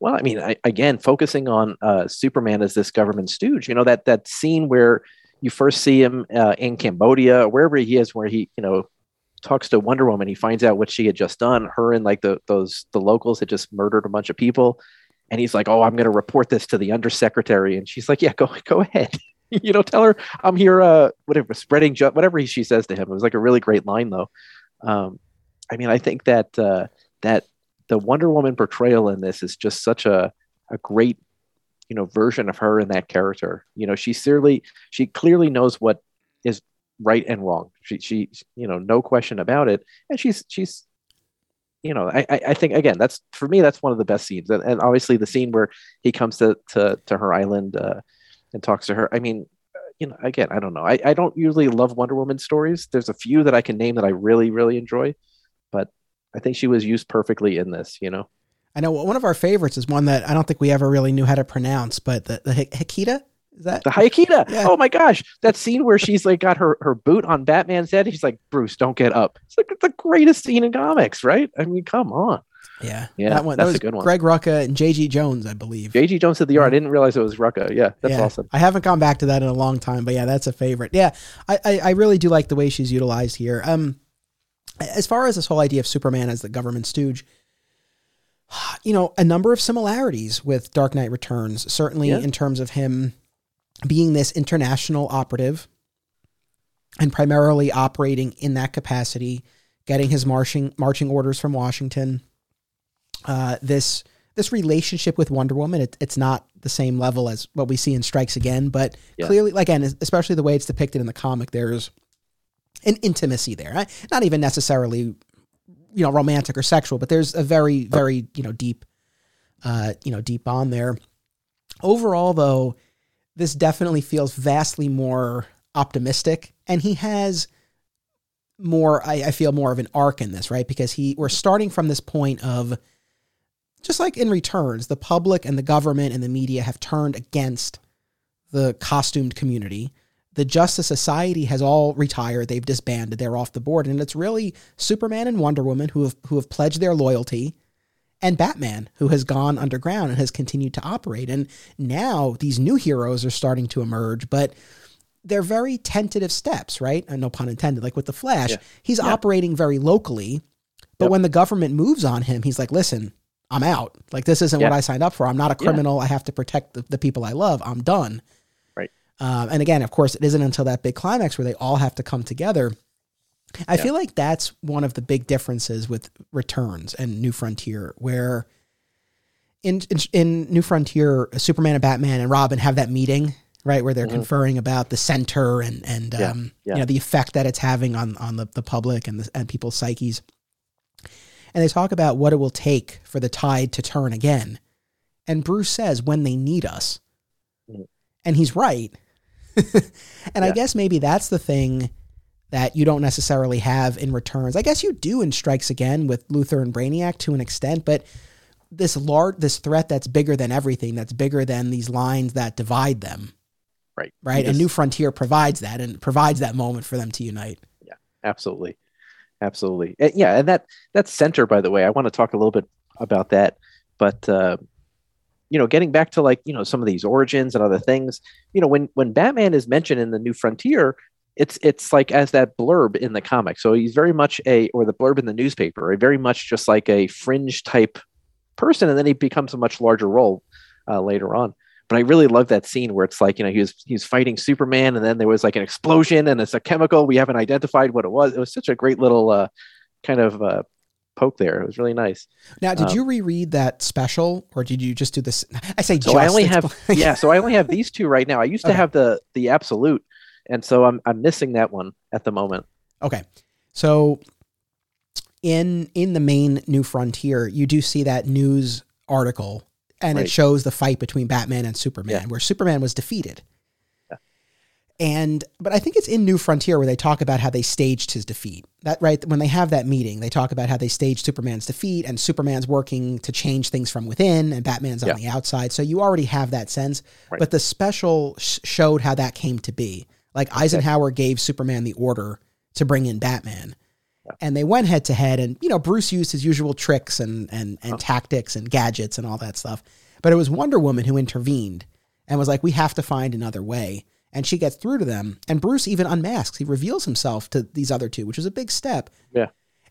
Well, I mean, I, again, focusing on uh, Superman as this government stooge, you know, that that scene where you first see him uh, in Cambodia, or wherever he is, where he, you know, talks to Wonder Woman, he finds out what she had just done. Her and like the those the locals had just murdered a bunch of people, and he's like, "Oh, I'm going to report this to the undersecretary," and she's like, "Yeah, go go ahead." you know, tell her I'm here. Uh, whatever, spreading ju- whatever she says to him. It was like a really great line, though. Um, I mean, I think that uh, that the Wonder Woman portrayal in this is just such a a great you know version of her in that character. You know, she clearly she clearly knows what is right and wrong. She she you know no question about it, and she's she's you know I I think again that's for me that's one of the best scenes, and, and obviously the scene where he comes to to to her island uh, and talks to her. I mean. You know, again, I don't know. I, I don't usually love Wonder Woman stories. There's a few that I can name that I really, really enjoy, but I think she was used perfectly in this. You know, I know one of our favorites is one that I don't think we ever really knew how to pronounce, but the, the Hi- Hikita is that The Hayakita. Yeah. Oh my gosh. That scene where she's like got her, her boot on Batman's head. He's like, Bruce, don't get up. It's like the greatest scene in comics, right? I mean, come on. yeah Yeah, that one that's that was a good one. Greg Rucka and J.G. Jones, I believe. JG Jones did the art. I didn't realize it was Rucka. Yeah, that's yeah. awesome. I haven't gone back to that in a long time, but yeah, that's a favorite. Yeah, I, I, I really do like the way she's utilized here. Um, as far as this whole idea of Superman as the government stooge, you know, a number of similarities with Dark Knight Returns, certainly Yeah. in terms of him being this international operative and primarily operating in that capacity, getting his marching marching orders from Washington. Uh, this this relationship with Wonder Woman, it, it's not the same level as what we see in Strikes Again, but Yeah. clearly, again, especially the way it's depicted in the comic, there's an intimacy there. Not- Not even necessarily, you know, romantic or sexual, but there's a very, very, you know, deep, uh, you know, deep bond there. Overall, though, this definitely feels vastly more optimistic, and he has more. I, I feel more of an arc in this, right? Because he we're starting from this point of just like in returns, the public and the government and the media have turned against the costumed community. The Justice Society has all retired. They've disbanded. They're off the board. And it's really Superman and Wonder Woman who have, who have pledged their loyalty and Batman who has gone underground and has continued to operate. And now these new heroes are starting to emerge, but they're very tentative steps, right? And no pun intended. Like with the Flash, Yeah. he's Yeah. operating very locally. But Yep. when the government moves on him, he's like, listen, I'm out. Like, this isn't what I signed up for. I'm not a Yeah. criminal. I have to protect the, the people I love. I'm done. Right. Um, and again, of course, it isn't until that big climax where they all have to come together. I Yeah. feel like that's one of the big differences with Returns and New Frontier, where in, in in New Frontier, Superman and Batman and Robin have that meeting, right, where they're Mhm. conferring about the center and and Yeah, um, yeah. you know the effect that it's having on on the, the public and the, and people's psyches. And they talk about what it will take for the tide to turn again. And Bruce says when they need us. Mhm. And he's right. and I guess maybe that's the thing that you don't necessarily have in returns. I guess you do in Strikes Again with Luthor and Brainiac to an extent, but this large this threat that's bigger than everything, that's bigger than these lines that divide them. Right. Right. You and New Frontier provides that and provides that moment for them to unite. Yeah, absolutely absolutely And yeah and that that center by the way i want to talk a little bit about that but uh you know getting back to like you know some of these origins and other things you know when when batman is mentioned in the new frontier it's it's like as that blurb in the comic so he's very much a or the blurb in the newspaper a very much just like a fringe type person and then he becomes a much larger role uh, later on but I really love that scene where it's like, you know, he was he's fighting Superman, and then there was like an explosion, and it's a chemical. We haven't identified what it was. It was such a great little uh, kind of uh, poke there. It was really nice. Now, did Um, you reread that special or did you just do this? I say So just. I only have yeah. So I only have these two right now. I used to have the the absolute, and so I'm I'm missing that one at the moment. Okay. So in in the main New Frontier, you do see that news article and it shows the fight between Batman and Superman Yeah. where Superman was defeated. Yeah. And but I think it's in New Frontier where they talk about how they staged his defeat. That right when they have that meeting, they talk about how they staged Superman's defeat and Superman's working to change things from within and Batman's on Yeah. the outside. So you already have that sense. Right. But the special sh- showed how that came to be. Like Eisenhower gave Superman the order to bring in Batman. And they went head to head and you know Bruce used his usual tricks and and and tactics and gadgets and all that stuff. But it was Wonder Woman who intervened and was like we have to find another way. And she gets through to them and Bruce even unmasks. He reveals himself to these other two, which is a big step. Yeah.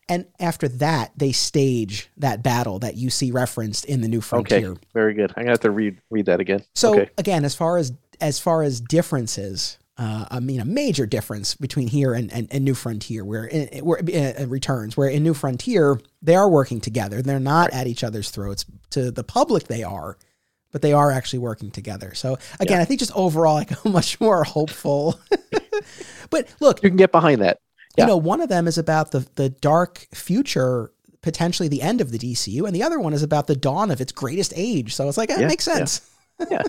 And after that, they stage that battle that you see referenced in the New Frontier. Okay, very good. I'm gonna have to read read that again. So okay. again, as far as as far as differences, uh, I mean a major difference between here and, and, and New Frontier, where in, where uh, returns, where in New Frontier they are working together. They're not at each other's throats. To the public, they are, but they are actually working together. So again, I think just overall, like a much more hopeful. but look, you can get behind that. Yeah. you know, one of them is about the the dark future, potentially the end of the DCU, and the other one is about the dawn of its greatest age. So it's like eh, it Yeah, makes yeah. sense. Yeah.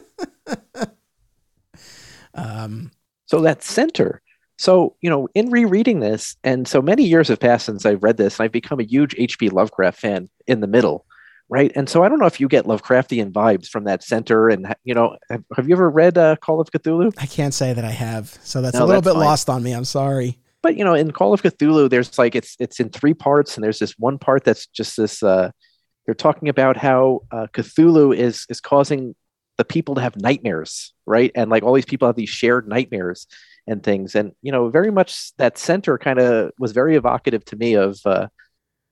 Um, So that center. So, you know, in rereading this, and so many years have passed since I've read this, and I've become a huge H.P. Lovecraft fan in the middle, right? And so I don't know if you get Lovecraftian vibes from that center. And, you know, have, have you ever read uh, Call of Cthulhu? I can't say that I have, so that's No, a little that's bit fine. lost on me. I'm sorry. But, you know, in Call of Cthulhu, there's like, it's, it's in three parts, and there's this one part that's just this, uh, they're talking about how uh, Cthulhu is, is causing the people to have nightmares, right? And like all these people have these shared nightmares and things. And you know, very much that center kind of was very evocative to me of uh,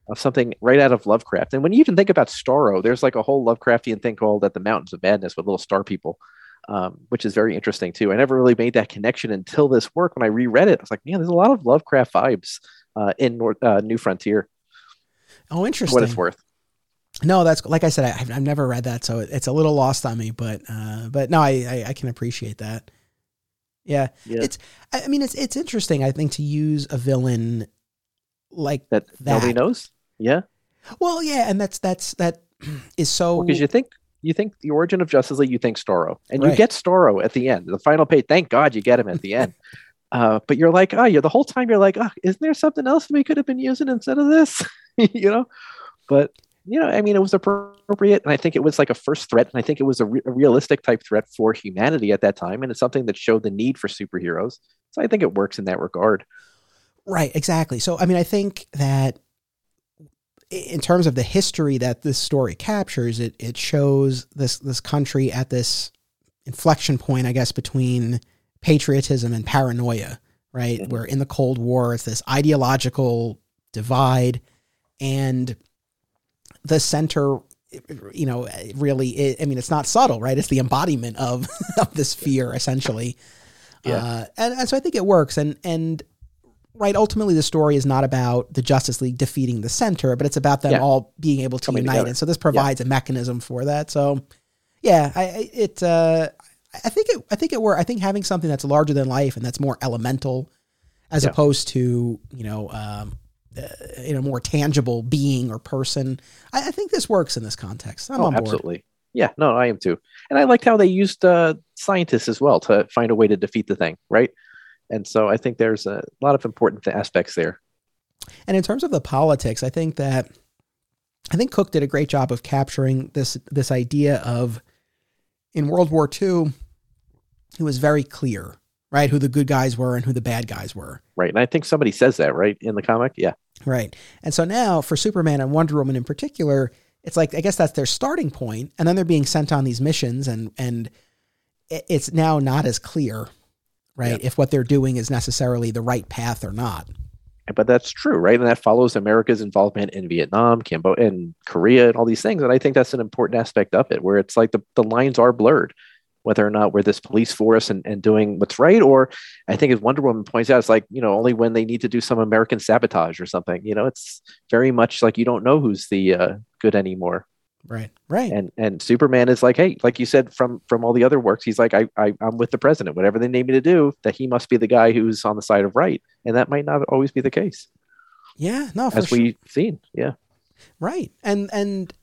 of something right out of Lovecraft. And when you even think about Starro, there's like a whole Lovecraftian thing called "At the Mountains of Madness" with little star people, um, which is very interesting too. I never really made that connection until this work. When I reread it, I was like, man, there's a lot of Lovecraft vibes uh, in North, uh, New Frontier. Oh, For interesting. what it's worth. No, that's like I said. I, I've, I've never read that, so it's a little lost on me. But uh, but no, I, I I can appreciate that. Yeah, Yeah. it's. I mean, it's it's interesting. I think to use a villain like That, that. nobody knows. Yeah, Well, yeah, and that's that's that is so. because you think You think the origin of Justice League, you think Starro, and Right. you get Starro at the end, the final page. Thank God you get him at the end. Uh, but you're like, oh, you're the whole time you're like, oh, isn't there something else we could have been using instead of this? you know, but you know, I mean, it was appropriate, and I think it was like a first threat, and I think it was a, re- a realistic type threat for humanity at that time, and it's something that showed the need for superheroes. So I think it works in that regard. Right, exactly. So, I mean, I think that in terms of the history that this story captures, it it shows this this country at this inflection point, I guess, between patriotism and paranoia. Right, Mhm. where in the Cold War, it's this ideological divide, and the center, you know, really. I mean, it's not subtle, right? It's the embodiment of of this fear, essentially. Yeah. Uh, and, and so I think it works, and and right ultimately the story is not about the justice league defeating the center but it's about them Yeah. all being able to Coming unite together. and so this provides a mechanism for that so yeah i I- it uh i think it i think it were i think having something that's larger than life and that's more elemental as Yeah. opposed to you know um in a more tangible being or person I, I think this works in this context i'm oh, on board absolutely. Yeah, no, I am too. And I liked how they used uh, scientists as well to find a way to defeat the thing, right? And so I think there's a lot of important aspects there. And in terms of the politics, I think that I think Cooke did a great job of capturing this this idea of in World War II, it was very clear, right, who the good guys were and who the bad guys were. Right. And I think somebody says that, right, in the comic. Yeah. Right. And so now for Superman and Wonder Woman in particular, it's like I guess that's their starting point, and then they're being sent on these missions, and and it's now not as clear, right, if what they're doing is necessarily the right path or not. But that's true, right? And that follows America's involvement in Vietnam, Cambodia, and Korea, and all these things. And I think that's an important aspect of it, where it's like the, the lines are blurred, whether or not we're this police force and, and doing what's right. Or I think as Wonder Woman points out, it's like, you know, only when they need to do some American sabotage or something. You know, it's very much like you don't know who's the uh, good anymore. Right. Right. and and Superman is like, hey, like you said from from all the other works, he's like, I, I I'm with the president. Whatever they need me to do, that he must be the guy who's on the side of right, and that might not always be the case, yeah. No. As we've seen. Yeah, Right. And and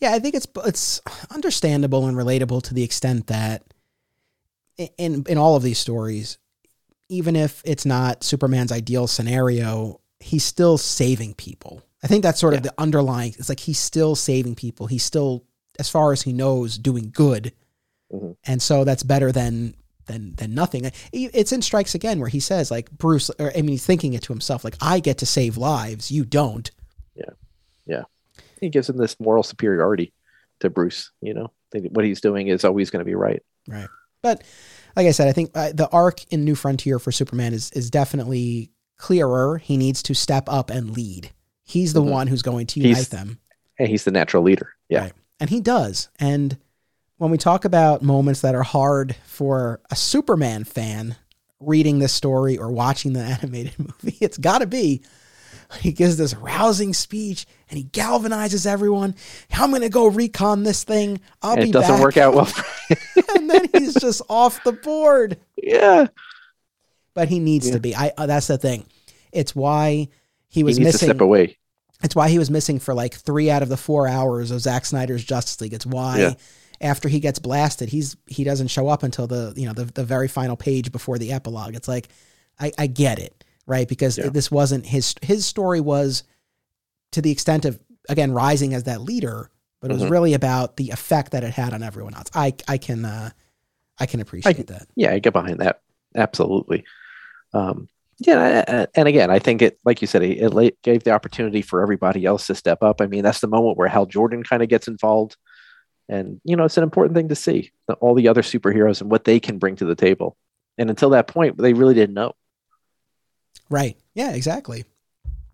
yeah, I think it's it's understandable and relatable to the extent that in in all of these stories, even if it's not Superman's ideal scenario, he's still saving people. I think that's sort of the underlying it's like he's still saving people. He's still as far as he knows doing good. Mhm. And so that's better than than than nothing. It's in Strikes Again where he says like Bruce or I mean he's thinking it to himself like I get to save lives, you don't. He gives him this moral superiority to Bruce. You know, what he's doing is always going to be right. Right. But like I said, I think uh, the arc in New Frontier for Superman is is definitely clearer. He needs to step up and lead. He's the Mhm. one who's going to unite He's- them, And he's the natural leader. Yeah, Right. and he does. And when we talk about moments that are hard for a Superman fan reading this story or watching the animated movie, it's got to be. He gives this rousing speech and he galvanizes everyone. I'm going to go recon this thing. I'll and be it doesn't back. work out well. and then he's just off the board. yeah, but he needs Yeah. to be. I uh, that's the thing. It's why he he was needs to step missing. away. It's why he was missing for like three out of the four hours of Zack Snyder's Justice League. It's why Yeah. after he gets blasted, he's he doesn't show up until the you know the the very final page before the epilogue. It's like I, I get it right because Yeah. this wasn't his his story was to the extent of again rising as that leader, but it was Mhm. really about the effect that it had on everyone else. I I can uh, I can appreciate that. Yeah, I get behind that. Absolutely. Um, yeah, and again, I think it, like you said, it, it gave the opportunity for everybody else to step up. I mean, that's the moment where Hal Jordan kind of gets involved, and you know, it's an important thing to see all the other superheroes and what they can bring to the table. And until that point, they really didn't know. Right. Yeah. Exactly.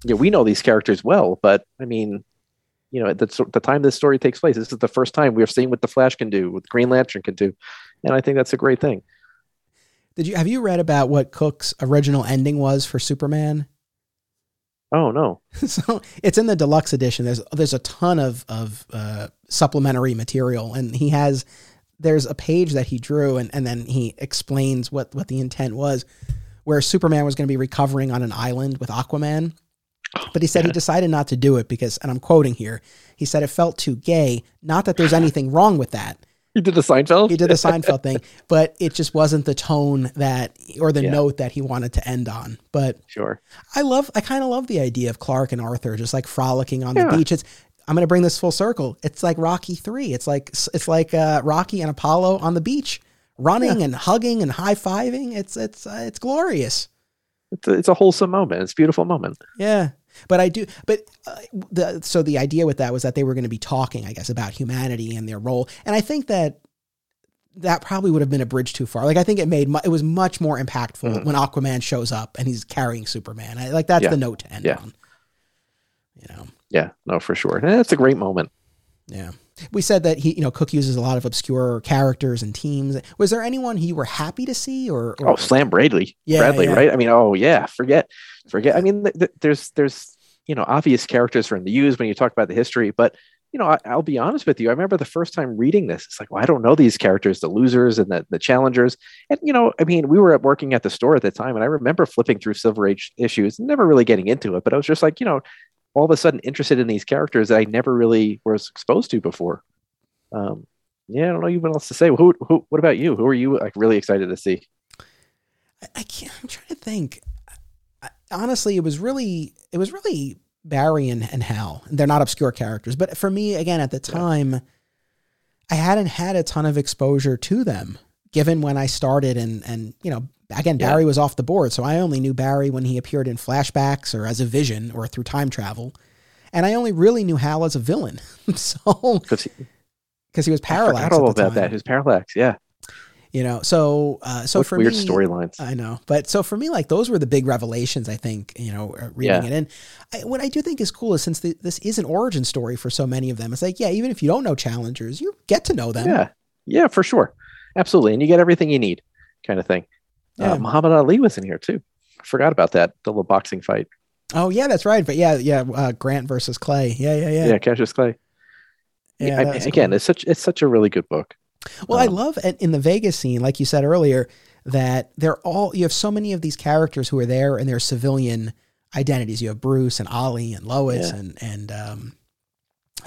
Yeah, we know these characters well, but I mean, you know, at the, the time this story takes place, this is the first time we're seeing what the Flash can do, what Green Lantern can do, and I think that's a great thing. Did you have you read about what Cooke's original ending was for Superman? Oh no, so it's in the deluxe edition. There's there's a ton of of uh, supplementary material, and he has there's a page that he drew, and and then he explains what what the intent was, where Superman was going to be recovering on an island with Aquaman, But he said Yeah. he decided not to do it because, and I'm quoting here, he said it felt too gay. Not that there's anything wrong with that. You did the Seinfeld. He did the Seinfeld thing, but it just wasn't the tone that or the Yeah. note that he wanted to end on. But Sure. I love, I kind of love the idea of Clark and Arthur just like frolicking on the beach. It's, I'm going to bring this full circle. It's like Rocky three. It's like, it's like uh, Rocky and Apollo on the beach, running and hugging and high fiving. It's, it's, uh, it's glorious. It's a, it's a wholesome moment. It's a beautiful moment. Yeah. But I do, but uh, the, so the idea with that was that they were going to be talking, I guess, about humanity and their role. And I think that that probably would have been a bridge too far. Like, I think it made, mu- it was much more impactful Mhm. when Aquaman shows up and he's carrying Superman. I, like, that's Yeah. the note to end Yeah. on. You know? Yeah. No, for sure. And it's a great moment. Yeah. We said that he, you know, Cooke uses a lot of obscure characters and teams. Was there anyone you were happy to see or, or Oh, Slam Bradley. Yeah, Bradley, yeah. right? I mean, oh yeah. Forget, forget. I mean, th- th- there's there's you know obvious characters from the use when you talk about the history, but you know, I, I'll be honest with you. I remember the first time reading this. It's like, well, I don't know these characters, the losers and the the challengers. And you know, I mean, we were at working at the store at the time, and I remember flipping through Silver Age issues, never really getting into it, but I was just like, you know, all of a sudden interested in these characters that I never really was exposed to before. Um, yeah, I don't know even else to say. Who, who, what about you? Who are you like really excited to see? I, I can't. I'm trying to think. I, honestly, it was really, it was really Barry and, and Hal. They're not obscure characters, but for me, again, at the time, I hadn't had a ton of exposure to them. Given when I started, and and you know, again, Yeah. Barry was off the board, so I only knew Barry when he appeared in flashbacks or as a vision or through time travel, and I only really knew Hal as a villain. so Because because he was I parallax. forgot all at the about that. time, Who's Parallax? Yeah. You know, so uh, so What for weird storylines. I know, but so for me, like those were the big revelations. I think you know, uh, reading Yeah. it in. I, what I do think is cool is since the, this is an origin story for so many of them, it's like yeah, even if you don't know challengers, you get to know them. Yeah. Yeah, for sure. Absolutely. And you get everything you need, kind of thing. Yeah. Uh, Muhammad Ali was in here too. I forgot about that. The little boxing fight. Oh yeah, that's right. But yeah, yeah, uh, Grant versus Clay. Yeah, yeah, yeah. Yeah, Cassius Clay. Yeah, I mean, was again, cool. it's such it's such a really good book. Well, I Um, love it in the Vegas scene, like you said earlier, that they're all you have so many of these characters who are there in their civilian identities. You have Bruce and Ollie and Lois Yeah. and and um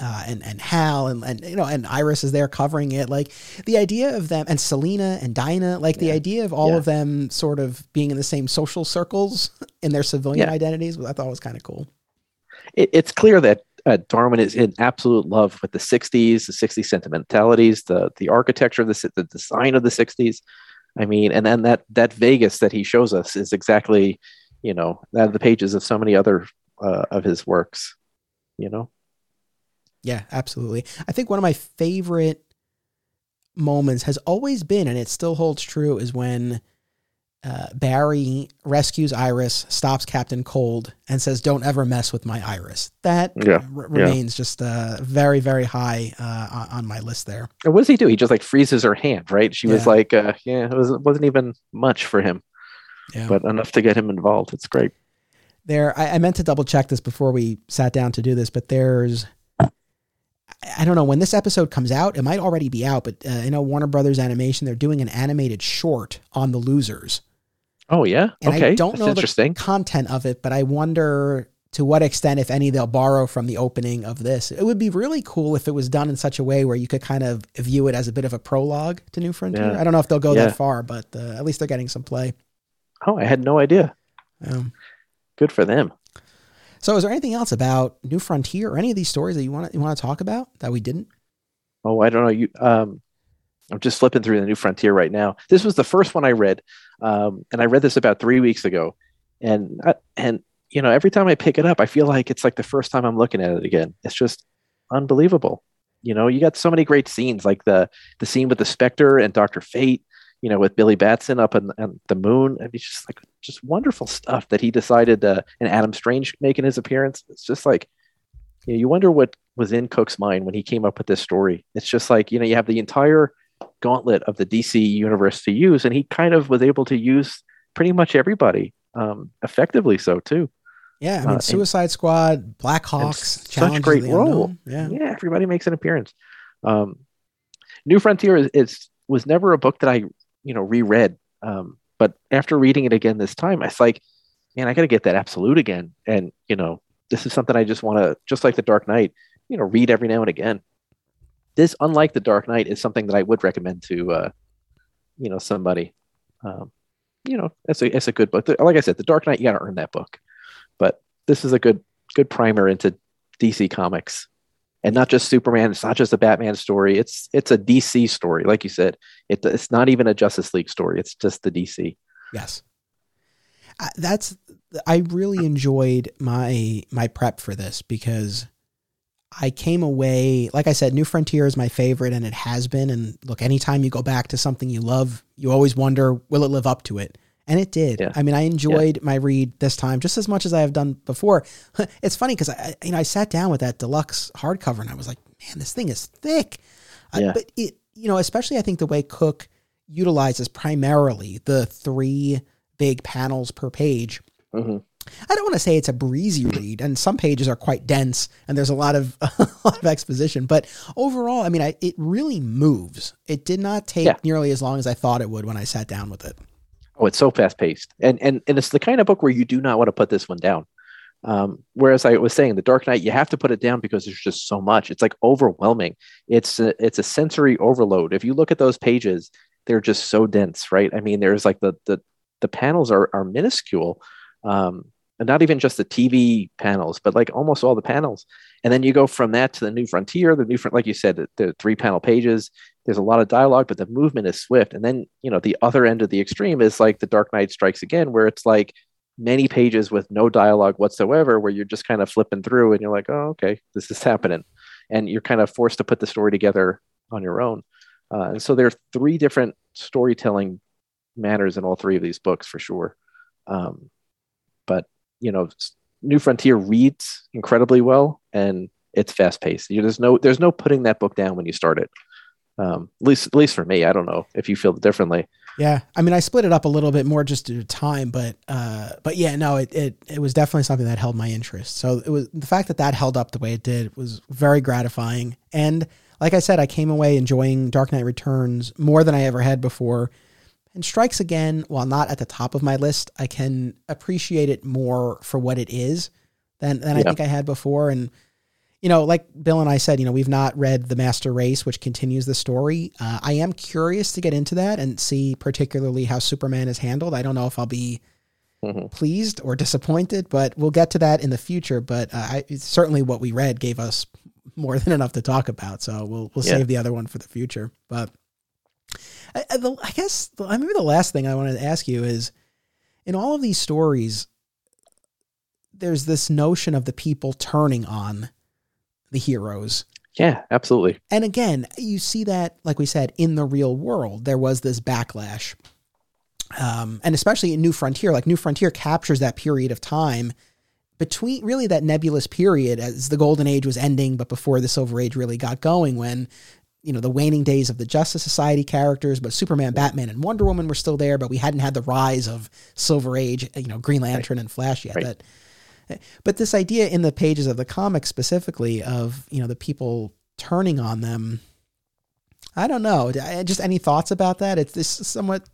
uh, and and Hal and, and you know and Iris is there covering it. Like the idea of them and Selina and Dinah, like the idea of all Yeah. of them sort of being in the same social circles in their civilian Yeah. identities, I thought was kind of cool. It, it's clear that uh, Darwyn is in absolute love with the '60s, the '60s sentimentalities, the the architecture of the the design of the '60s. I mean, and then that that Vegas that he shows us is exactly, you know, out of the pages of so many other uh, of his works. You know. Yeah, absolutely. I think one of my favorite moments has always been, and it still holds true, is when uh, Barry rescues Iris, stops Captain Cold, and says, "Don't ever mess with my Iris." That Yeah, r- yeah. remains just uh, very, very high uh, on- my list there. And what does he do? He just like freezes her hand, right? She was like, uh, yeah, it was, wasn't even much for him, Yeah. but enough to get him involved. It's great. There, I, I meant to double check this before we sat down to do this, but there's, I- don't know when this episode comes out. It might already be out, but uh, I know Warner Brothers Animation. They're doing an animated short on the losers. Oh yeah, And okay, I don't That's know the content of it, but I wonder to what extent, if any, they'll borrow from the opening of this. It would be really cool if it was done in such a way where you could kind of view it as a bit of a prologue to New Frontier. Yeah. I don't know if they'll go Yeah. that far, but uh, at least they're getting some play. Oh, I had no idea. Um, Good for them. So, is there anything else about New Frontier or any of these stories that you want to you want to talk about that we didn't? Oh, I don't know. You, um, I'm just flipping through the New Frontier right now. This was the first one I read, um, and I read this about three weeks ago, and I, and you know, every time I pick it up, I feel like it's like the first time I'm looking at it again. It's just unbelievable. You know, you got so many great scenes, like the the scene with the Spectre and Doctor Fate. You know, with Billy Batson up on, the moon. Mean, it's just like just wonderful stuff that he decided. Uh, and Adam Strange making his appearance. It's just like you, know, you wonder what was in Cooke's mind when he came up with this story. It's just like, you know, you have the entire gauntlet of the DC universe to use, and he kind of was able to use pretty much everybody um, effectively, so too. Yeah, I Uh, mean, and- Suicide Squad, Black Hawks, such great role. Yeah, Yeah, everybody makes an appearance. Um, New Frontier is, is was never a book that I, you know, reread. Um, but after reading it again this time, I was like, man, I got to get that absolute again. And you know, this is something I just want to, just like the Dark Knight, you know, read every now and again. This, unlike the Dark Knight, is something that I would recommend to, uh, you know, somebody. Um, you know, it's a it's a good book. Like I said, the Dark Knight, you got to earn that book, but this is a good good primer into DC Comics, and not just Superman. It's not just a Batman story. It's it's a DC story, like you said. It, it's not even a Justice League story. It's just the DC. Yes, that's. I really enjoyed my my prep for this because I came away, like I said, New Frontier is my favorite and it has been. And look, anytime you go back to something you love, you always wonder, will it live up to it? And it did. Yeah. I mean, I enjoyed yeah. my read this time just as much as I have done before. It's funny because I, you know, I sat down with that deluxe hardcover and I was like, man, this thing is thick. Yeah. Uh, but it, you know, especially I think the way Cooke utilizes primarily the three big panels per page. Mm-hmm. I don't want to say it's a breezy read, and some pages are quite dense, and there's a lot of a lot of exposition. But overall, I mean, I, it really moves. It did not take yeah. nearly as long as I thought it would when I sat down with it. Oh, it's so fast paced, and and and it's the kind of book where you do not want to put this one down. Um, whereas I was saying, The Dark Knight, you have to put it down because there's just so much. It's like overwhelming. It's a, it's a sensory overload. If you look at those pages, they're just so dense, right? I mean, there's like the the the panels are are minuscule. Um, and not even just the TV panels, but like almost all the panels. And then you go from that to the New Frontier, the New Front, like you said, the, the, three panel pages. There's a lot of dialogue, but the movement is swift. And then you know the other end of the extreme is like the Dark Knight Strikes Again, where it's like many pages with no dialogue whatsoever, where you're just kind of flipping through and you're like, oh, okay, this is happening, and you're kind of forced to put the story together on your own. Uh, and so there are three different storytelling manners in all three of these books for sure. Um, but you know, New Frontier reads incredibly well and it's fast paced. There's no there's no putting that book down when you start it. Um, at least at least for me, I don't know if you feel differently. Yeah, I mean, I split it up a little bit more just due to time, but uh, but yeah, no, it, it it was definitely something that held my interest. So it was the fact that that held up the way it did was very gratifying. And like I said, I came away enjoying Dark Knight Returns more than I ever had before. And Strikes Again, while not at the top of my list, I can appreciate it more for what it is than, than yeah. I think I had before. And, you know, like Bill and I said, you know, we've not read The Master Race, which continues the story. Uh, I am curious to get into that and see particularly how Superman is handled. I don't know if I'll be mm-hmm. pleased or disappointed, but we'll get to that in the future. But uh, I, certainly what we read gave us more than enough to talk about. So we'll, we'll yeah. save the other one for the future. But I, I, the, I guess the, maybe the last thing I wanted to ask you is in all of these stories, there's this notion of the people turning on the heroes. Yeah, absolutely. And again, you see that, like we said, in the real world, there was this backlash. Um, and especially in New Frontier, like New Frontier captures that period of time between really that nebulous period as the golden age was ending, but before the silver age really got going, when you know the waning days of the Justice Society characters, but Superman, Batman, and Wonder Woman were still there, but we hadn't had the rise of Silver Age, you know, Green Lantern right. and Flash yet. Right. That, but this idea in the pages of the comic specifically of you know the people turning on them, I don't know. Just any thoughts about that? It's this somewhat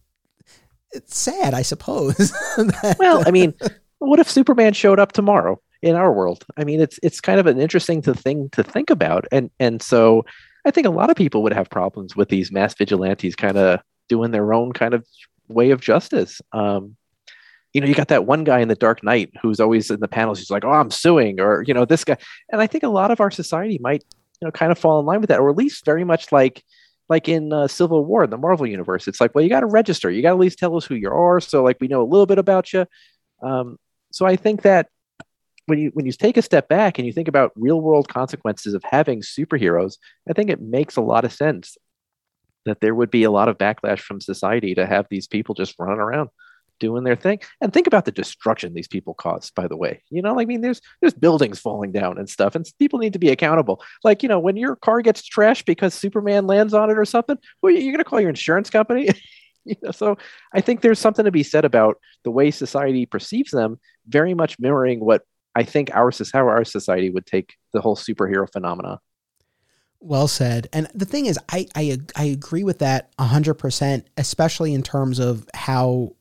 it's sad, I suppose. that, well, I mean, what if Superman showed up tomorrow in our world? I mean, it's it's kind of an interesting to thing to think about, and and so I think a lot of people would have problems with these mass vigilantes kind of doing their own kind of way of justice. Um, you know, you got that one guy in the Dark Knight who's always in the panels. He's like, "Oh, I'm suing," or you know, this guy. And I think a lot of our society might, you know, kind of fall in line with that, or at least very much like, like in uh, Civil War in the Marvel universe. It's like, well, you got to register. You got to at least tell us who you are, so like we know a little bit about you. Um, so I think that when you when you take a step back and you think about real world consequences of having superheroes, I think it makes a lot of sense that there would be a lot of backlash from society to have these people just running around doing their thing. And think about the destruction these people caused, by the way. You know, I mean, there's there's buildings falling down and stuff, and people need to be accountable. Like, you know, when your car gets trashed because Superman lands on it or something, well, you're gonna call your insurance company. you know, so I think there's something to be said about the way society perceives them, very much mirroring what I think our how our society would take the whole superhero phenomena. Well said. And the thing is, I I, I agree with that hundred percent, especially in terms of how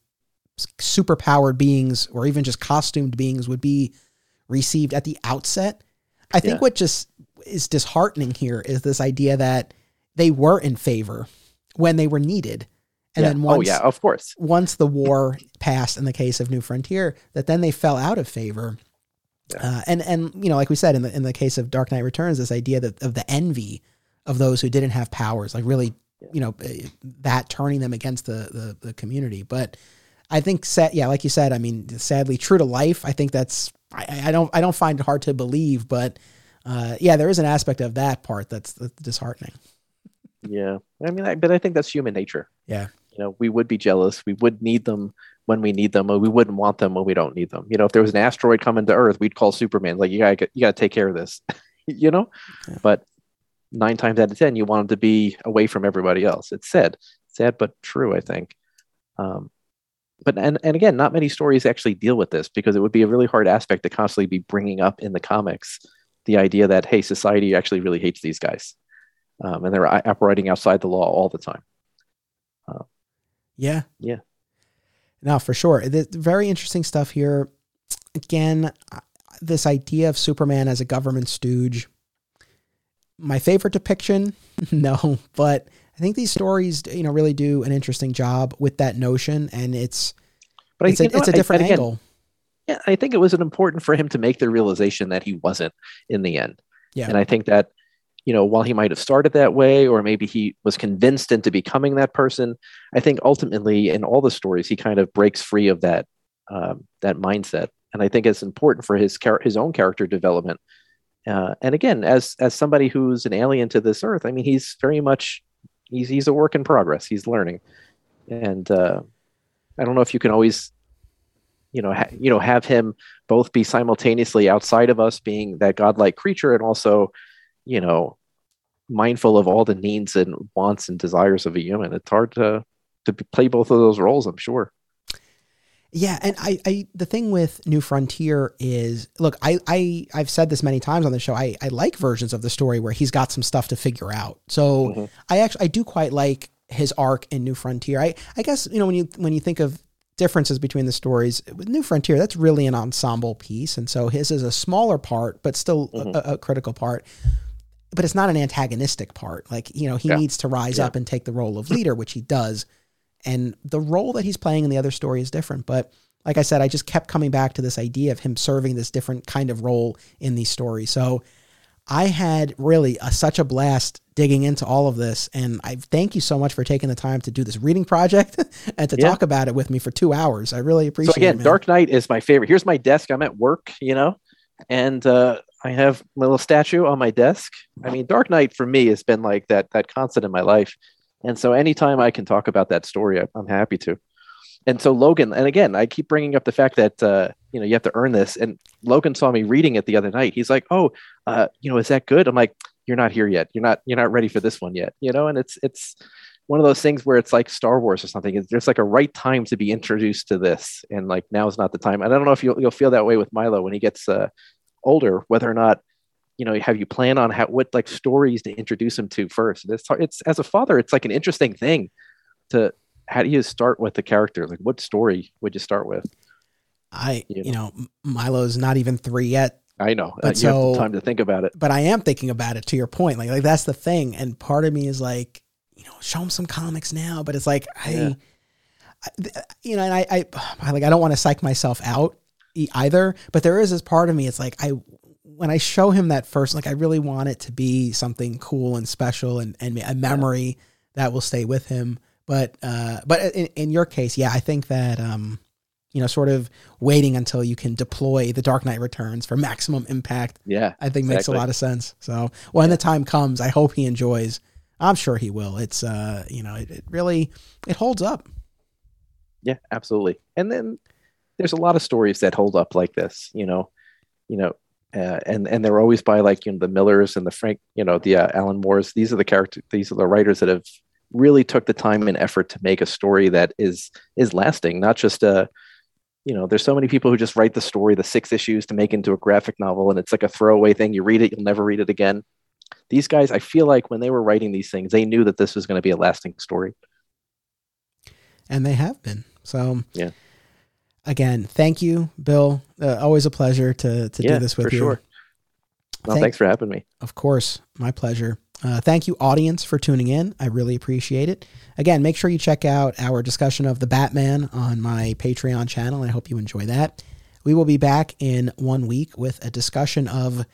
superpowered beings or even just costumed beings would be received at the outset. I think Yeah. what just is disheartening here is this idea that they were in favor when they were needed. And yeah. then once oh yeah, of course. once the war passed in the case of New Frontier, that then they fell out of favor. Yeah. Uh, and and you know, like we said in the in the case of Dark Knight Returns, this idea that of the envy of those who didn't have powers, like really, you know, eh, that turning them against the the, the community. But I think, set, yeah, like you said, I mean, sadly, true to life. I think that's I, I don't I don't find it hard to believe, but uh, yeah, there is an aspect of that part that's, that's disheartening. Yeah, I mean, I, but I think that's human nature. Yeah. You know, we would be jealous. We would need them when we need them, or we wouldn't want them when we don't need them. You know, if there was an asteroid coming to Earth, we'd call Superman like, "You gotta, you gotta take care of this." you know, Yeah. but nine times out of ten, you want them to be away from everybody else. It's sad, sad but true. I think. Um, but and and again, not many stories actually deal with this because it would be a really hard aspect to constantly be bringing up in the comics. The idea that hey, society actually really hates these guys, um, and they're operating outside the law all the time. Yeah. Yeah. No, for sure. The, the very interesting stuff here. Again, uh, this idea of Superman as a government stooge. My favorite depiction, no, but I think these stories, you know, really do an interesting job with that notion, and it's But it's I, a, it's a what? I- different and again, angle. Yeah, I think it was important for him to make the realization that he wasn't in the end. Yeah. And I think that, you know, while he might have started that way, or maybe he was convinced into becoming that person, I think ultimately in all the stories he kind of breaks free of that um, that mindset. And I think it's important for his char- his own character development. Uh, and again, as as somebody who's an alien to this earth, I mean, he's very much he's he's a work in progress. He's learning, and uh, I don't know if you can always you know ha- you know have him both be simultaneously outside of us being that godlike creature and also you know mindful of all the needs and wants and desires of a human. It's hard to to play both of those roles i'm sure Yeah, and I, I the thing with New Frontier is look, I, I I've said this many times on the show. I, I like versions of the story where he's got some stuff to figure out. So Mhm. I actually I do quite like his arc in New Frontier. I, I guess you know when you when you think of differences between the stories with New Frontier, that's really an ensemble piece, and so his is a smaller part, but still a- Mhm. a, a critical part. But it's not an antagonistic part. Like you know, he Yeah. needs to rise Yeah. up and take the role of leader, which he does and the role that he's playing in the other story is different but like i said i just kept coming back to this idea of him serving this different kind of role in these stories. So i had really a, such a blast digging into all of this and i thank you so much for taking the time to do this reading project and to Yeah. talk about it with me for two hours. I really appreciate it. so again it dark knight is my favorite. Here's my desk. I'm at work you know and uh i have my little statue on my desk. I mean dark knight for me has been like that that constant in my life and so anytime i can talk about that story i'm happy to. And so logan and again i keep bringing up the fact that uh you know you have to earn this. And logan saw me reading it the other night. He's like oh uh you know is that good? I'm like you're not here yet. You're not you're not ready for this one yet you know? And it's it's one of those things where it's like Star Wars or something. There's like a right time to be introduced to this, and like now is not the time. And I don't know if you'll you'll feel that way with Milo when he gets uh, older, whether or not you know have you plan on how what like stories to introduce him to first. It's it's as a father, it's like an interesting thing to how do you start with the character? Like what story would you start with? i you you know milo's not even three yet I know But uh, you have so- the time to think about it. but I am thinking about it to your point. Like, like that's the thing. And part of me is like, you know, show him some comics now. But it's like, I, Yeah. I you know, and I, I, I like, I don't want to psych myself out either. But there is this part of me. It's like I, when I show him that first, like I really want it to be something cool and special and and a memory that will stay with him. But uh, but in, in your case, yeah, I think that um, you know, sort of waiting until you can deploy the Dark Knight Returns for maximum impact Yeah, I think makes a lot of sense. So when the time comes, I hope he enjoys. I'm sure he will. It's uh, you know, it, it really it holds up. Yeah, absolutely. And then there's a lot of stories that hold up like this, you know, you know, uh, and and they're always by like you know the Millers and the Frank, you know, the uh, Alan Moores. These are the character. These are the writers that have really took the time and effort to make a story that is is lasting, not just a. You know, there's so many people who just write the story, the six issues, to make into a graphic novel, and it's like a throwaway thing. You read it, you'll never read it again. These guys, I feel like when they were writing these things, they knew that this was going to be a lasting story. And they have been. So Yeah. Again, thank you, Bill. Uh, always a pleasure to to yeah, do this with you. for you. Sure. Well, Thank- thanks for having me. Of course, my pleasure. Uh, thank you, audience, for tuning in. I really appreciate it. Again, make sure you check out our discussion of the Batman on my Patreon channel. I hope you enjoy that. We will be back in one week with a discussion of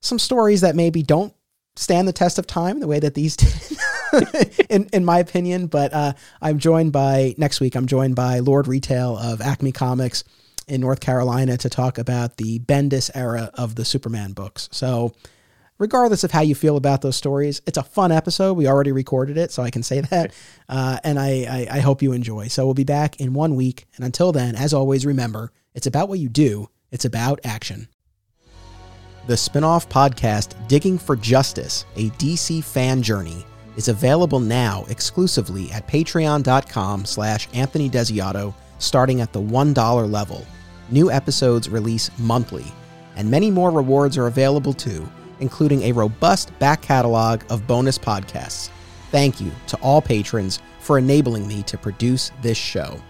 some stories that maybe don't stand the test of time the way that these did, in, in my opinion. But uh, I'm joined by, next week, I'm joined by Lord Retail of Acme Comics in North Carolina to talk about the Bendis era of the Superman books. So, regardless of how you feel about those stories, it's a fun episode. We already recorded it, so I can say that. Uh, and I, I, I hope you enjoy. So, we'll be back in one week. And until then, as always, remember it's about what you do, it's about action. The spin off podcast, Digging for Justice, a DC fan journey, is available now exclusively at patreon.com slash Anthony Desiato, starting at the $1 level. New episodes release monthly, and many more rewards are available too, including a robust back catalog of bonus podcasts. Thank you to all patrons for enabling me to produce this show.